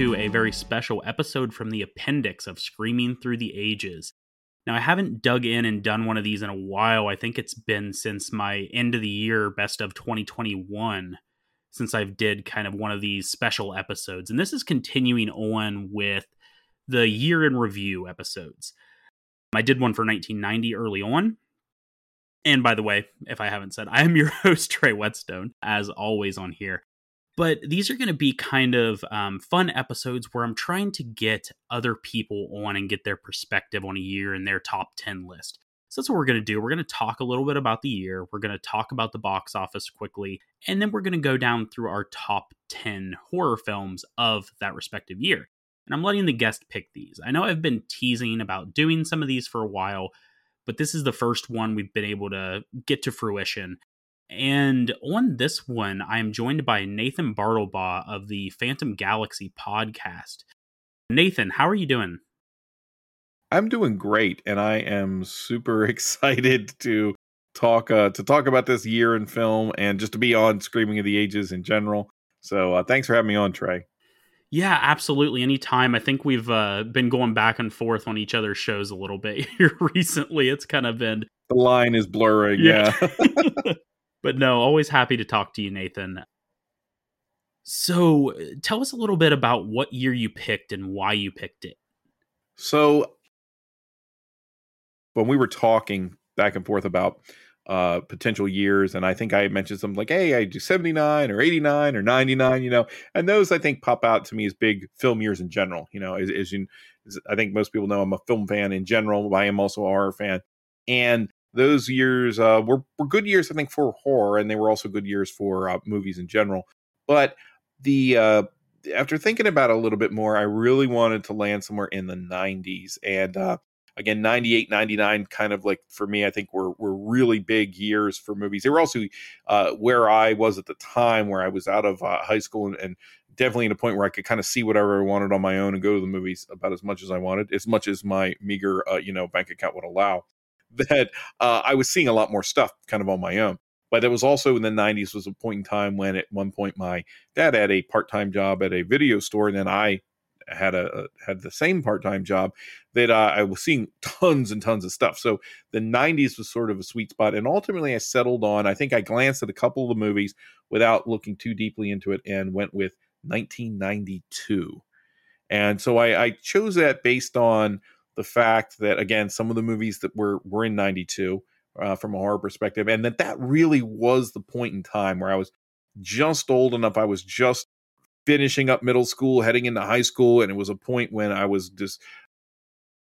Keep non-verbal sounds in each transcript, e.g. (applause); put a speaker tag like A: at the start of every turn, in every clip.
A: to a very special episode from the appendix of Screaming Through the Ages. Now, I haven't dug in and done one of these in a while. I think it's been since my end of the year best of 2021 since I've did kind of one of these special episodes. And this is continuing on with the year in review episodes. I did one for 1990 early on. And by the way, if I haven't said, I am your (laughs) host, Trey Whetstone, as always on here. But these are going to be kind of um, fun episodes where I'm trying to get other people on and get their perspective on a year and their top 10 list. So that's what we're going to do. We're going to talk a little bit about the year. We're going to talk about the box office quickly. And then we're going to go down through our top 10 horror films of that respective year. And I'm letting the guest pick these. I know I've been teasing about doing some of these for a while, but this is the first one we've been able to get to fruition. And on this one, I am joined by Nathan Bartlebaugh of the Phantom Galaxy podcast. Nathan, how are you doing?
B: I'm doing great, and I am super (laughs) excited to talk uh, to talk about this year in film and just to be on Screaming of the Ages in general. So uh, thanks for having me on, Trey.
A: Yeah, absolutely. Anytime. I think we've uh, been going back and forth on each other's shows a little bit (laughs) here recently. It's kind of been
B: the line is blurring. Yeah.
A: yeah. (laughs) but no, always happy to talk to you, Nathan. So, tell us a little bit about what year you picked and why you picked it.
B: So, when we were talking back and forth about uh, potential years, and I think I mentioned something like, "Hey, I do seventy nine or eighty nine or ninety nine, you know," and those I think pop out to me as big film years in general. You know, as, as you, as I think most people know, I'm a film fan in general. I am also a horror fan, and those years uh, were were good years, I think, for horror, and they were also good years for uh, movies in general. But the uh, after thinking about it a little bit more, I really wanted to land somewhere in the 90s, and uh, again 98 99 kind of like for me i think were were really big years for movies they were also uh, where i was at the time where i was out of uh, high school and, and, definitely in a point where i could kind of see whatever i wanted on my own and go to the movies about as much as i wanted as much as my meager uh, you know bank account would allow that uh, i was seeing a lot more stuff kind of on my own but it was also in the 90s was a point in time when at one point my dad had a part-time job at a video store and then i had a had the same part time job that uh, I was seeing tons and tons of stuff. So the 90s was sort of a sweet spot, and ultimately I settled on. I think I glanced at a couple of the movies without looking too deeply into it, and went with 1992. And so I, I chose that based on the fact that again some of the movies that were were in 92 uh, from a horror perspective and that that really was the point in time where i was just old enough i was just finishing up middle school, heading into high school, and it was a point when I was just,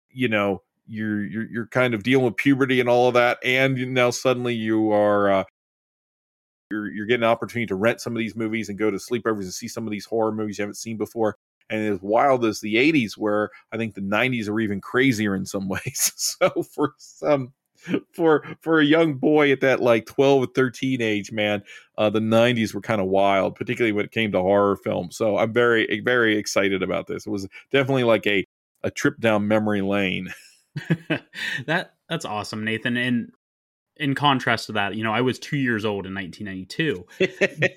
B: you know, you're you're you're kind of dealing with puberty and all of that, and now suddenly you are. Uh, you're, you're getting an opportunity to rent some of these movies and go to sleepovers and see some of these horror movies you haven't seen before and as wild as the 80s where i think the 90s are even crazier in some (laughs) ways. So for some for for a young boy at that like 12 or 13 age man uh, the 90s were kind of wild particularly when it came to horror films. So i'm very very excited about this. It was definitely like a a trip down memory lane. (laughs) (laughs)
A: That that's awesome nathan and in contrast to that you know i was two years old in 1992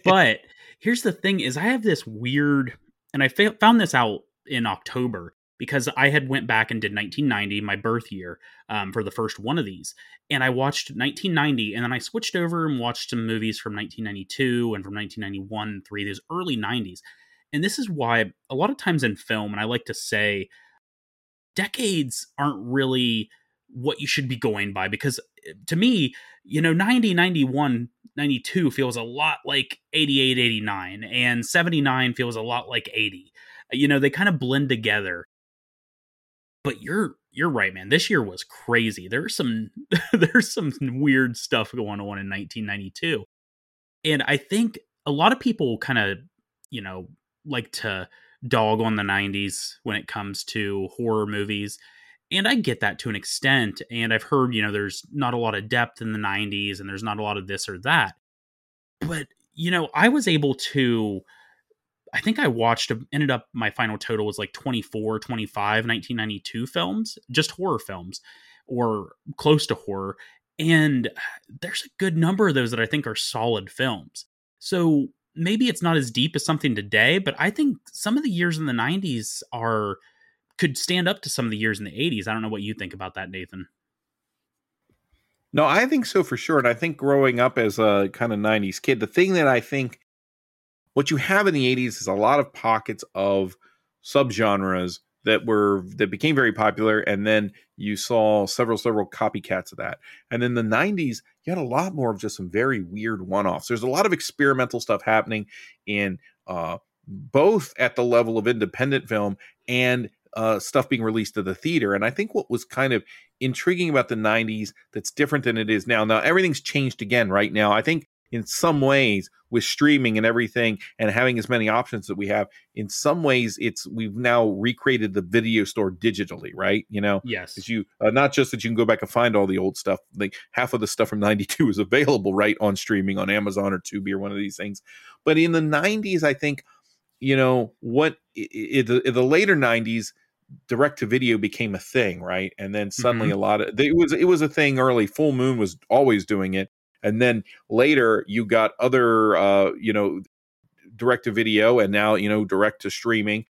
A: but here's the thing is i have this weird and i fa- found this out in october because I had went back and did 1990, my birth year, um, for the first one of these, and I watched 1990, and then I switched over and watched some movies from 1992 and from 1991 three, these early 90s, and this is why a lot of times in film, and I like to say, decades aren't really what you should be going by because to me you know 90 91 92 feels a lot like 88 89 and 79 feels a lot like 80 you know they kind of blend together. But you're you're right man. This year was crazy. There's some (laughs) there's some weird stuff going on in 1992 and i think a lot of people kind of you know like to dog on the 90s when it comes to horror movies and i get that to an extent and i've heard you know there's not a lot of depth in the 90s and there's not a lot of this or that but you know i was able to I think I watched, um, ended up, my final total was like 24, 25 1992 films, just horror films or close to horror. And there's a good number of those that I think are solid films. So maybe it's not as deep as something today, but I think some of the years in the 90s are could stand up to some of the years in the 80s. I don't know what you think about that, Nathan.
B: No, I think so for sure. And I think growing up as a kind of 90s kid, the thing that I think what you have in the 80s is a lot of pockets of subgenres that were that became very popular and then you saw several several copycats of that and in the 90s you had a lot more of just some very weird one-offs there's a lot of experimental stuff happening in uh, both at the level of independent film and uh, stuff being released to the theater. And I think what was kind of intriguing about the 90s that's different than it is now. Now, everything's changed again right now. I think in some ways with streaming and everything and having as many options that we have in some ways it's we've now recreated the video store digitally right you know
A: yes
B: you uh, not just that you can go back and find all the old stuff like half of the stuff from (laughs) 92 is available right on streaming on amazon or tubi or one of these things but in the 90s i think you know what the, the later 90s direct to video became a thing right? And then suddenly mm-hmm. a lot of it was it was a thing early. Full moon was always doing it. And then later you got other uh you know direct to video and now you know direct to streaming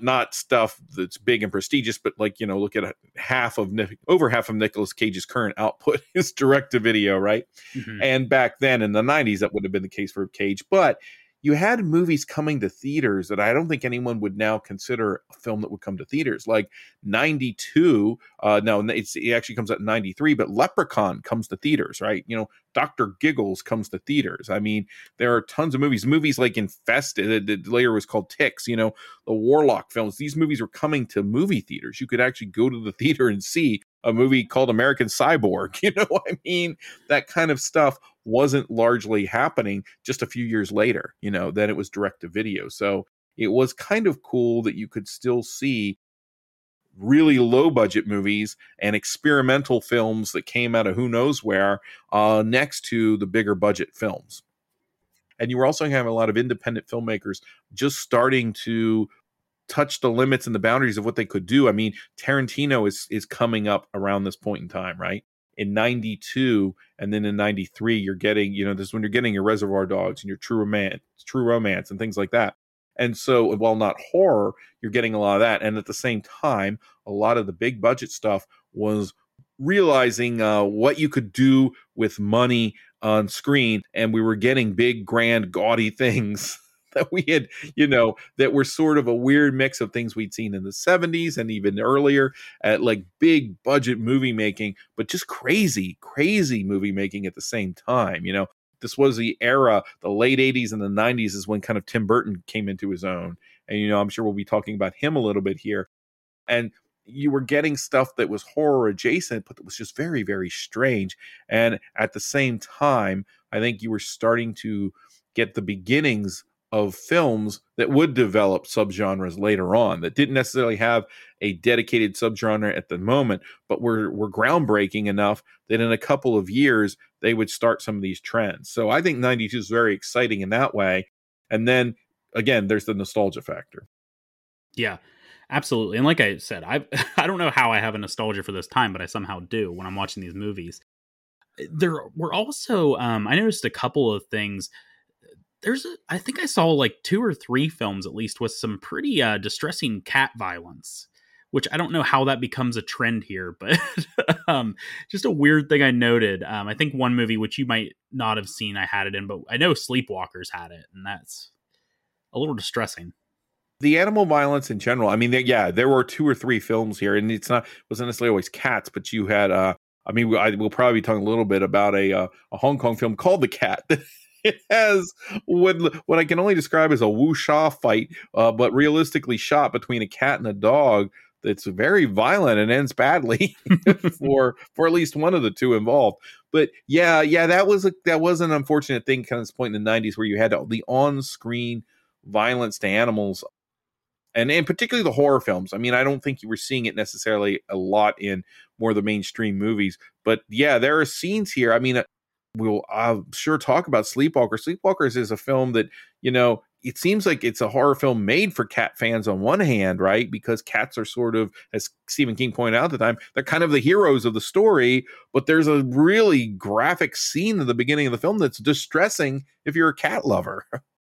B: not stuff that's big and prestigious but like you know look at half of over half of Nicolas Cage's current output (laughs) is direct to video right? Mm-hmm. and back then in the 90s that would have been the case for Cage but you had movies coming to theaters that I don't think anyone would now consider a film that would come to theaters. Like 92, uh, no, it actually comes out 93, but Leprechaun comes to theaters, right? You know, Dr. Giggles comes to theaters. I mean, there are tons of movies, movies like Infested, the later was called Ticks, you know, the Warlock films. These movies were coming to movie theaters. You could actually go to the (laughs) theater and see a movie called American Cyborg. (laughs) You know I mean? That kind of stuff wasn't largely happening just a few years later, you know, then it was direct to video. So it was kind of cool that you could still see really low budget movies and experimental films that came out of who knows where uh, next to the bigger budget films. And you were also having a lot of independent filmmakers just starting to touch the limits and the boundaries of what they could do. I mean, Tarantino is is coming up around this point in time, right? in 92 and then in 93 you're getting you know this is when you're getting your reservoir dogs and your true romance true romance and things like that and so while not horror you're getting a lot of that and at the same time a lot of the big budget stuff was realizing uh, what you could do with money on screen and we were getting big grand gaudy (laughs) things that we had, you know, that were sort of a weird mix of things we'd seen in the 70s and even earlier at like big budget movie making, but just crazy, crazy movie making at the same time, you know. This was the era, the late 80s and the 90s is when kind of Tim Burton came into his own. And, you know, I'm sure we'll be talking about him a little bit here. And you were getting stuff that was horror adjacent, but that was just very, very strange. And at the same time, I think you were starting to get the beginnings of films that would develop subgenres later on that didn't necessarily have a dedicated subgenre at the moment, but were were groundbreaking enough that in a couple of years they would start some of these trends. So I think 92 is very exciting in that way. And then again, there's the nostalgia factor.
A: Yeah. Absolutely. And like I said, I (laughs) I don't know how I have a nostalgia for this time, but I somehow do when I'm watching these movies. There were also um I noticed a couple of things there's a, I think I saw like two or three films at least with some pretty uh, distressing cat violence, which I don't know how that becomes a trend here, (laughs) but um, just a weird thing I noted. Um, I think one movie which you might not have seen, I had it in, but I know Sleepwalkers had it, and that's a little distressing.
B: The animal violence in general. I mean, yeah, there were two or three films here, and it's not wasn't necessarily always cats, but you had. uh I mean, I, we'll probably be talking a little bit about a uh, a Hong Kong film called The Cat (laughs) it has what what I can only describe as a wuxia fight, uh, but realistically shot between a cat and a dog. That's very violent and ends badly (laughs) for for at least one of the two involved. But yeah, yeah, that was a that was an unfortunate thing, kind of this point in the '90s where you had the on screen violence to animals and and particularly the horror films. I mean, I don't think you were seeing it necessarily a lot in more of the mainstream movies, but yeah, there are scenes here. I mean, we'll I'm sure talk about Sleepwalker. Sleepwalkers is a film that, you know, it seems like it's a horror film made for cat fans on one hand, right? Because cats are sort of, as Stephen King pointed out at the time, they're kind of the heroes of the story. But there's a really graphic scene at the beginning of the film that's distressing if you're a cat lover. (laughs)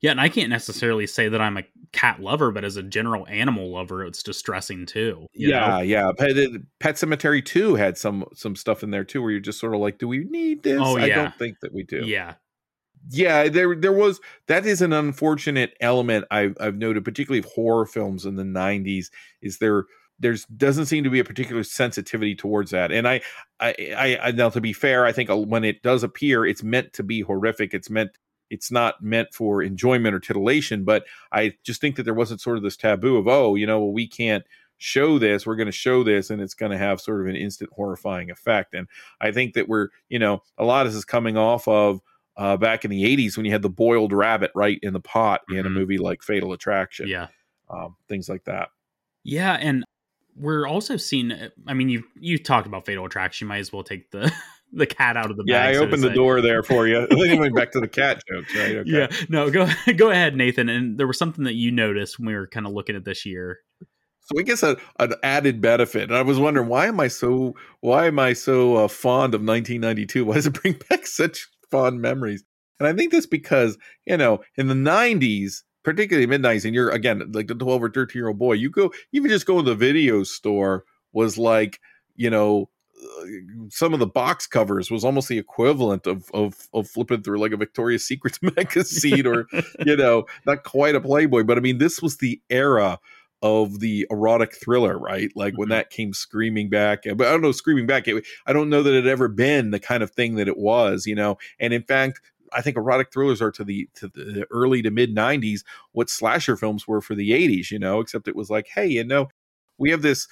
A: Yeah, and I can't necessarily say that I'm a cat lover, but as a general animal lover, it's distressing too.
B: Yeah,
A: know?
B: yeah. Pet, Pet Sematary 2 had some some stuff in there too where you're just sort of like, do we need this?
A: Oh, yeah.
B: I don't think that we do.
A: Yeah.
B: yeah there there was that is an unfortunate element i've, I've noted particularly of horror films in the 90s is there there's doesn't seem to be a particular sensitivity towards that and i i i, I now to be fair i think when it does appear it's meant to be horrific it's meant it's not meant for enjoyment or titillation but i just think that there wasn't sort of this taboo of oh you know well, we can't show this we're going to show this and it's going to have sort of an instant horrifying effect and i think that we're you know a lot of this is coming off of uh, back in the 80s when you had the boiled rabbit right in the pot in a
A: Mhm.
B: movie like Fatal Attraction.
A: Yeah.
B: Um, things like that.
A: Yeah, and we're also seeing. I mean, you you talked about Fatal Attraction. You might as well take the (laughs) the cat out of the
B: Yeah,
A: bag.
B: I
A: so
B: opened the door there for you. (laughs) anyway, back to the cat jokes, right? Okay.
A: Yeah, no, go (laughs) go ahead, Nathan. And there was something that you noticed when we were kind of looking at this year.
B: So I guess a, an added benefit. And I was wondering why am I so why am I so uh, fond of 1992? Why does it (laughs) bring back such fond memories? And I think that's because you know in the 90s, particularly mid 90s, and you're again like the 12 or 13 year old boy, you go even just go to the video store was like you know some of the box covers was almost the equivalent of of of flipping through like a Victoria's Secret (laughs) magazine or (laughs) you know not quite a Playboy, but I mean this was the era of the erotic thriller, right? Like when
A: Mhm.
B: that came screaming back, but I don't know, screaming back. It, I don't know that it had ever been the kind of thing that it was, you know. And in fact, I think erotic thrillers are to the to the early to mid '90s what slasher films were for the '80s, you know. Except it was like, hey, you know, we have this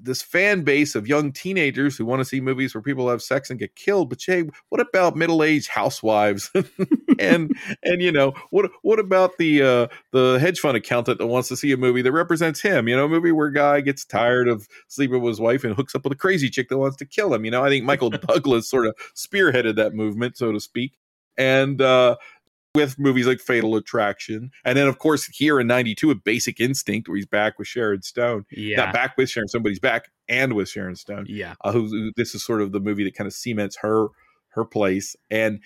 B: this fan base of young teenagers who want to see movies where people have sex and get killed. But Jay, what about middle aged housewives? (laughs) and and you know what what about the uh the hedge fund accountant that wants to see a movie that represents him you know a movie where a guy gets tired of sleeping with his wife and hooks up with a crazy chick that wants to kill him you know i think michael (laughs) douglas sort of spearheaded that movement so to speak and uh with movies like Fatal Attraction, and then of course here in '92 with Basic Instinct, where he's back with Sharon Stone,
A: Yeah,
B: not back with Sharon Stone, but he's back and with Sharon Stone
A: yeah,
B: uh, who, who this is sort of the movie that kind of cements her her place and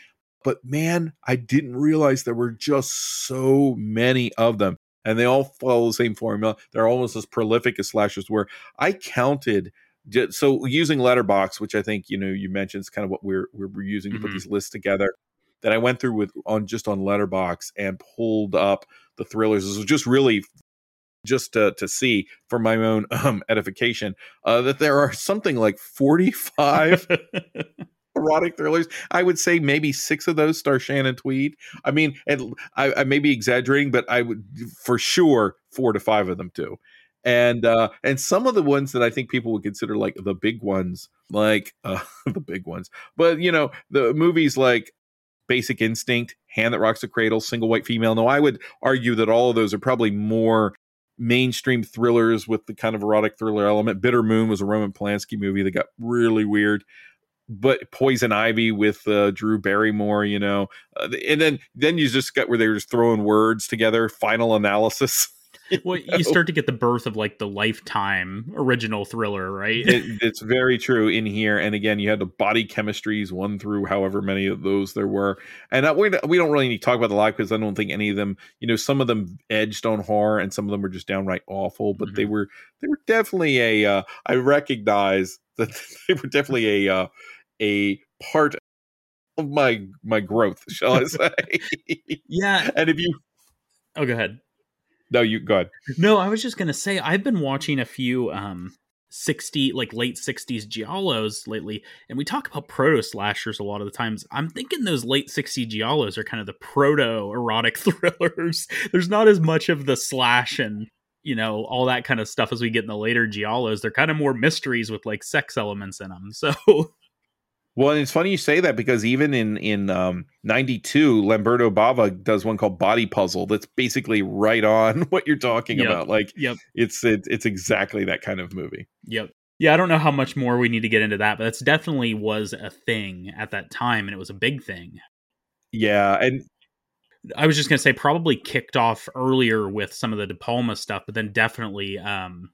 B: but man i didn't realize there were just so many of them and they all follow the same formula. They're almost as prolific as slashers were. I counted so using Letterboxd which i think you know you mentioned is kind of what we're we're using to put
A: Mhm.
B: these lists together that i went through with on just on Letterboxd and pulled up the thrillers this was just really just to, to see for my own (laughs) um, edification uh, that there are something like 45 (laughs) erotic thrillers. I would say maybe six of those star Shannon Tweed. I mean, and I, I may be exaggerating, but I would for sure four to five of them too. And uh, and some of the ones that I think people would consider like the big ones, like (laughs) uh, the big ones, but you know the movies like Basic Instinct, Hand That Rocks the Cradle, Single White Female. No, I would argue that all of those are probably more mainstream thrillers with the kind of erotic thriller element. Bitter Moon was a Roman Polanski movie that got really weird. But Poison Ivy with uh, Drew Barrymore, you know, uh, and then then you just got where they were just throwing words together. Final analysis. (laughs) (laughs)
A: well, you start to get the birth of like the lifetime original thriller, right?
B: it, it's very true in here. And again, you had the body chemistries one through however many of those there were. And we we don't really need to talk about the live because I don't think any of them, you know, some of them edged on horror and some of them were just downright awful. But they were they were definitely a. Uh, I recognize that (laughs) they were definitely a uh, a part of my my growth, shall I (laughs) say?
A: yeah.
B: and if you
A: Oh, go ahead.
B: No, you go ahead.
A: No, I was just gonna say I've been watching a few um 60 like late 60s giallos lately and we talk about proto slashers a lot of the times. I'm thinking those late 60s giallos are kind of the proto erotic (laughs) thrillers. There's not as much of the slash and you know all that kind of stuff as we get in the later giallos. They're kind of more mysteries with like sex elements in them so (laughs)
B: Well, and it's funny you say that because even in in um, '92, Lamberto Bava does one called Body Puzzle. That's basically right on (laughs) what you're talking
A: Yep.
B: about. Like
A: yep
B: it's it, it's exactly that kind of movie.
A: Yep. Yeah, I don't know how much more we need to get into that, but that's definitely was a thing at that time, and it was a big thing.
B: Yeah, and
A: I was just gonna say probably kicked off earlier with some of the De Palma stuff, but then definitely um,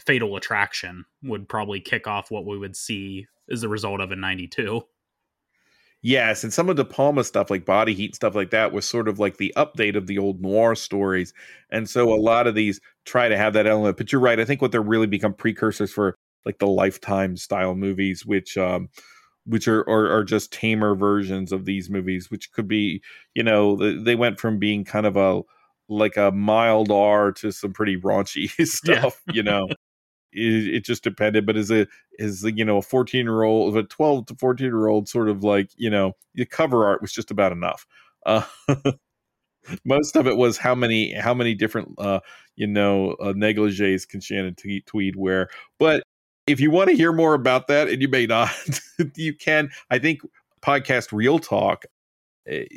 A: Fatal Attraction would probably kick off what we would see as a result of in '92.
B: Yes, and some of De Palma stuff like Body Heat stuff like that was sort of like the update of the old noir stories. And so a lot of these try to have that element. But you're right. I think what they're really become precursors for like the lifetime style movies, which um which are, are, are just tamer versions of these movies, which could be, you know, they went from being kind of a like a mild R to some pretty raunchy (laughs) stuff, yeah. you know. It, it, just depended, but as a as a, you know a fourteen year old, a twelve to fourteen year old, sort of like you know the cover art was just about enough. Uh, (laughs) most of it was how many how many different uh, you know uh, negligees can Shannon Tweed wear, but if you want to hear more about that, and you may not, (laughs) you can. I think podcast Real Talk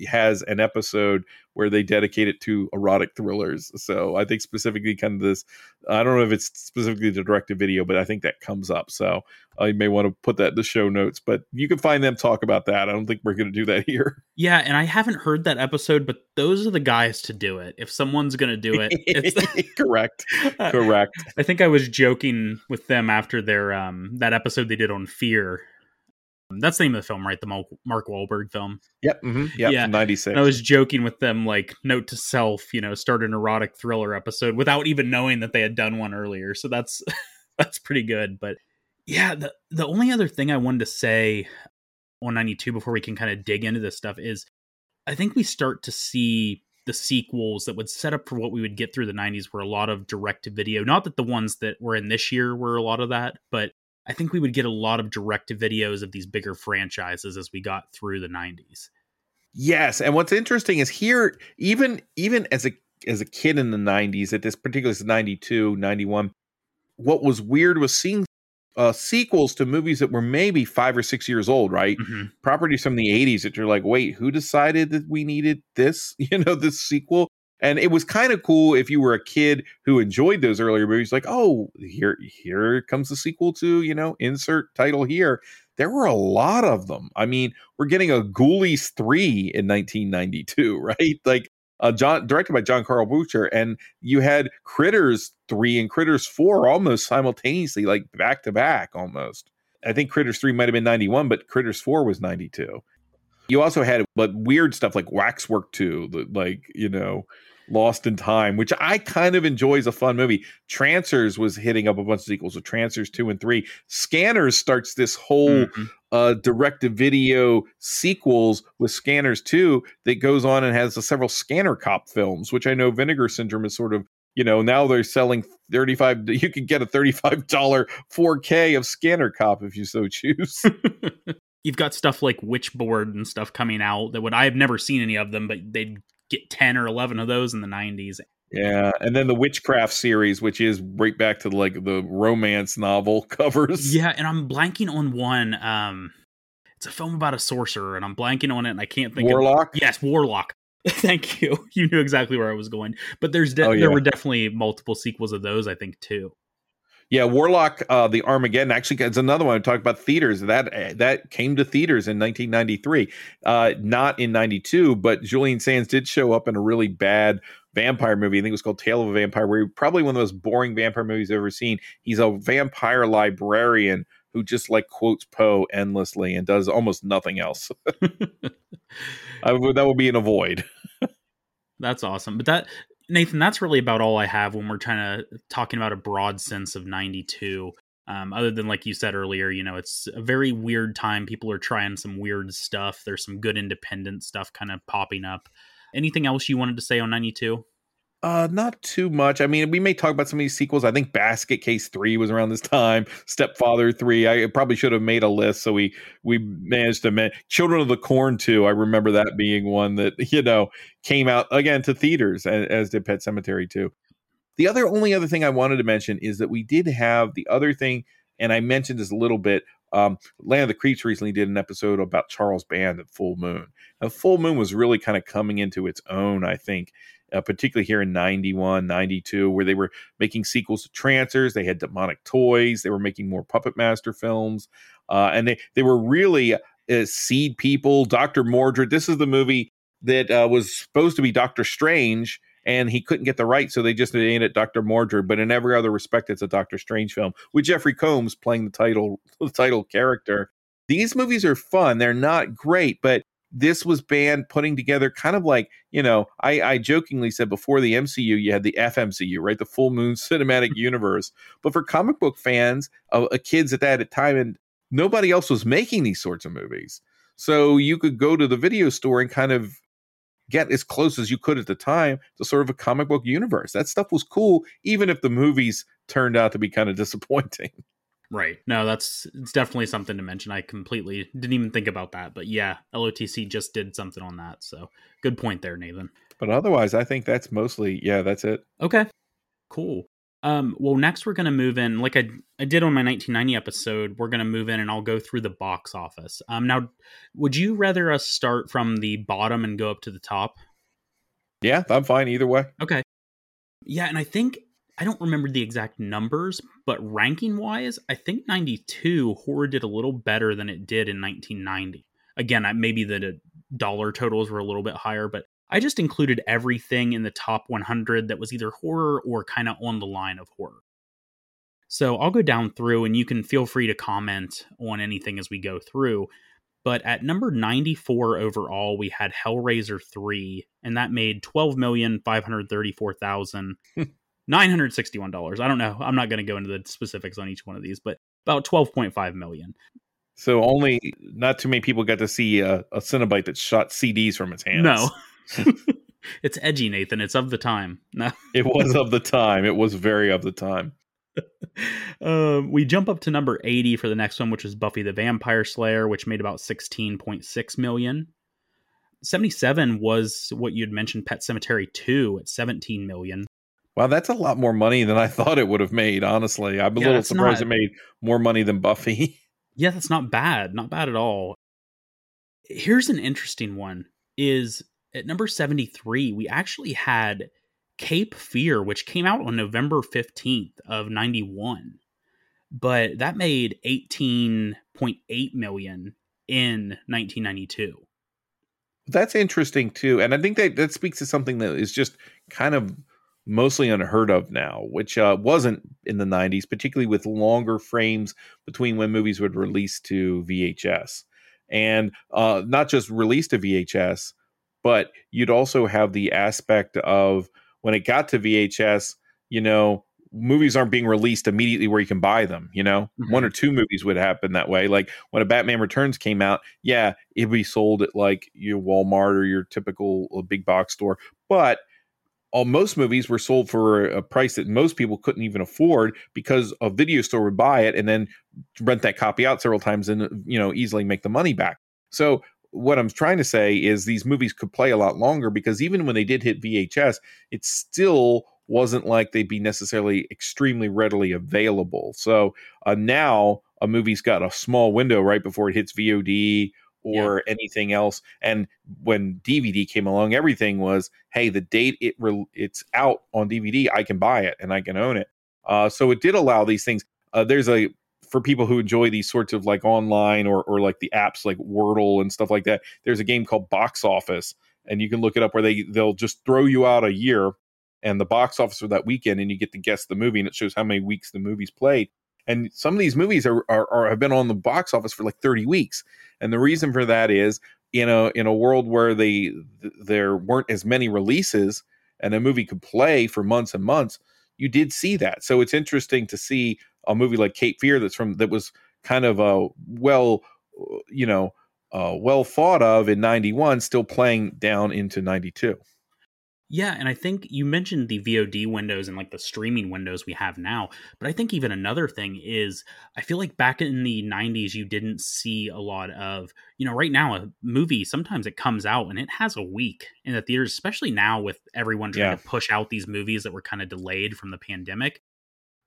B: has an episode where they dedicate it to erotic thrillers. So I think specifically kind of this, I don't know if it's specifically the directed video, but I think that comes up. So I may want to put that in the show notes, but you can find them talk about that. I don't think we're going to do that (laughs) here.
A: Yeah. And I haven't heard that episode, but those are the guys to do it. If someone's going to do it,
B: it's (laughs) correct. (laughs) Correct.
A: I think I was joking with them after their, um, that episode they did on fear that's the name of the film, right? The Mark Wahlberg film.
B: Yep. Mm-hmm, yep yeah. 96.
A: I was joking with them, like, note to self, you know, start an erotic thriller episode without even knowing that they had done one earlier. So that's (laughs) that's pretty good. But yeah, the the only other thing I wanted to say on 92 before we can kind of dig into this stuff is I think we start to see the sequels that would set up for what we would get through the 90s were a lot of direct to video. Not that the ones that were in this year were a lot of that, but I think we would get a lot of direct to videos of these bigger franchises as we got through the 90s.
B: Yes, and what's interesting is here even even as a as a kid in the 90s at this particular 92, 91, what was weird was seeing uh, sequels to movies that were maybe five or six years old, right? Mm-hmm. Properties from the 80s that you're like, wait, who decided that we needed this, (laughs) you know, this sequel? And it was kind of cool if you were a kid who enjoyed those earlier movies, like, oh, here, here comes the sequel to, you know, insert title here. There were a lot of them. I mean, we're getting a Ghoulies 3 in 1992, (laughs) right? Like, uh, John directed by John Carl Buechler, and you had Critters 3 and Critters 4 almost simultaneously, like back to back almost. I think Critters 3 might have been 91, but Critters 4 was 92. You also had but weird stuff like Waxwork 2, like, you know, Lost in Time, which I kind of enjoy as a fun movie. Trancers was hitting up a bunch of sequels, so Trancers 2 and 3. Scanners starts this whole mm-hmm. uh, direct to video sequels with Scanners 2 that goes on and has uh, several Scanner Cop films, which I know Vinegar Syndrome is sort of you know now they're selling 35 (laughs) you can get a $35 4k of scanner cop if you so choose (laughs)
A: you've got stuff like witchboard and stuff coming out that would i have never seen any of them but they'd get 10 or 11 of those in the 90s.
B: Yeah, and then the witchcraft series, which is right back to like the romance novel (laughs) covers.
A: Yeah, and I'm blanking on one. Um, it's a film about a sorcerer, and I'm blanking on it, and I can't think.
B: Warlock.
A: Of, yes, Warlock. (laughs) Thank you. You knew exactly where I was going. But there's de- oh, yeah. there were definitely multiple sequels of those. I think too.
B: Yeah, Warlock, uh, the Armageddon. Actually, it's another one. I talked about theaters. That that came to theaters in 1993, uh, not in 92. But Julian Sands did show up in a really bad vampire movie. I think it was called Tale of a Vampire, where probably one of the most boring vampire movies I've ever seen. He's a vampire librarian who just like quotes Poe endlessly and does almost nothing else. (laughs) (laughs) would, that would be an avoid. (laughs)
A: That's awesome. But that Nathan, that's really about all I have when we're trying to talking about a broad sense of 92. Um, other than like you said earlier, you know, it's a very weird time. People are trying some weird stuff. There's some good independent stuff kind of popping up. Anything else you wanted to say on 92?
B: Uh, not too much. I mean, we may talk about some of these sequels. I think Basket Case Three was around this time. Stepfather Three. I probably should have made a list, so we we managed to. Man- Children of the Corn Two. I remember that being one that (laughs) you know came out again to theaters, as, as did Pet Sematary Two. The other only other thing I wanted to mention is that we did have the other thing, and I mentioned this a little bit. Um, Land of the Creeps recently did an episode about Charles Band at Full Moon. Now, Full Moon was really kind of coming into its own, I think, uh, particularly here in 91, 92, where they were making sequels to Trancers. They had Demonic Toys. They were making more Puppet Master films. Uh, and they, they were really uh, seed people. Dr. Mordrid, This is the movie that uh, was supposed to be Doctor Strange, and he couldn't get the right, so they just named it Doctor Mordrid. But in every other respect, it's a Doctor Strange film with Jeffrey Combs playing the title (laughs) the title character these movies are fun. They're not great, but this was Band putting together kind of like you know I, I jokingly said before the mcu you had the fmcu right? The full moon cinematic universe. But for comic book fans uh, uh, kids at that time and nobody else was making these sorts of movies. So you could go to the video store and kind of get as close as you could at the time to sort of a comic book universe. That stuff was cool even if the movies turned out to be kind of disappointing
A: Right. No, that's it's definitely something to mention. I completely didn't even think about that, but yeah, LOTC just did something on that. So good point there, Nathan.
B: But otherwise, I think that's mostly yeah, that's it.
A: Okay. Cool. Um, well, next we're gonna move in, like I I did on my 1990 episode. We're gonna move in, and I'll go through the box office. Um, now, would you rather us start from the bottom and go up to the top?
B: Yeah, I'm fine either way.
A: Okay. Yeah, and I think I don't remember the exact numbers, but ranking wise, I think 92 horror did a little better than it did in 1990. Again, maybe the dollar totals were a little bit higher, but I just included everything in the top 100 that was either horror or kind of on the line of horror. So I'll go down through and you can feel free to comment on anything as we go through. But at number 94 overall, we had Hellraiser 3, and that made 12,534,000. (laughs) $961. I don't know. I'm not going to go into the specifics on each one of these, but about 12.5 million.
B: So only not too many people got to see a, a Cenobite that shot CDs from its hands.
A: No. (laughs) (laughs) it's edgy, Nathan. It's of the time. No. (laughs)
B: it was of the time. It was very of the time.
A: Um, we jump up to number 80 for the next one, which is Buffy the Vampire Slayer, which made about 16.6 million. 77 was what you'd mentioned Pet Sematary 2 at 17 million.
B: Wow, that's a lot more money than I (laughs) thought it would have made. Honestly, I'm a yeah, little surprised not, it made more money than Buffy. (laughs)
A: yeah, that's not bad. Not bad at all. Here's an interesting one: is at number 73, we actually had Cape Fear, which came out on November 15th of 91, but that made 18.8 million in 1992.
B: That's interesting too, and I think that that speaks to something that is just kind of mostly unheard of now, which uh, wasn't in the 90s, particularly with longer frames between when movies would release to VHS. And uh, not just release to VHS, but you'd also have the aspect of when it got to VHS, you know, movies aren't being released immediately where you can buy them you know mm-hmm. one or two movies would happen that way like when a batman returns came out yeah it'd be sold at like your walmart or your typical uh, big box store but all most movies were sold for a price that most people couldn't even afford because a video store would buy it and then rent that copy out several times and you know easily make the money back. So what I'm trying to say is these movies could play a lot longer because even when they did hit VHS, it still wasn't like they'd be necessarily extremely readily available. So uh, now a movie's got a small window right before it hits VOD or yeah. anything else. And when DVD came along, everything was, hey, the date it re- it's out on DVD, I can buy it and I can own it. Uh, so it did allow these things. Uh, there's a for people who enjoy these sorts of like online or or like the apps like Wordle and stuff like that. There's a game called Box Office, and you can look it up where they they'll just throw you out a year and the box office for that weekend, and you get to guess the movie, and it shows how many weeks the movie's played. And some of these movies are, are, are have been on the box office for like 30 weeks. And the reason for that is in a in a world where they there weren't as many releases and a movie could play for months and months, you did see that. So it's interesting to see a movie like Cape Fear that's from that was kind of a well, you know, uh, well thought of in 91 still playing down into 92
A: yeah, and I think you mentioned the VOD windows and like the streaming windows we have now, but I think even another thing is I feel like back in the 90s you didn't see a lot of, you know, right now a movie sometimes it comes out and it has a week in the theaters, especially now with everyone trying yeah. to push out these movies that were kind of delayed from the pandemic.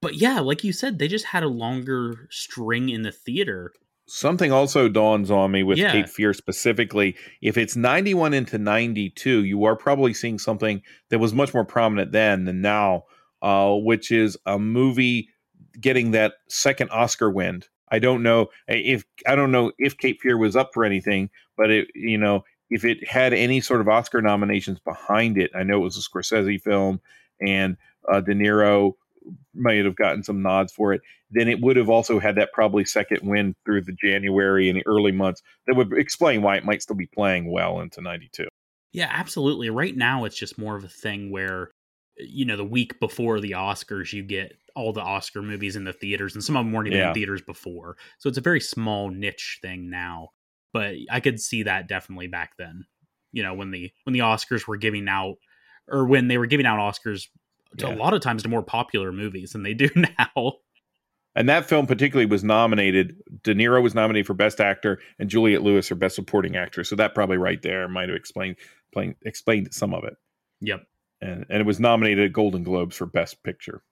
A: But yeah, like you said, they just had a longer string in the theater
B: Something also dawns on me with yeah. Cape Fear specifically. If it's 91 into 92, you are probably seeing something that was much more prominent then than now, uh, which is a movie getting that second Oscar win. I don't know if I don't know if Cape Fear was up for anything, but it you know if it had any sort of Oscar nominations behind it. I know it was a Scorsese film, and uh, De Niro might have gotten some nods for it, then it would have also had that probably second win through the January and the early months that would explain why it might still be playing well into 92.
A: Yeah, absolutely. Right now, it's just more of a thing where, you know, the week before the Oscars, you get all the Oscar movies in the theaters, and some of them weren't even
B: Yeah.
A: in theaters before. So it's a very small niche thing now. But I could see that definitely back then. You know, when the when the Oscars were giving out, or when they were giving out Oscars
B: Yeah.
A: a lot of times to more popular movies than they do (laughs) now.
B: And that film particularly was nominated. De Niro was nominated for Best Actor, and Juliette Lewis for Best Supporting Actress. So that probably right there might have explained plain, explained some of it.
A: Yep.
B: And and it was nominated at Golden Globes for Best Picture.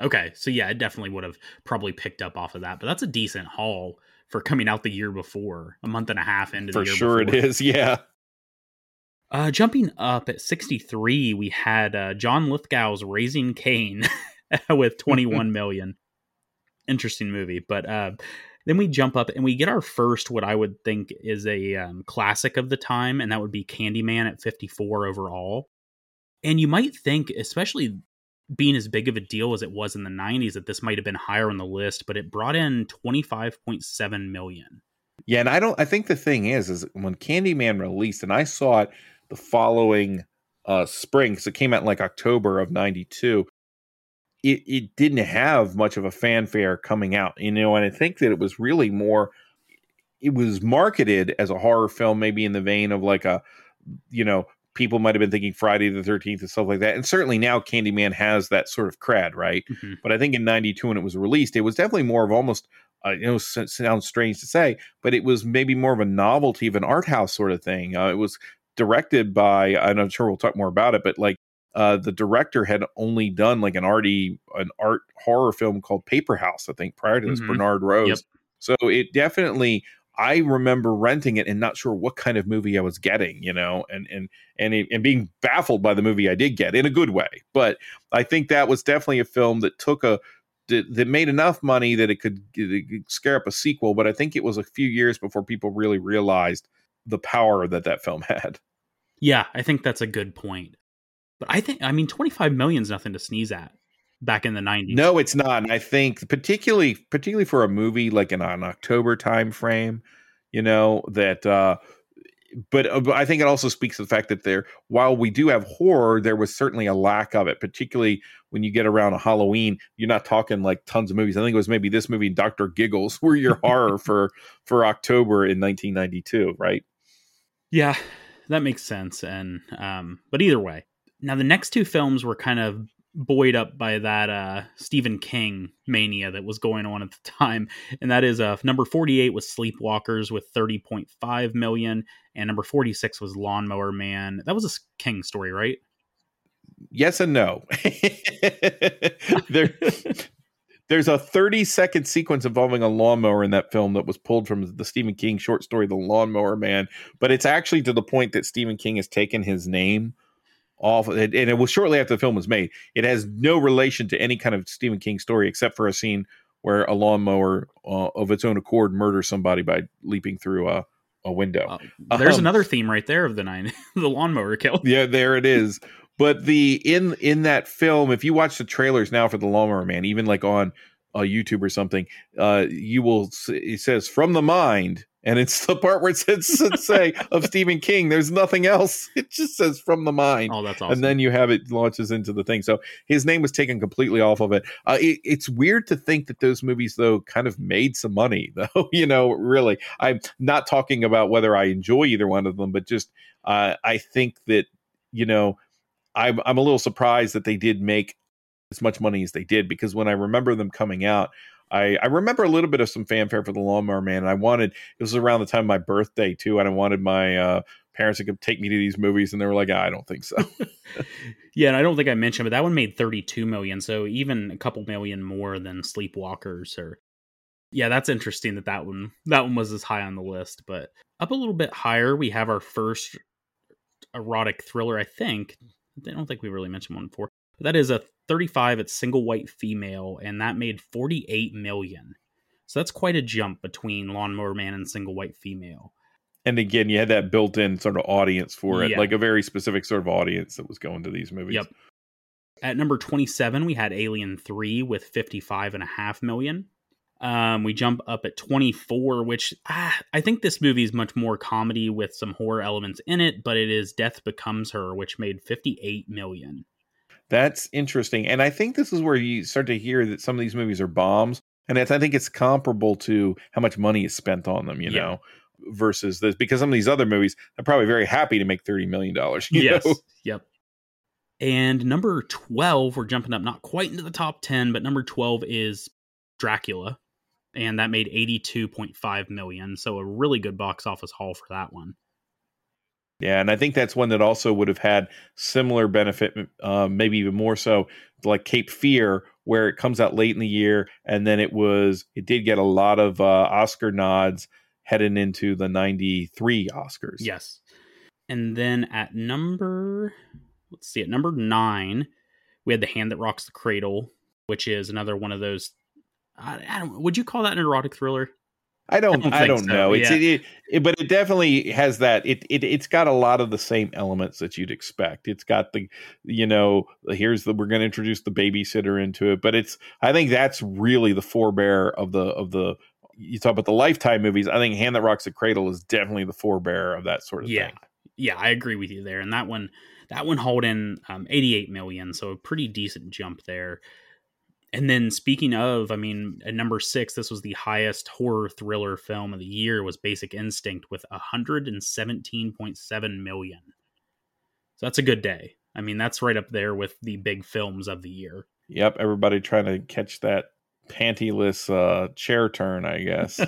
A: Okay, so yeah, it definitely would have probably picked up off of that, but that's a decent haul for coming out the year before, a month and a half into
B: For
A: the year For
B: sure,
A: before.
B: it is. (laughs) Yeah.
A: Uh, jumping up at 63, we had uh, John Lithgow's Raising Cain (laughs) with 21 million. Interesting movie, but uh, then we jump up and we get our first, what I would think is a um, classic of the time, and that would be Candyman at 54 overall. And you might think, especially being as big of a deal as it was in the 90s, that this might have been higher on the list, but it brought in 25.7 million.
B: Yeah, and I don't. I think the thing is, is when Candyman released, and I saw it the following uh spring because it came out in like October of '92. It it didn't have much of a fanfare coming out, you know, and I think that it was really more. It was marketed as a horror film, maybe in the vein of like a, you know, people might have been thinking Friday the Thirteenth and stuff like that, and certainly now Candyman has that sort of cred, right?
A: Mhm.
B: But I think in '92 when it was released, it was definitely more of almost. Uh, you know, sounds strange to say, but it was maybe more of a novelty of an art house sort of thing. Uh, it was directed by, I'm not sure we'll talk more about it, but like uh, the director had only done like an arty, an art horror film called Paperhouse, I think, prior to this,
A: Mhm.
B: Bernard Rose.
A: Yep.
B: So it definitely, I remember renting it and not sure what kind of movie I was getting, you know, and and and it, and being baffled by the movie I did get in a good way. But I think that was definitely a film that took a that, that made enough money that it could, it could scare up a sequel. But I think it was a few years before people really realized the power that that film (laughs) had.
A: Yeah, I think that's a good point. But I think, I mean, 25 million is nothing to sneeze at back in the 90s.
B: No, it's not. And I think particularly particularly for a movie like in an October time frame, you know, that uh but, uh, but I think it also speaks to the fact that there while we do have horror, there was certainly a lack of it, particularly when you get around a Halloween, you're not talking like tons of movies. I think it was maybe this movie Dr. Giggles (laughs) were your horror for for October in 1992, right?
A: Yeah, that makes sense. And, um, but either way, now the next two films were kind of buoyed up by that uh Stephen King mania that was going on at the time. And that is uh number 48 was Sleepwalkers with 30.5 million and number 46 was Lawnmower Man. That was a King story, right?
B: Yes and no. (laughs) there (laughs) there's a 30 second sequence involving a lawnmower in that film that was pulled from the Stephen King short story The Lawnmower Man, but it's actually to the point that Stephen King has taken his name off and it was shortly after the film was made. It has no relation to any kind of Stephen King story except for a scene where a lawnmower uh, of its own accord murders somebody by leaping through a, a window.
A: Uh, there's
B: Um,
A: another theme right there of the nine, (laughs) the lawnmower kill.
B: yeah, there it is. But the in in that film, if you watch the trailers now for the Lawnmower Man, even like on uh, YouTube or something, uh, you will it says from the mind, and it's (laughs) the part where it says say of Stephen King. There's nothing else. (laughs) It just says from the mind.
A: Oh, that's awesome.
B: And then you have it launches into the thing. So his name was taken completely off of it. Uh, it. It's weird to think that those movies, though, kind of made some money, (laughs) though. you know, really. I'm not talking about whether I enjoy either one of them, but just uh, I think that you know, I'm I'm a little surprised that they did make as much money as they did because when I remember them coming out. I, I remember a little bit of some fanfare for the Lawnmower Man, and I wanted it was around the time of my birthday too, and I wanted my uh, parents to take me to these movies, and they were like, "I don't think so." (laughs)
A: yeah, and I don't think I mentioned, but that one made 32 million, so even a couple million more than Sleepwalkers. Or yeah, that's interesting that that one that one was as high on the list. But up a little bit higher, we have our first erotic thriller. I think I don't think we really mentioned one before. But that is a 35. It's single white female, and that made 48 million. So that's quite a jump between Lawnmower Man and Single White Female.
B: and again, you had that built-in sort of audience for it,
A: Yeah.
B: like a very specific sort of audience that was going to these movies.
A: Yep. At number 27, we had Alien 3 with 55.5 million. Um, we jump up at 24, which ah, I think this movie is much more comedy with some horror elements in it, but it is Death Becomes Her, which made 58 million.
B: That's interesting. And I think this is where you start to hear that some of these movies are bombs. And I think it's comparable to how much money is spent on them, you yeah. know, versus this, because some of these other movies, are probably very happy to make $30 million. (laughs)
A: yes. Know? Yep. And number 12, we're jumping up not quite into the top 10, but number 12 is Dracula. And that made 82.5 million. So a really good box office haul for that one.
B: Yeah, and I think that's one that also would have had similar benefit, um, maybe even more so, like Cape Fear, where it comes out late in the year, and then it was it did get a lot of uh, Oscar nods heading into the '93 Oscars.
A: Yes, and then at number, let's see, at number nine, we had The Hand That Rocks the Cradle, which is another one of those. I, I don't. Would you call that an erotic thriller?
B: I don't. I don't, I don't so. know. It's yeah. it, it, but it definitely has that. It it it's got a lot of the same elements that you'd expect. It's got the, you know, here's the we're going to introduce the babysitter into it. But it's. I think that's really the forebear of the of the. You talk about the Lifetime movies. I think Hand That Rocks the Cradle is definitely the forebear of that sort of
A: yeah.
B: thing.
A: Yeah, I agree with you there. And that one, that one holding um, 88 million, so a pretty decent jump there. And then speaking of, I mean, at number six, this was the highest horror thriller film of the year was Basic Instinct with 117.7 million. So that's a good day. I mean, that's right up there with the big films of the year.
B: Yep, everybody trying to catch that pantyless uh, chair turn, I guess.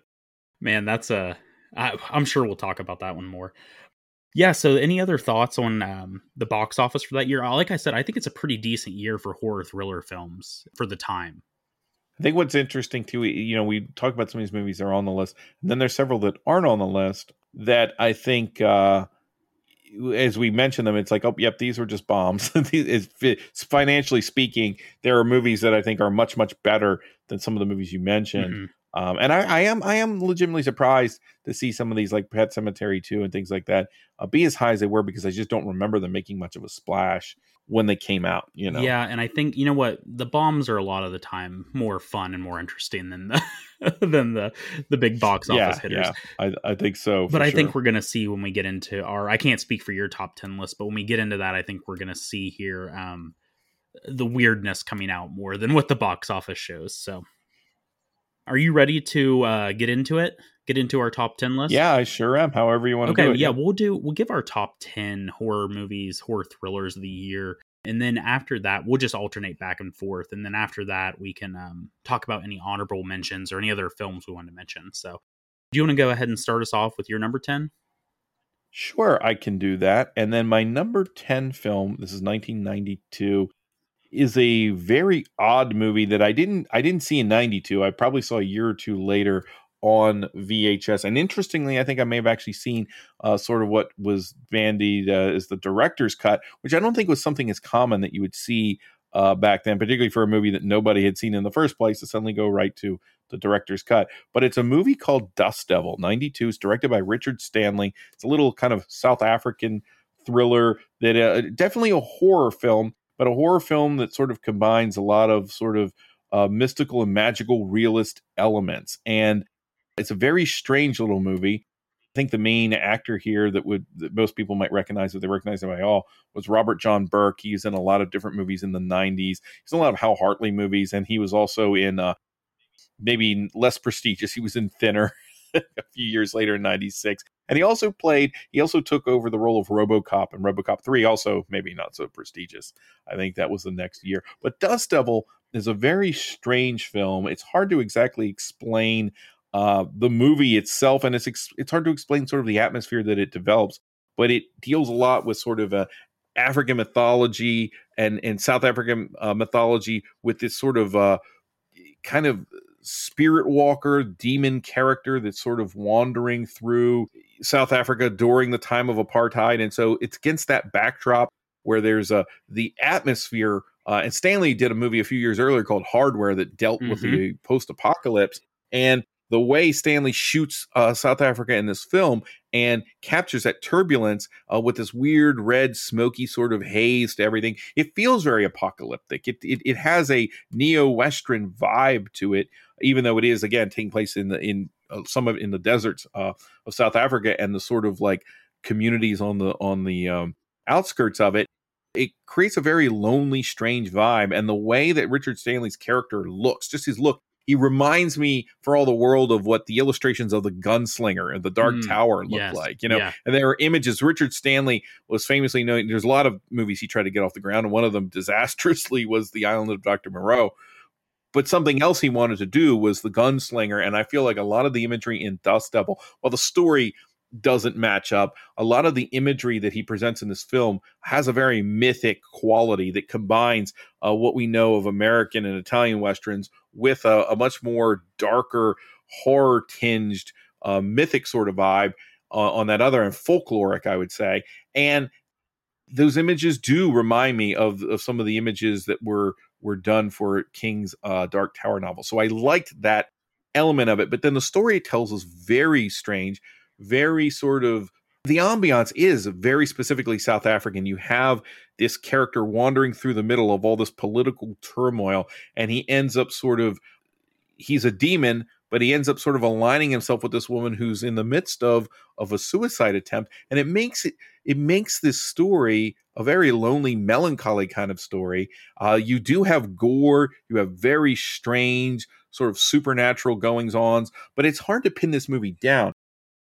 B: (laughs)
A: Man, that's a. I, I'm sure we'll talk about that one more yeah so any other thoughts on um, the box office for that year uh, like i said i think it's a pretty decent year for horror thriller films for the time
B: i think what's interesting too you know we talk about some of these movies that are on the list and then there's several that aren't on the list that i think uh as we mentioned them, it's like, oh, yep, these were just bombs. (laughs) financially speaking, there are movies that I think are much, much better than some of the movies you mentioned. Mm-hmm. Um, and I, I, am I am legitimately surprised to see some of these like Pet Sematary 2 and things like that uh, be as high as they were because I just don't remember them making much of a splash when they came out. You know.
A: Yeah, and I think you know what the bombs are a lot of the time more fun and more interesting than the (laughs) than the the big box office
B: yeah,
A: hitters.
B: Yeah, I, I think so.
A: But I
B: sure.
A: think we're gonna see when we get into our. I can't speak for your top ten list, but when we get into that, I think we're gonna see here um, the weirdness coming out more than what the box office shows. So are you ready to uh, get into it? Get into our top ten list?
B: Yeah, I sure am. However you want
A: okay,
B: to
A: do it. Yeah, we'll do. We'll give our top ten horror movies, horror thrillers of the year, and then after that, we'll just alternate back and forth. And then after that, we can um, talk about any honorable mentions or any other films we want to mention. So, do you want to go ahead and start us off with your number ten?
B: Sure, I can do that. And then my number 10 film, this is 1992, is a very odd movie that I didn't I didn't see in 92. I probably saw a year or two later on VHS. And interestingly, I think I may have actually seen uh, sort of what was bandied uh, as the director's cut, which I don't think was something as common that you would see uh, back then, particularly for a movie that nobody had seen in the first place to suddenly go right to the director's cut. But it's a movie called Dust Devil, 92. It's directed by Richard Stanley. It's a little kind of South African thriller that uh, definitely a horror film but a horror film that sort of combines a lot of sort of uh, mystical and magical realist elements. And it's a very strange little movie. I think the main actor here that would that most people might recognize, if they recognize him by all, was Robert John Burke. He's in a lot of different movies in the '90s. He's in a lot of Hal Hartley movies, and he was also in uh, maybe less prestigious. He was in Thinner (laughs) a few years later in '96. And he also played, he also took over the role of Robocop and Robocop 3, also maybe not so prestigious. I think that was the next year. But Dust Devil is a very strange film. It's hard to exactly explain uh, the movie itself, and it's ex- it's hard to explain sort of the atmosphere that it develops. But it deals a lot with sort of a African mythology and and South African uh, mythology with this sort of uh, kind of spirit walker demon character that's sort of wandering through South Africa during the time of apartheid and so it's against that backdrop where there's a the atmosphere uh, and Stanley did a movie a few years earlier called Hardware that dealt mm-hmm. with the post apocalypse and the way Stanley shoots uh, South Africa in this film and captures that turbulence uh, with this weird red, smoky sort of haze to everything, it feels very apocalyptic. It it, it has a neo Western vibe to it, even though it is again taking place in the in uh, some of in the deserts uh, of South Africa and the sort of like communities on the on the um, outskirts of it it creates a very lonely, strange vibe. And the way that Richard Stanley's character looks, just his look, he reminds me for all the world of what the illustrations of the gunslinger and the dark mm, tower look yes, like you know yeah. and there are images richard stanley was famously known there's a lot of movies he tried to get off the ground and one of them disastrously (laughs) was the island of dr moreau but something else he wanted to do was the gunslinger and i feel like a lot of the imagery in dust devil while the story doesn't match up. A lot of the imagery that he presents in this film has a very mythic quality that combines uh, what we know of American and Italian westerns with a, a much more darker, horror tinged, uh, mythic sort of vibe uh, on that other and folkloric, I would say. And those images do remind me of, of some of the images that were were done for King's uh, Dark Tower novel. So I liked that element of it. But then the story tells us very strange very sort of the ambiance is very specifically South African. You have this character wandering through the middle of all this political turmoil, and he ends up sort of he's a demon, but he ends up sort of aligning himself with this woman who's in the midst of of a suicide attempt, and it makes it it makes this story a very lonely, melancholy kind of story. Uh, you do have gore, you have very strange, sort of supernatural goings ons, but it's hard to pin this movie down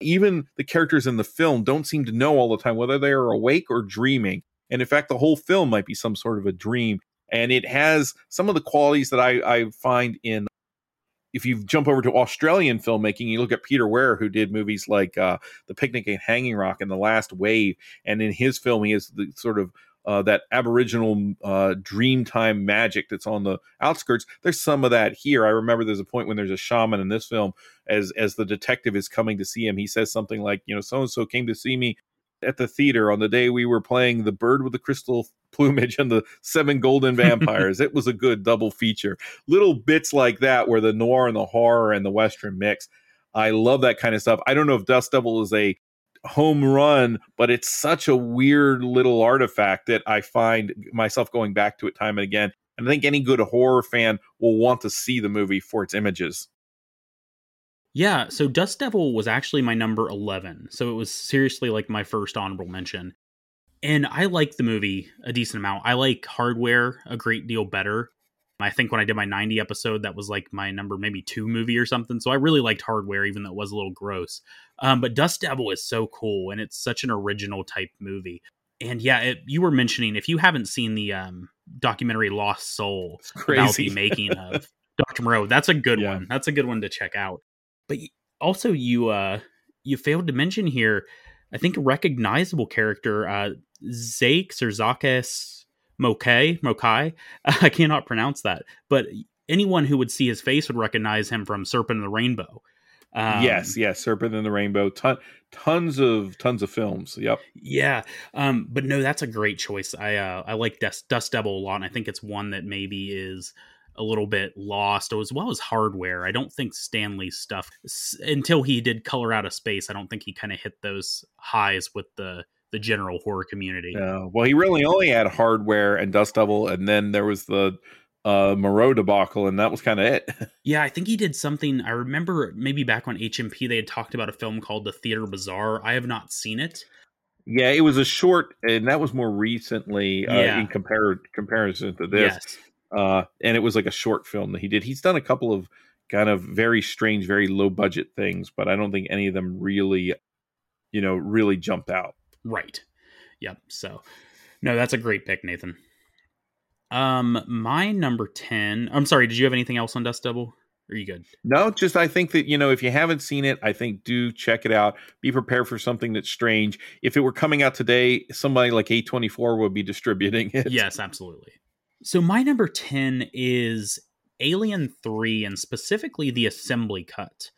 B: even the characters in the film don't seem to know all the time whether they are awake or dreaming. And in fact, the whole film might be some sort of a dream. And it has some of the qualities that I, I find in if you jump over to Australian filmmaking, you look at Peter Weir, who did movies like uh, The Picnic and Hanging Rock and The Last Wave, and in his film, he has the sort of uh, that Aboriginal uh, Dreamtime magic that's on the outskirts. There's some of that here. I remember there's a point when there's a shaman in this film, as as the detective is coming to see him, he says something like, you know, so and so came to see me at the theater on the day we were playing The Bird with the Crystal Plumage and the Seven Golden Vampires. it was a good double feature. Little bits like that where the noir and the horror and the western mix. I love that kind of stuff. I don't know if Dust Devil is a home run, but it's such a weird little artifact that I find myself going back to it time and again. And I think any good horror fan will want to see the movie for its images.
A: Yeah, so Dust Devil was actually my number 11. So it was seriously like my first honorable mention. And I like the movie a decent amount. I like Hardware a great deal better. I think when I did my 90 episode, that was like my number maybe two movie or something. So I really liked Hardware, even though it was a little gross. Um, but Dust Devil is so cool, and it's such an original type movie. And yeah, it, you were mentioning if you haven't seen the um, documentary Lost Soul about the making (laughs) of Dr. Moreau, that's a good yeah. one. That's a good one to check out. But also, you uh, you failed to mention here, I think a recognizable character, uh, Zakes or Zakes Mokae, Mokae. (laughs) I cannot pronounce that, but anyone who would see his face would recognize him from Serpent in the Rainbow.
B: Um, yes, yes, Serpent in the Rainbow. Ton, tons of tons of films. Yep.
A: Yeah, um, but no, that's a great choice. I uh, I like Dust, Dust Devil a lot, and I think it's one that maybe is a little bit lost, as well as hardware. I don't think Stanley's stuff until he did Color Out of Space. I don't think he kind of hit those highs with the the general horror community.
B: Yeah. Well, he really only had hardware and Dust Devil, and then there was the uh Moreau debacle, and that was kind of it. (laughs)
A: yeah, I think he did something. I remember maybe back on HMP they had talked about a film called The Theater Bizarre. I have not seen it.
B: Yeah, it was a short, and that was more recently uh, yeah. in compar- comparison to this. Yes. Uh, and it was like a short film that he did. He's done a couple of kind of very strange, very low budget things, but I don't think any of them really, you know, really jumped out.
A: Right. Yep. So, no, that's a great pick, Nathan. Um, my number ten. I'm sorry. Did you have anything else on Dust Devil? Are you good?
B: No, just I think that you know if you haven't seen it, I think do check it out. Be prepared for something that's strange. If it were coming out today, somebody like A24 would be distributing it.
A: Yes, absolutely. So my number 10 is Alien 3 and specifically the assembly cut.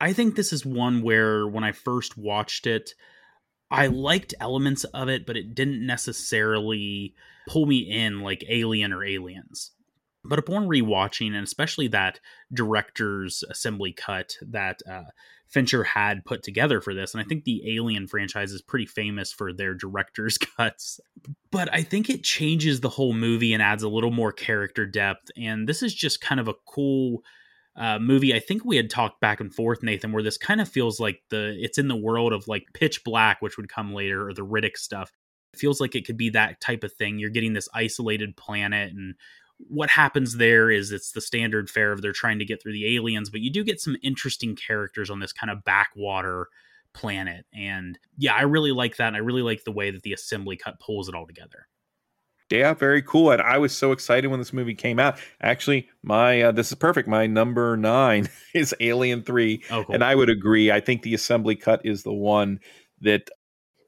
A: I think this is one where when I first watched it, I liked elements of it, but it didn't necessarily pull me in like Alien or Aliens. But upon rewatching, and especially that director's assembly cut that uh, Fincher had put together for this, and I think the Alien franchise is pretty famous for their director's (laughs) cuts. But I think it changes the whole movie and adds a little more character depth. And this is just kind of a cool uh, movie. I think we had talked back and forth, Nathan, where this kind of feels like the it's in the world of like Pitch Black, which would come later, or the Riddick stuff. It feels like it could be that type of thing. You're getting this isolated planet and what happens there is it's the standard fare of they're trying to get through the aliens, but you do get some interesting characters on this kind of backwater planet. And yeah, I really like that. And I really like the way that the assembly cut pulls it all together.
B: Yeah, very cool. And I was so excited when this movie came out. Actually, my uh, this is perfect. My number nine (laughs) is Alien Three, oh, cool. and I would agree. I think the assembly cut is the one that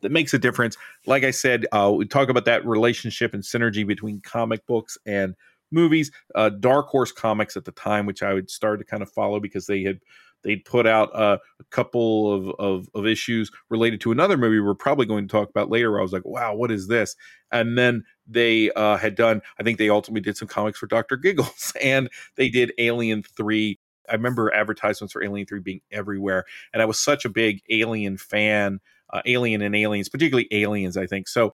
B: that makes a difference. Like I said, uh, we talk about that relationship and synergy between comic books and movies. Uh, Dark Horse Comics at the time, which I would start to kind of follow because they had they'd put out uh, a couple of, of, of issues related to another movie we're probably going to talk about later. I was like, wow, what is this? And then they uh, had done. I think they ultimately did some comics for Doctor Giggles, (laughs) and they did Alien Three. I remember advertisements for Alien Three being everywhere, and I was such a big Alien fan. Uh, Alien and Aliens, particularly Aliens, I think. So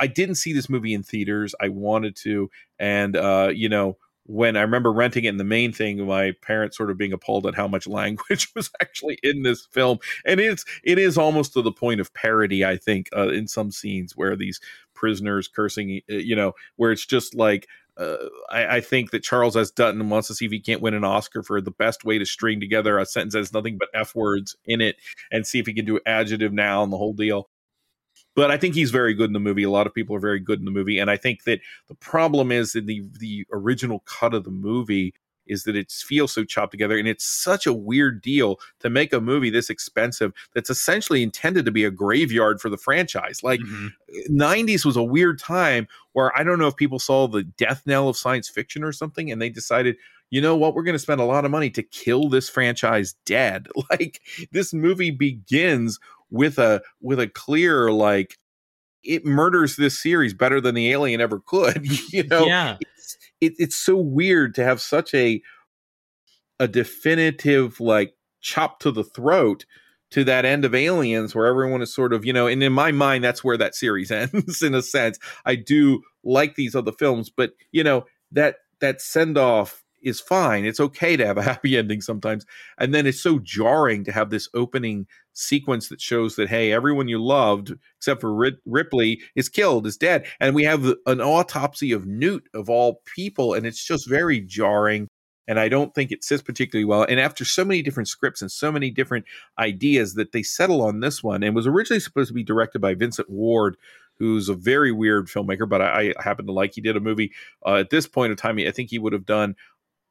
B: I didn't see this movie in theaters. I wanted to, and uh, you know, when I remember renting it, and the main thing, my parents sort of being appalled at how much (laughs) language was actually in this film, and it's it is almost to the point of parody. I think uh, in some scenes where these prisoners cursing, you know, where it's just like. Uh, I, I, think that Charles S. Dutton wants to see if he can't win an Oscar for the best way to string together a sentence that has nothing but F words in it and see if he can do adjective now and the whole deal but I think he's very good in the movie. A lot of people are very good in the movie, and I think that the problem is in the the original cut of the movie is that it feels so chopped together and it's such a weird deal to make a movie this expensive that's essentially intended to be a graveyard for the franchise like mm-hmm. 90s was a weird time where i don't know if people saw the death knell of science fiction or something and they decided you know what we're going to spend a lot of money to kill this franchise dead (laughs) like this movie begins with a with a clear like it murders this series better than the alien ever could (laughs) you know
A: yeah
B: it's, it, it's so weird to have such a a definitive like chop to the throat to that end of aliens where everyone is sort of you know and in my mind that's where that series (laughs) ends in a sense i do like these other films but you know that that send off is fine. It's okay to have a (laughs) happy ending sometimes. And then it's so jarring to have this opening sequence that shows that, hey, everyone you loved, except for Ripley, is killed, is dead. And we have an autopsy of Newt, of all people. And it's just very jarring. And I don't think it sits particularly well. And after so many different scripts and so many different ideas that they settle on this one, and was originally supposed to be directed by Vincent Ward, who's a very weird filmmaker, but I, I happen to like. He did a movie uh, at this point of time. I think he would have done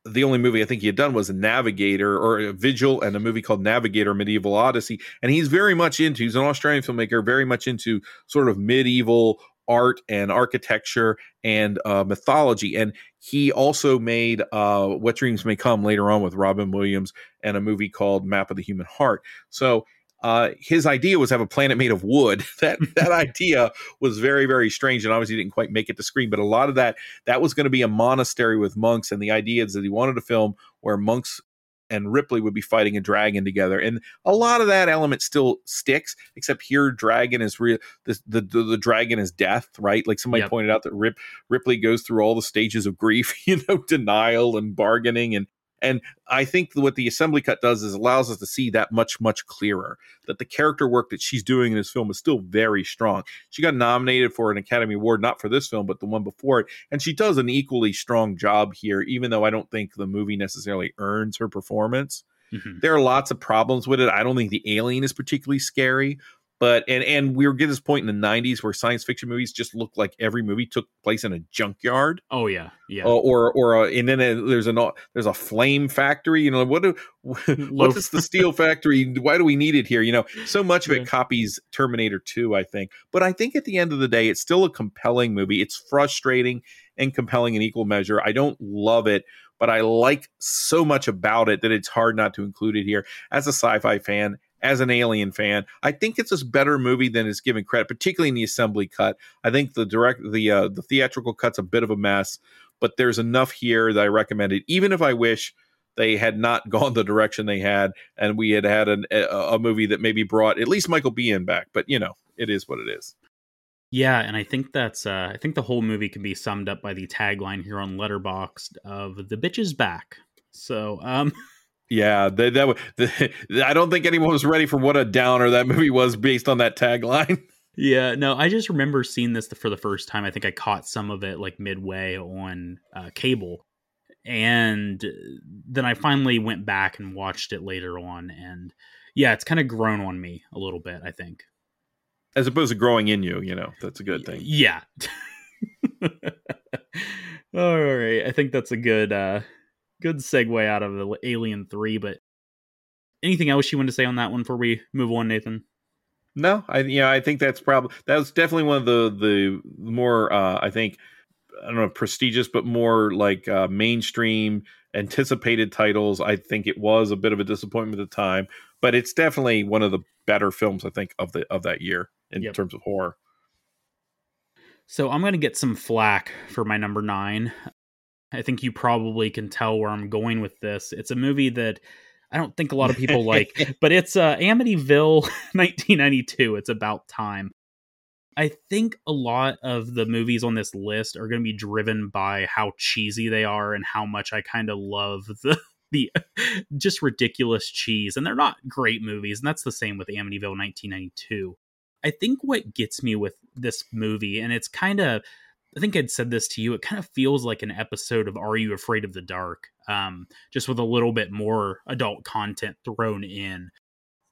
B: the only movie I think he had done was Navigator or a Vigil and a movie called Navigator Medieval Odyssey. And he's very much into, he's an Australian filmmaker, very much into sort of medieval art and architecture and uh, mythology. And he also made uh, What Dreams May Come later on with Robin Williams and a movie called Map of the Human Heart. So uh, his idea was have a planet made of wood. (laughs) that that (laughs) idea was very very strange, and obviously didn't quite make it to screen. But a lot of that that was going to be a monastery with monks, and the idea is that he wanted a film where monks and Ripley would be fighting a dragon together, and a lot of that element still sticks. Except here, dragon is real. The, the the, dragon is death, right? Like somebody yep. pointed out that Rip Ripley goes through all the stages of grief, (laughs) you know, denial and bargaining, and and I think what the assembly cut does is allows us to see that much, much clearer. That the character work that she's doing in this film is still very strong. She got nominated for an Academy Award, not for this film, but the one before it. And she does an equally strong job here, even though I don't think the movie necessarily earns her performance. Mm-hmm. There are lots of problems with it. I don't think the alien is particularly scary, but and and we were getting this point in the 90s where science fiction movies just looked like every movie took place in a junkyard.
A: Oh yeah. Yeah.
B: Uh, or or uh, and then a, there's a there's a flame factory you know what do, (laughs) what is the steel factory? Why do we need it here? You know so much of it copies terminator 2 i think. But i think at the end of the day it's still a compelling movie. It's frustrating and compelling in equal measure. I don't love it but I like so much about it that it's hard not to include it here. As a sci-fi fan, as an Alien fan, I think it's a better movie than is given credit, particularly in the assembly cut. I think the direct the uh, the theatrical cut's a bit of a mess, but there's enough here that I recommend it, even if I wish they had not (laughs) gone the direction they had and we had had an, a, a movie that maybe brought at least Michael Biehn back. But you know, it is what it is.
A: Yeah, and I think that's uh, I think the whole movie can be summed up by the tagline here on Letterboxd of "the bitch is back." So, um, (laughs)
B: yeah, that, (laughs) I don't think anyone was ready for what a downer that movie was based on that tagline. (laughs)
A: Yeah, no, I just remember seeing this for the first time. I think I caught some of it like midway on uh, cable, and then I finally went back and watched it later on. And yeah, it's kind of grown on me a little bit. I think,
B: as opposed to growing in you, you know, that's a good thing.
A: Yeah. (laughs) All right, I think that's a good uh good segue out of the Alien Three. But anything else you want to say on that one before we move on, Nathan?
B: No, I you know I think that's probably that was definitely one of the the more uh, I think I don't know prestigious but more like uh, mainstream anticipated titles. I think it was a bit of a disappointment at the time, but it's definitely one of the better films I think of the of that year in yep. terms of horror.
A: So I'm going to get some flack for my number 9. I think you probably can tell where I'm going with this. It's a movie that I don't think a lot of people like, (laughs) but it's uh, Amityville (laughs) 1992. It's about time. I think a lot of the movies on this list are going to be driven by how cheesy they are and how much I kind of love the (laughs) the just ridiculous cheese. And they're not great movies, and that's the same with Amityville 1992. I think what gets me with this movie, and it's kind of I think I'd said this to you. It kind of feels like an episode of Are You Afraid of the Dark? Um, just with a little bit more adult content thrown in.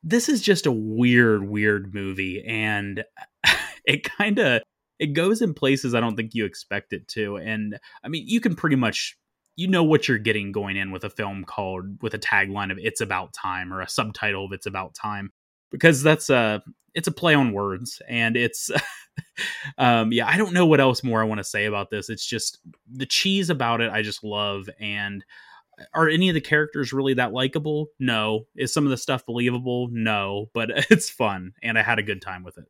A: This is just a weird, weird movie, and (laughs) it kind of it goes in places I don't think you expect it to. And I mean, you can pretty much you know what you're getting going in with a film called with a tagline of "It's About Time" or a subtitle of "It's About Time," because that's a it's a play on words, and it's (laughs) um, yeah, I don't know what else more I want to say about this. It's just the cheese about it. I just love. And are any of the characters really that likable? No. Is some of the stuff believable? No. But (laughs) it's fun, and I had a good time with it.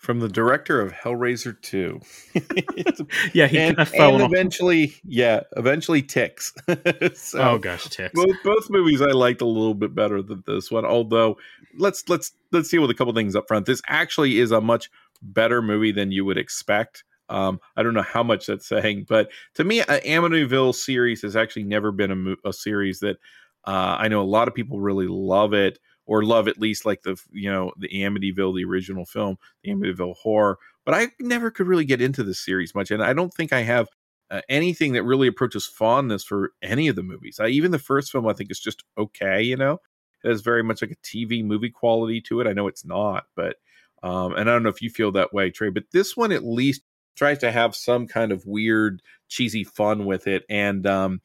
B: From the director of Hellraiser 2. (laughs) (laughs)
A: yeah, he
B: and,
A: kind of fell
B: and eventually, yeah, eventually Ticks. (laughs)
A: so oh gosh, Ticks.
B: Both, both movies I liked a little bit better than this one. Although, let's let's let's deal with a couple things up front. This actually is a much better movie than you would expect. Um, I don't know how much that's saying, but to me, an Amityville series has actually never been a, mo- a series that uh, I know a lot of people really love it or love at least like the you know the Amityville, the original film, the Amityville horror. But I never could really get into this series much, and I don't think I have uh, anything that really approaches fondness for any of the movies. I, even the first film, I think is just okay. You know, it has very much like a TV movie quality to it. I know it's not, but um, and I don't know if you feel that way, Trey, but this one at least tries to have some kind of weird, cheesy fun with it. And um,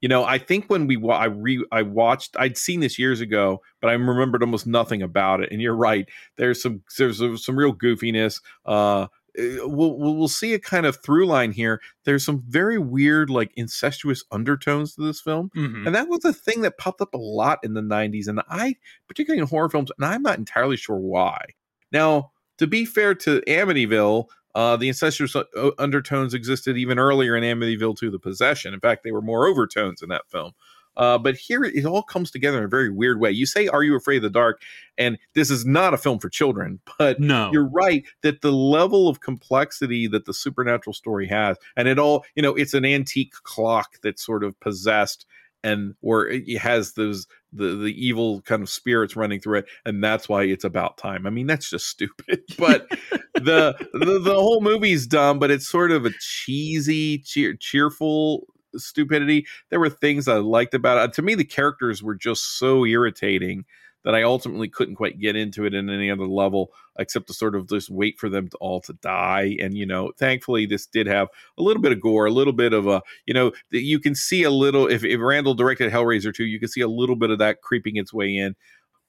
B: you know, I think when we wa- I re I watched I'd seen this years ago, but I remembered almost nothing about it. And you're right, there's some there's some real goofiness. Uh, eh, we'll we'll see a kind of through line here. There's some very weird, like incestuous undertones to this film, mm-hmm. and that was a thing that popped up a lot in the '90s. And I, particularly in horror films, and I'm not entirely sure why. Now, to be fair to Amityville, uh, the incestuous undertones existed even earlier in Amityville 2 The Possession. In fact, they were more overtones in that film. Uh, but here it all comes together in a very weird way. You say, Are You Afraid of the Dark? And this is not a film for children, (laughs) but
A: no.
B: you're right that the level of complexity that the supernatural story has, and it all, you know, it's an antique clock that's sort of possessed and or it has those the the evil kind of spirits running through it and that's why it's about time. I mean that's just (laughs) stupid but the, the the whole movie's dumb but it's sort of a cheesy cheer, cheerful stupidity. There were things i liked about it. To me the characters were just so irritating that I ultimately couldn't quite get into it in any other level except to sort of just wait for them to all to die. And you know, thankfully, this did have a little bit of gore, a little bit of a you know, you can see a little. If, if Randel directed Hellraiser 2, you can see a little bit of that creeping its way in.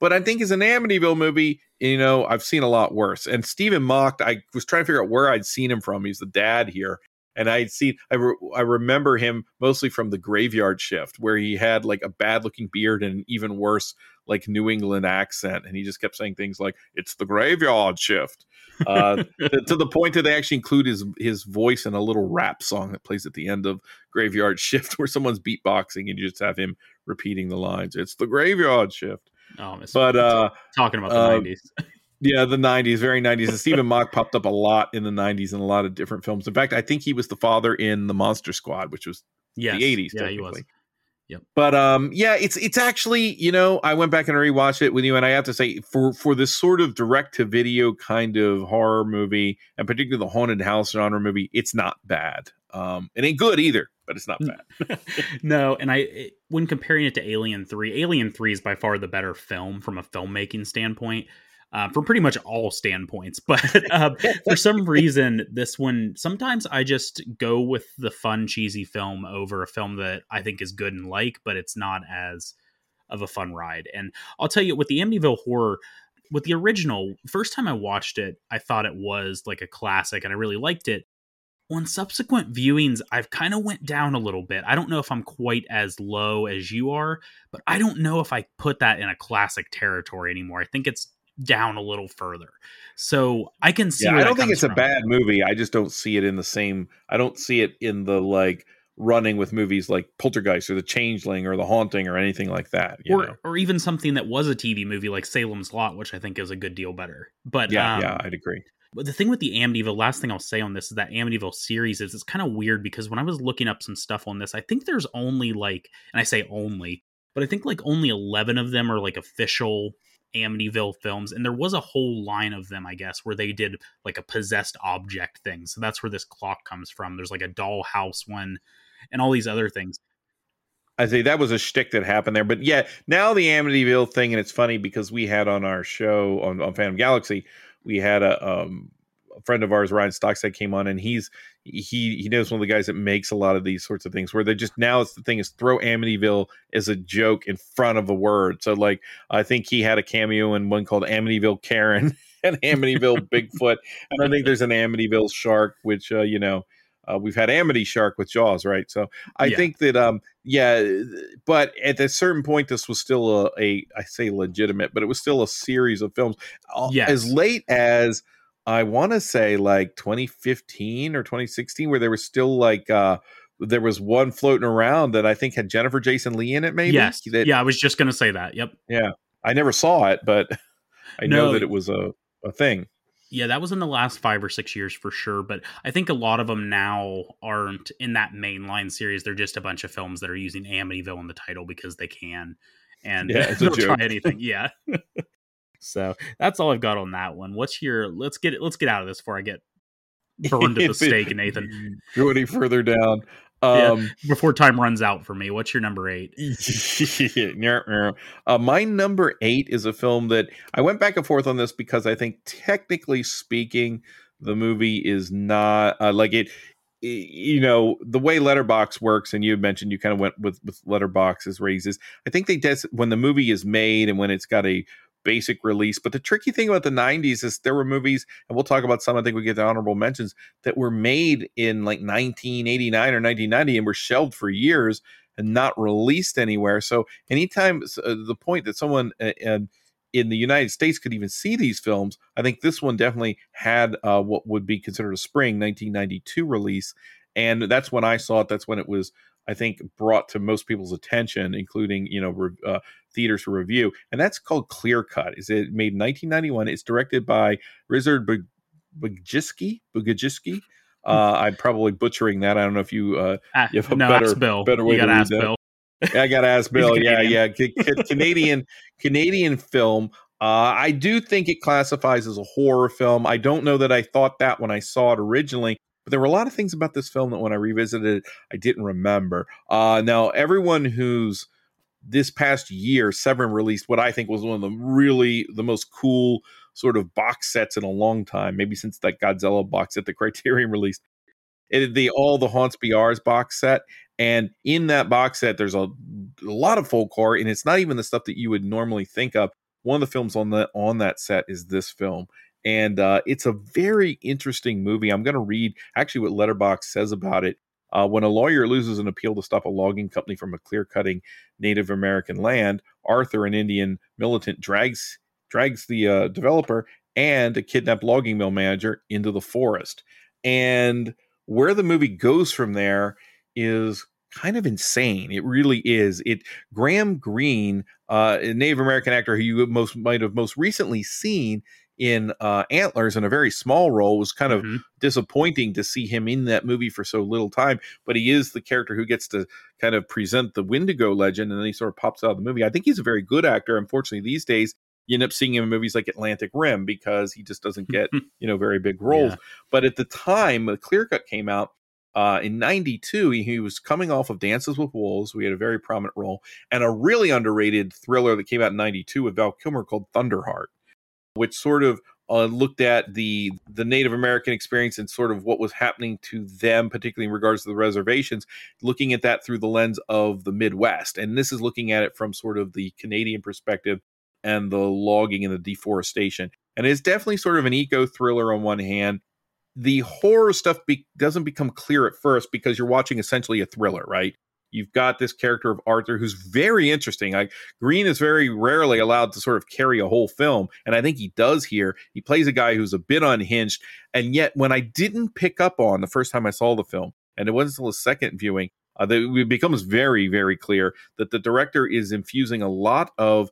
B: But I think as an Amityville movie, you know, I've seen a lot worse. And Stephen Macht, I was trying to figure out where I'd seen him from. He's the dad here and I'd seen I, re- I remember him mostly from the Graveyard Shift, where he had like a bad looking beard and an even worse like New England accent, and he just kept saying things like "It's the Graveyard Shift." Uh, to, to the point that they actually include his his voice in a little rap song that plays at the end of Graveyard Shift, (laughs) where someone's beatboxing and you just have him repeating the lines. It's the Graveyard Shift.
A: Oh,
B: But uh,
A: talking about the
B: uh,
A: 90s. (laughs)
B: yeah, the '90s, very '90s. And Stephen (laughs) Macht popped up a lot in the '90s in a lot of different films. In fact, I think he was the father in the Monster Squad, which was
A: Yes.
B: the '80s.
A: Yeah, he was. Yep.
B: But um, yeah, it's it's actually you know I went back and rewatched it with you, and I have to say for for this sort of direct to video kind of horror movie, and particularly the haunted house genre movie, it's not bad. Um, it ain't good either, but it's not bad. (laughs)
A: no, and I it- when comparing it to Alien Three, Alien Three is by far the better film from a filmmaking standpoint, uh, from pretty much all standpoints. (laughs) But uh, for some (laughs) reason, this one sometimes I just go with the fun, cheesy film over a film that I think is good and like, but it's not as of a fun ride. And I'll tell you, with the Amityville Horror. With the original, first time I watched it, I thought it was like a classic and I really liked it on subsequent viewings i've kind of went down a little bit i don't know if i'm quite as low as you are but i don't know if i put that in a classic territory anymore i think it's down a little further so i can see
B: yeah, I don't think it's a bad movie. I just don't see it in the same. I don't see it in the like running with movies like Poltergeist or The Changeling or The Haunting or anything like that. You
A: or,
B: know?
A: or even something that was a tv movie like salem's lot which i think is a good deal better but
B: Yeah,
A: um,
B: yeah, I'd agree.
A: But the thing with the Amityville, last thing I'll say on this is that Amityville series is it's kind of weird because when I was looking up some stuff on this, I think there's only like, and I say only, but I think like only 11 of them are like official Amityville films. And there was a whole line of them, I guess, where they did like a possessed object thing. So that's where this clock comes from. There's like a dollhouse one and all these other things.
B: I say that was a shtick that happened there. But yeah, now the Amityville thing, and it's funny because we had on our show on, on Phantom Galaxy, we had a, um, a friend of ours, Ryan Stockstead, came on, and he's he he knows one of the guys that makes a lot of these sorts of things where they just now it's the thing is throw Amityville as a joke in front of a word. So like I think he had a cameo in one called Amityville Karen (laughs) and Amityville (laughs) Bigfoot, and I think there's an Amityville Shark, which uh, you know. Uh, we've had Amity Shark with Jaws, right? So I
A: Yeah.
B: think that, um, yeah, but at a certain point, this was still a, a, I say legitimate, but it was still a series of films.
A: Yes.
B: As late as I want to say like 2015 or 2016, where there was still like, uh, there was one floating around that I think had Jennifer Jason Lee in it, maybe.
A: yes.
B: That,
A: yeah, I was just going to say that. Yep.
B: Yeah, I never saw it, but (laughs) I know that it was a, a thing.
A: Yeah, that was in the last five or six years for sure. But I think a lot of them now aren't in that mainline series. They're just a bunch of films that are using Amityville in the title because they can, and
B: Yeah, (laughs)
A: they'll try anything. Yeah. (laughs) so that's all I've got on that one. What's your? Let's get it. Let's get out of this before I get burned at the stake, (laughs) Nathan.
B: Go any further down.
A: Yeah.
B: Um,
A: Before time runs out for me. What's your number eight? (laughs)
B: uh, my number eight is a film that I went back and forth on this because I think, technically speaking, the movie is not uh, like it. You know the way Letterboxd works, and you had mentioned you kind of went with with Letterboxd's raises. I think they des- when the movie is made and when it's got a basic release. But the tricky thing about the '90s is there were movies, and we'll talk about some. I think we get the honorable mentions that were made in like 1989 or 1990 and were shelved for years and not released anywhere. So anytime uh, the point that someone uh, in the United States could even see these films, I think this one definitely had uh, what would be considered a spring 1992 release, and that's when I saw it. That's when it was, I think, brought to most people's attention, including you know re- uh, theaters for review, and that's called Clear Cut. Is it made in 1991? It's directed by Richard Bug- Bugajski. Bugajski. Uh, I'm probably butchering that. I don't know if you uh,
A: Ah,
B: You have a
A: no,
B: better-
A: Bill.
B: better way
A: you
B: to
A: ask
B: that.
A: Bill.
B: I got to ask (laughs) Bill. Yeah, yeah, Ca- ca- Canadian Canadian film. Uh, I do think it classifies as a horror film. I don't know that I thought that when I saw it originally, but there were a lot of things about this film that when I revisited it, I didn't remember. Uh, now, everyone who's this past year, Severin released what I think was one of the really the most cool sort of box sets in a long time, maybe since that Godzilla box set the (laughs) Criterion released. It, the all the Haunts Be Ours box set, and in that box set, there's a, a lot of folk horror, and it's not even the stuff that you would normally think of. One of the films on the on that set is this film, and uh, it's a very interesting movie. I'm going to read actually what Letterboxd says about it. Uh, when a lawyer loses an appeal to stop a logging company from a clear cutting Native American land, Arthur, an Indian militant, drags drags the uh, developer and a kidnapped logging mill manager into the forest. And where the movie goes from there is kind of insane. It really is. It Graham Greene, uh, a Native American actor who you most might have most recently seen in uh, Antlers in a very small role was kind of mm-hmm. disappointing to see him in that movie for so little time. But he is the character who gets to kind of present the Wendigo legend, and then he sort of pops out of the movie. I think he's a very good actor. Unfortunately, these days you end up seeing him in movies like Atlantic Rim because he just doesn't get (laughs) you know very big roles. Yeah. But at the time, the Clear Cut came out. Uh, in 92 he, he was coming off of dances with wolves we had a very prominent role and a really underrated thriller that came out in 92 with val kilmer called thunderheart which sort of uh, looked at the the Native American experience and sort of what was happening to them, particularly in regards to the reservations, looking at that through the lens of the Midwest. And this is looking at it from sort of the Canadian perspective and the logging and the deforestation. And it's definitely sort of an eco thriller on one hand. The horror stuff be- doesn't become clear at first because you're watching essentially a thriller, right? You've got this character of Arthur who's very interesting. Like Greene is very rarely allowed to sort of carry a whole film, and I think he does here. He plays a guy who's a bit unhinged, and yet when I didn't pick up on the first time I saw the film, and it wasn't until a second viewing, uh, that it becomes very, very clear that the director is infusing a lot of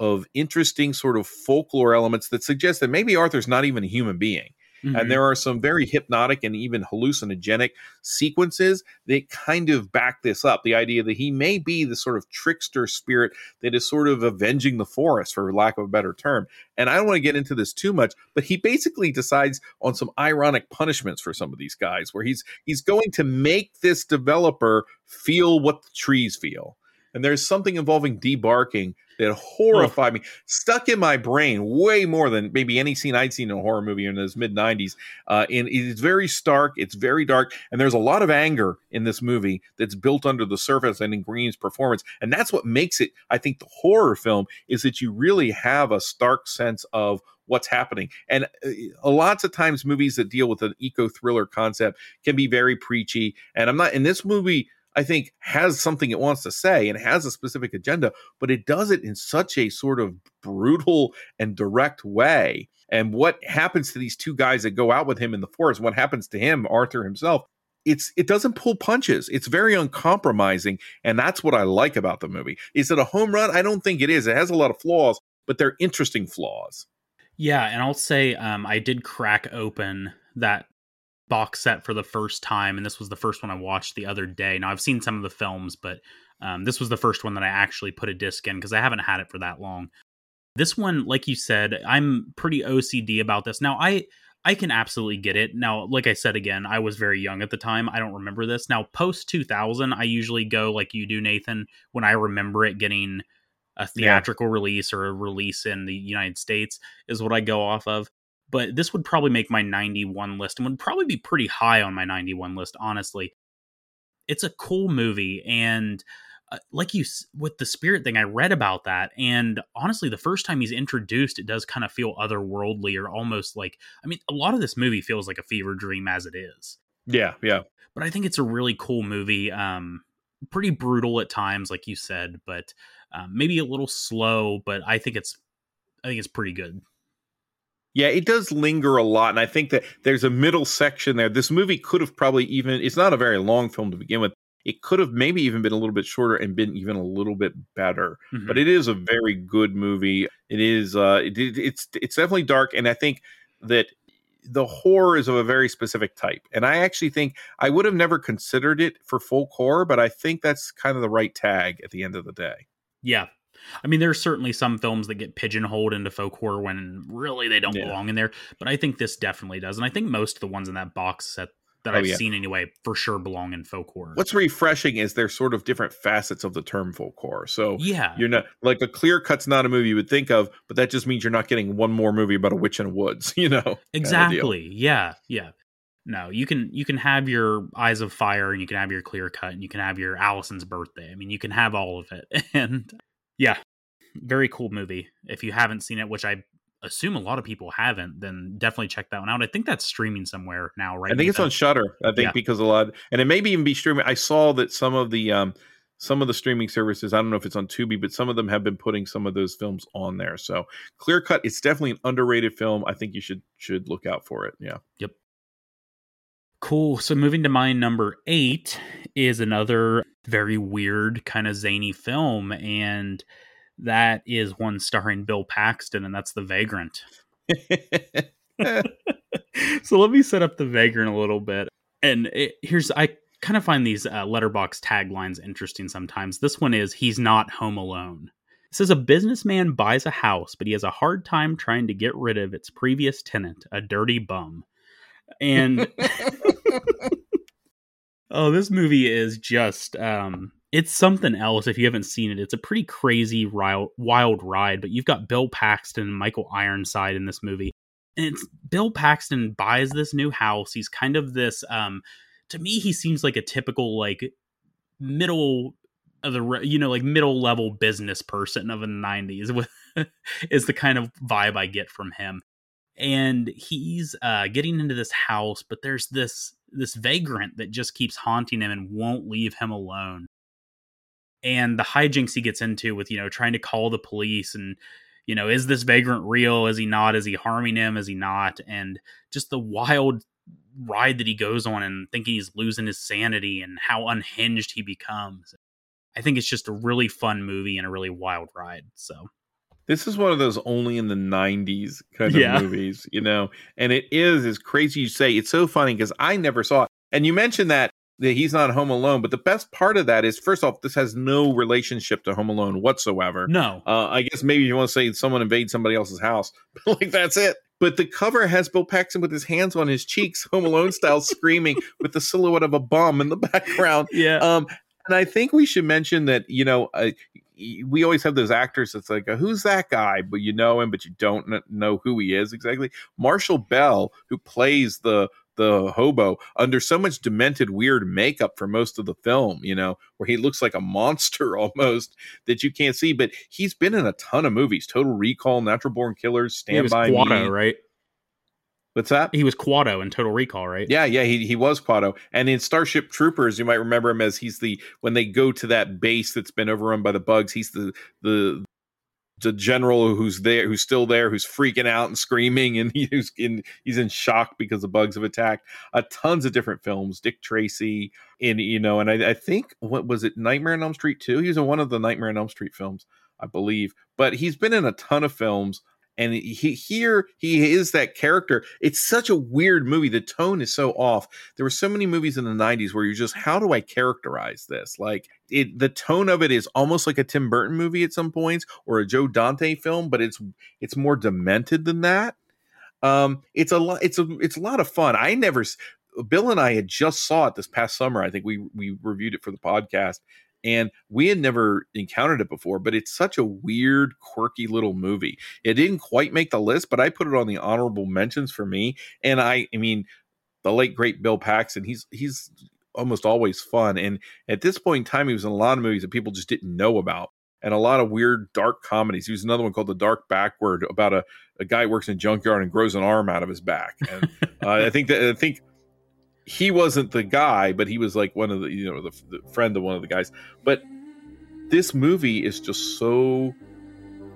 B: of interesting sort of folklore elements that suggest that maybe Arthur's not even a human being. Mm-hmm. And there are some very hypnotic and even hallucinogenic sequences that kind of back this up. The idea that he may be the sort of trickster spirit that is sort of avenging the forest, for lack of a better term. And I don't want to get into this too much, but he basically decides on some ironic punishments for some of these guys, where he's he's going to make this developer feel what the trees feel and there's something involving debarking that horrified oh. me, stuck in my brain way more than maybe any scene I'd seen in a horror movie in the mid '90s. Uh, and it's very stark, it's very dark, and there's a lot of anger in this movie that's built under the surface and in Greene's performance, and that's what makes it, I think, the horror film is that you really have a stark sense of what's happening. And uh, lots of times, movies that deal with an eco thriller concept can be very preachy. And I'm not in this movie. I think has something it wants to say and has a specific agenda, but it does it in such a sort of brutal and direct way. And what happens to these two guys that go out with him in the forest? What happens to him, Arthur himself? It's it doesn't pull punches. It's very uncompromising, and that's what I like about the movie. Is it a home run? I don't think it is. It has a lot of flaws, but they're interesting flaws.
A: Yeah, and I'll say um, I did crack open that box set for the first time, and this was the first one I watched the other day. Now I've seen some of the films, but um, this was the first one that I actually put a disc in because I haven't had it for that long. This one, like you said, I'm pretty OCD about this. Now I I can absolutely get it. Now, like I said again, I was very young at the time. I don't remember this. Now, post 2000, I usually go like you do, Nathan, when I remember it getting a theatrical yeah. release or a release in the United States is what I go off of but this would probably make my 91 list and would probably be pretty high on my 91 list, honestly. It's a cool movie. And uh, like you, with the spirit thing, I read about that. And honestly, the first time he's introduced, it does kind of feel otherworldly or almost like, I mean, a lot of this movie feels like a fever dream as it is.
B: Yeah, yeah.
A: But I think it's a really cool movie. Um, pretty brutal at times, like you said, but um, maybe a little slow. But I think it's, I think it's pretty good.
B: Yeah, it does linger a lot. And I think that there's a middle section there. This movie could have probably even, it's not a very long film to begin with. It could have maybe even been a little bit shorter and been even a little bit better. Mm-hmm. But it is a very good movie. It is, uh, it, it's, it's definitely dark. And I think that the horror is of a very specific type. And I actually think I would have never considered it for folk horror, but I think that's kind of the right tag at the end of the day.
A: Yeah, I mean, there's certainly some films that get pigeonholed into folk horror when really they don't yeah. belong in there, but I think this definitely does, and I think most of the ones in that box set that oh, I've yeah. seen anyway for sure belong in folk horror.
B: What's refreshing is there's sort of different facets of the term folk horror. So
A: yeah,
B: you're not like a clear cut's not a movie you would think of, but that just means you're not getting one more movie about a witch in the woods. (laughs) You know
A: exactly. Yeah, yeah. No, you can you can have your Eyes of Fire and you can have your clear cut and you can have your Alison's birthday. I mean, you can have all of it. (laughs) And yeah, very cool movie. If you haven't seen it, which I assume a lot of people haven't, then definitely check that one out. I think that's streaming somewhere now, right?
B: I think it's on Shudder. I think
A: Yeah.
B: because a lot, and it may even be streaming. I saw that some of the um, some of the streaming services. I don't know if it's on Tubi, but some of them have been putting some of those films on there. So Clear Cut, it's definitely an underrated film. I think you should should look out for it. Yeah.
A: Cool. So moving to my number eight is another very weird, kind of zany film, and that is one starring Bill Paxton, and that's The Vagrant. (laughs) (laughs) so let me set up The Vagrant a little bit. And it, here's I kind of find these uh, letterbox taglines interesting sometimes. This one is "He's not home alone." It says a businessman buys a house, but he has a hard time trying to get rid of its previous tenant, a dirty bum. And (laughs) oh, this movie is just um it's something else if you haven't seen it. It's a pretty crazy wild, wild ride, but you've got Bill Paxton and Michael Ironside in this movie. And it's Bill Paxton buys this new house. He's kind of this um to me he seems like a typical like middle of the you know like middle level business person of the 90s with (laughs) is the kind of vibe I get from him and he's uh, getting into this house but there's this this vagrant that just keeps haunting him and won't leave him alone. And the hijinks he gets into with you know trying to call the police and you know is this vagrant real? Is he not? Is he harming him? Is he not? And just the wild ride that he goes on and thinking he's losing his sanity and how unhinged he becomes. I think it's just a really fun movie and a really wild ride so
B: This is one of those only in the 90s kind of
A: Yeah. (laughs)
B: movies, you know, and it is as crazy you say. It's so funny because I never saw it. And you mentioned that, that he's not home alone, but the best part of that is, first off, this has no relationship to Home Alone whatsoever.
A: no
B: Uh, I guess maybe you want to say someone invades somebody else's house, (laughs) but like that's it. But the cover has Bill Paxton with his hands on his cheeks, Home Alone style, (laughs) screaming with the silhouette of a bum in the background.
A: yeah
B: Um, and I think we should mention that you know uh, we always have those actors that's like uh, who's that guy, but you know him, but you don't know who he is exactly. Marshall Bell, who plays the the hobo under so much demented weird makeup for most of the film you know where he looks like a monster (laughs) almost that you can't see but he's been in a ton of movies. Total recall natural born killers stand by
A: Kuato,
B: me.
A: right
B: what's that
A: he was Kuato in Total Recall, right?
B: yeah, yeah, he he was Kuato. And in Starship Troopers, you might remember him as he's the when they go to that base that's been overrun by the bugs, he's the the the general who's there who's still there who's freaking out and screaming and (laughs) he's in he's in shock because the bugs have attacked uh, tons of different films dick tracy and you know and I, I think what was it nightmare on elm street 2 he was in one of the nightmare on elm street films i believe but he's been in a ton of films and he here he is that character. It's such a weird movie. The tone is so off. There were so many movies in the 90s where you're just how do i characterize this? Like it the tone of it is almost like a tim burton movie at some points or a joe dante film but it's it's more demented than that. Um it's a lot it's a it's a lot of fun. I never bill and i had just saw it this past summer. I think we we reviewed it for the podcast and we had never encountered it before but it's such a weird quirky little movie. It didn't quite make the list but i put it on the honorable mentions for me and i i mean the late great bill paxton he's he's almost always fun and at this point in time he was in a lot of movies that people just didn't know about and a lot of weird dark comedies. He was another one called the dark backward about a, a guy works in a junkyard and grows an arm out of his back and uh, i think that i think he wasn't the guy but he was like one of the you know the, the friend of one of the guys but this movie is just so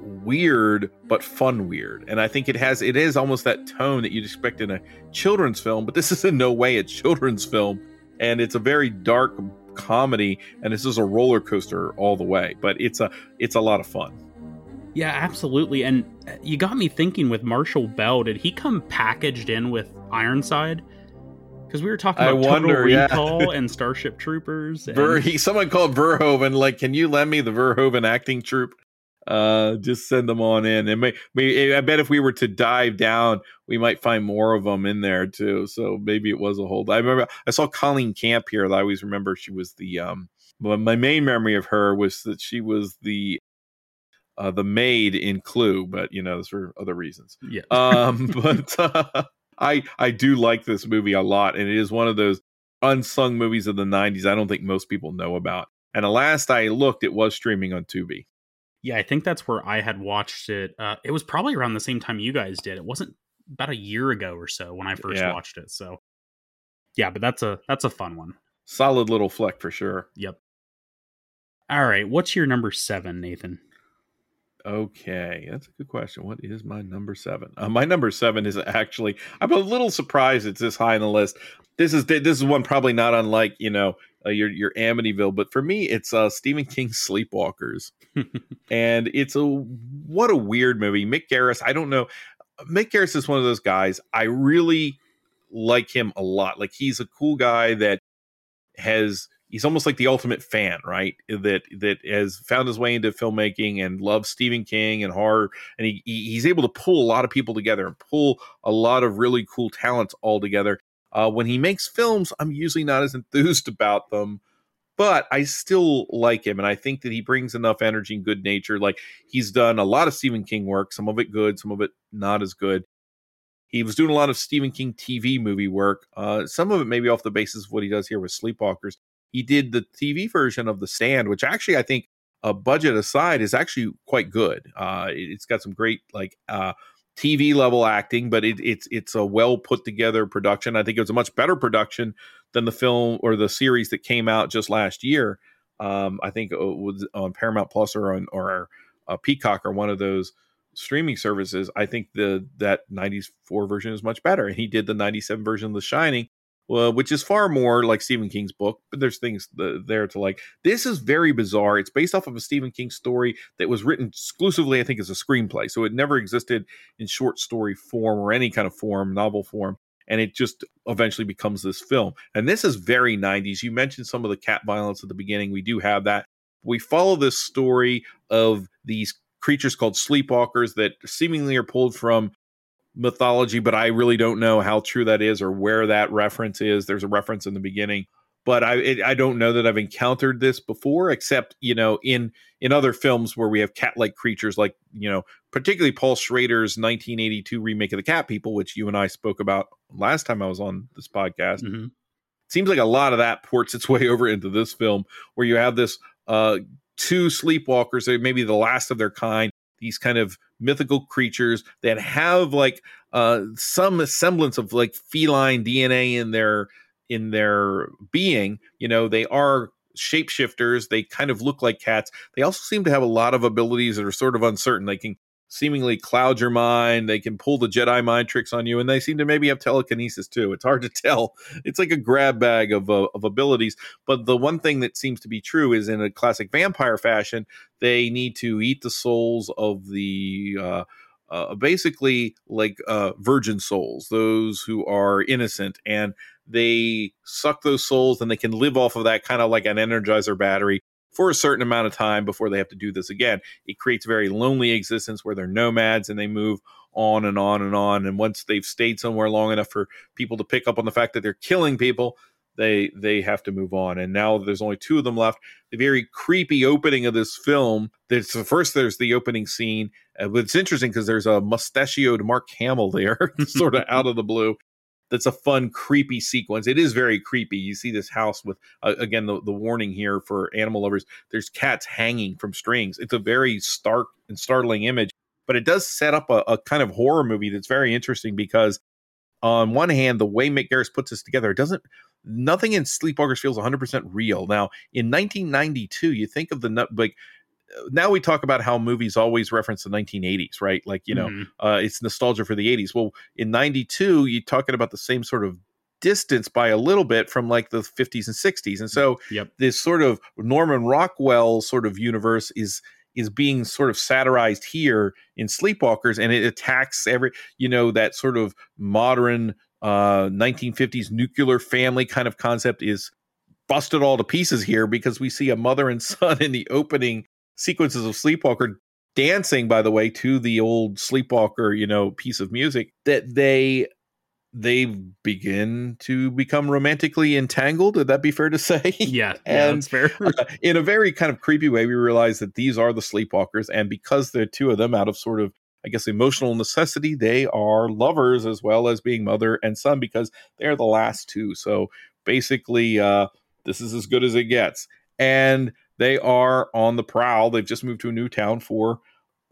B: weird but fun weird and i think it has it is almost that tone that you'd expect in a children's film but this is in no way a children's film and it's a very dark comedy and this is a roller coaster all the way but it's a it's a lot of fun
A: Yeah, absolutely. And uh, you got me thinking with Marshall Bell, did he come packaged in with Ironside? Because we were talking
B: I
A: about
B: wonder,
A: Total
B: yeah.
A: Recall and Starship Troopers. And,
B: Ver, he, someone called Verhoeven, like, can you lend me the Verhoeven acting troupe? Uh, just send them on in. And may, may, I bet if we were to dive down, we might find more of them in there too. So maybe it was a hold. I remember I saw Colleen Camp here. I always remember she was the um. But my main memory of her was that she was the uh, the maid in Clue, but you know, that's for other reasons
A: yeah.
B: um (laughs) but uh, i i do like this movie a lot and it is one of those unsung movies of the 90s i don't think most people know about and the last i looked it was streaming on tubi
A: Yeah, I think that's where I had watched it. Uh, it was probably around the same time you guys did. It wasn't about a year ago or so when I first
B: Yeah.
A: watched it. So, yeah, but that's a that's a fun one.
B: Solid little flick for sure.
A: Yep. All right, what's your number seven, Nathan?
B: Okay, that's a good question. What is my number seven? Uh, my number seven is actually. I'm a little surprised it's this high on the list. This is this is one probably not unlike you know uh, your your Amityville, but for me it's uh, Stephen King's Sleepwalkers, and it's a what a weird movie. Mick Garris, I don't know. Mick Garris is one of those guys. I really like him a lot. Like he's a cool guy that has he's almost like the ultimate fan, right? That that has found his way into filmmaking and loves Stephen King and horror, and he he- he's able to pull a lot of people together and pull a lot of really cool talents all together. Uh, when he makes films, I'm usually not as (laughs) enthused about them, but I still like him, and I think that he brings enough energy and good nature. Like he's done a lot of Stephen King work, some of it good, some of it not as good. He was doing a lot of Stephen King TV movie work. Uh, some of it maybe off the basis of what he does here with Sleepwalkers. He did the TV version of The Stand, which actually I think, uh, budget aside, is actually quite good. Uh, it- it's got some great like uh, TV level acting, but it, it's it's a well put together production. I think it was a much better production than the film or the series that came out just last year. Um, I think it was on Paramount Plus or on or uh, Peacock or one of those streaming services. I think the that '94 version is much better, and he did the '97 version of The Shining, well, which is far more like Stephen King's book. But there's things th- there to like. This is very bizarre. It's based off of a Stephen King story that was written exclusively, I think, as a screenplay, so it never existed in short story form or any kind of form, novel form. And it just eventually becomes this film. And this is very 90s. You mentioned some of the cat violence at the beginning. We do have that. We follow this story of these creatures called sleepwalkers that seemingly are pulled from mythology, but I really don't know how true that is or where that reference is. There's a reference in the beginning, but I it, I don't know that I've encountered this before, except you know in in other films where we have cat-like creatures, like you know particularly Paul Schrader's 1982 remake of the Cat People, which you and I spoke about last time I was on this podcast
A: Mhm.
B: seems like a lot of that ports its (laughs) way over into this film where you have this uh two sleepwalkers they maybe the last of their kind these kind of mythical creatures that have like uh some semblance of like feline dna in their in their being you know they are shapeshifters they kind of look like cats. They also seem to have a lot of abilities that are sort of uncertain they can seemingly cloud your mind. They can pull the jedi mind tricks on you and they seem to maybe have telekinesis too. It's hard to (laughs) tell. It's like a grab bag of, uh, of abilities. But the one thing that seems to be true is in a classic vampire fashion they need to eat the souls of the uh, uh, basically like uh, virgin souls those who are innocent and they suck those souls and they can live off of that kind of like an energizer battery for a certain amount of time before they have to do this again. It creates a very lonely existence where they're nomads and they move on and on and on. And once they've stayed somewhere long enough for people to pick up on the fact that they're killing people they they have to move on. And now there's only two of them left. The very creepy opening of this film there's the first there's the opening scene uh, it's interesting because there's a mustachioed mark hamill there (laughs) sort of out of the blue that's a fun creepy sequence. It is very creepy. You see this house with uh, again the, the warning here for animal lovers. There's cats hanging from strings. It's a very stark and startling image but it does set up a, a kind of horror movie that's very interesting because on one hand the way mick garris puts this together it doesn't nothing in sleepwalkers feels 100% real. Now in 1992 you think of the like now we talk about how movies always reference the 1980s right like you know
A: Mhm.
B: uh, it's nostalgia for the 80s well in 92 you're talking about the same sort of distance by a little bit from like the 50s and 60s and so
A: Yep.
B: this sort of norman rockwell sort of universe is is being sort of satirized here in sleepwalkers and it attacks every you know that sort of modern uh 1950s nuclear family kind of concept is busted all to pieces here because we see a mother and son (laughs) in the opening sequences of sleepwalker dancing by the way to the old sleepwalker you know piece of music that they they begin to become romantically entangled would that be fair to (laughs) say
A: Yeah, yeah, that's fair.
B: uh, in a very kind of creepy way, we realize that these are the sleepwalkers, and because the two of them, out of sort of, I guess, emotional necessity, they are lovers as well as being mother and son because they're the last two. So basically, uh, this is as good as it gets. And they are on the prowl. They've just moved to a new town for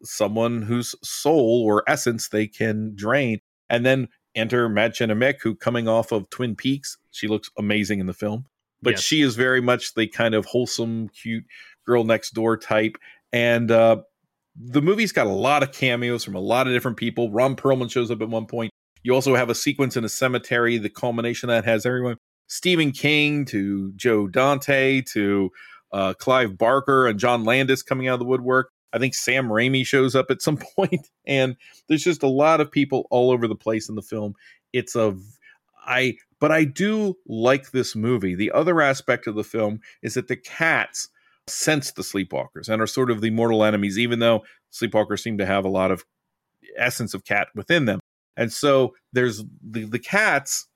B: someone whose soul or essence they can drain. And then enter Madchen Amick, who coming off of Twin Peaks, she looks amazing in the film. But yes. she is very much the kind of wholesome, cute girl next door type. And uh, the movie's got a lot of cameos from a lot of different people. Ron Perlman shows up at one point. You also have a sequence in a cemetery. The culmination that has everyone Stephen King to Joe Dante to uh, Clive Barker and John Landis coming out of the woodwork. I think Sam Raimi shows up at some (laughs) point, and there's just a lot of people all over the place in the film. It's a I but I do like this movie. The other aspect of the film is that the cats sense the sleepwalkers and are sort of the mortal enemies, even though sleepwalkers seem to have a lot of essence of cat within them. And so there's the, the cats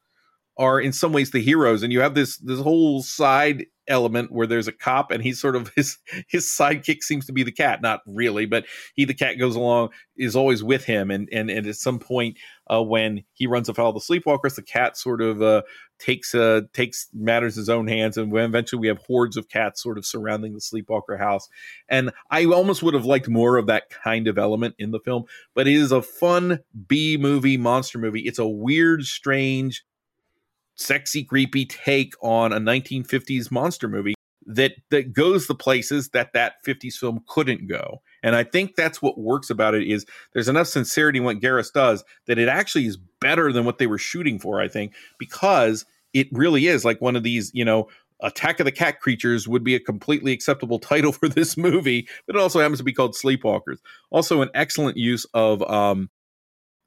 B: are in some ways the heroes, and you have this this whole side element where there's a cop and he's sort of (laughs) his his sidekick seems to be the cat. Not really but he the cat goes along is always with him. And and, and at some point uh, when he runs afoul of the sleepwalkers the cat sort of uh, takes uh, takes matters his own hands. And eventually we have hordes of cats sort of surrounding the sleepwalker house. And i almost would have liked more of that kind of element in the film but it is a fun b movie monster movie. It's a weird strange sexy, creepy take on a 1950s monster movie that that goes the places that that 50s film couldn't go. And I think that's what works about it is there's enough sincerity in what Garris does that it actually is better than what they were shooting for, I think, because it really is like one of these, you know, Attack of the Cat Creatures would be a completely acceptable (laughs) title for this movie, but it also happens to be called Sleepwalkers. Also, an excellent use of um,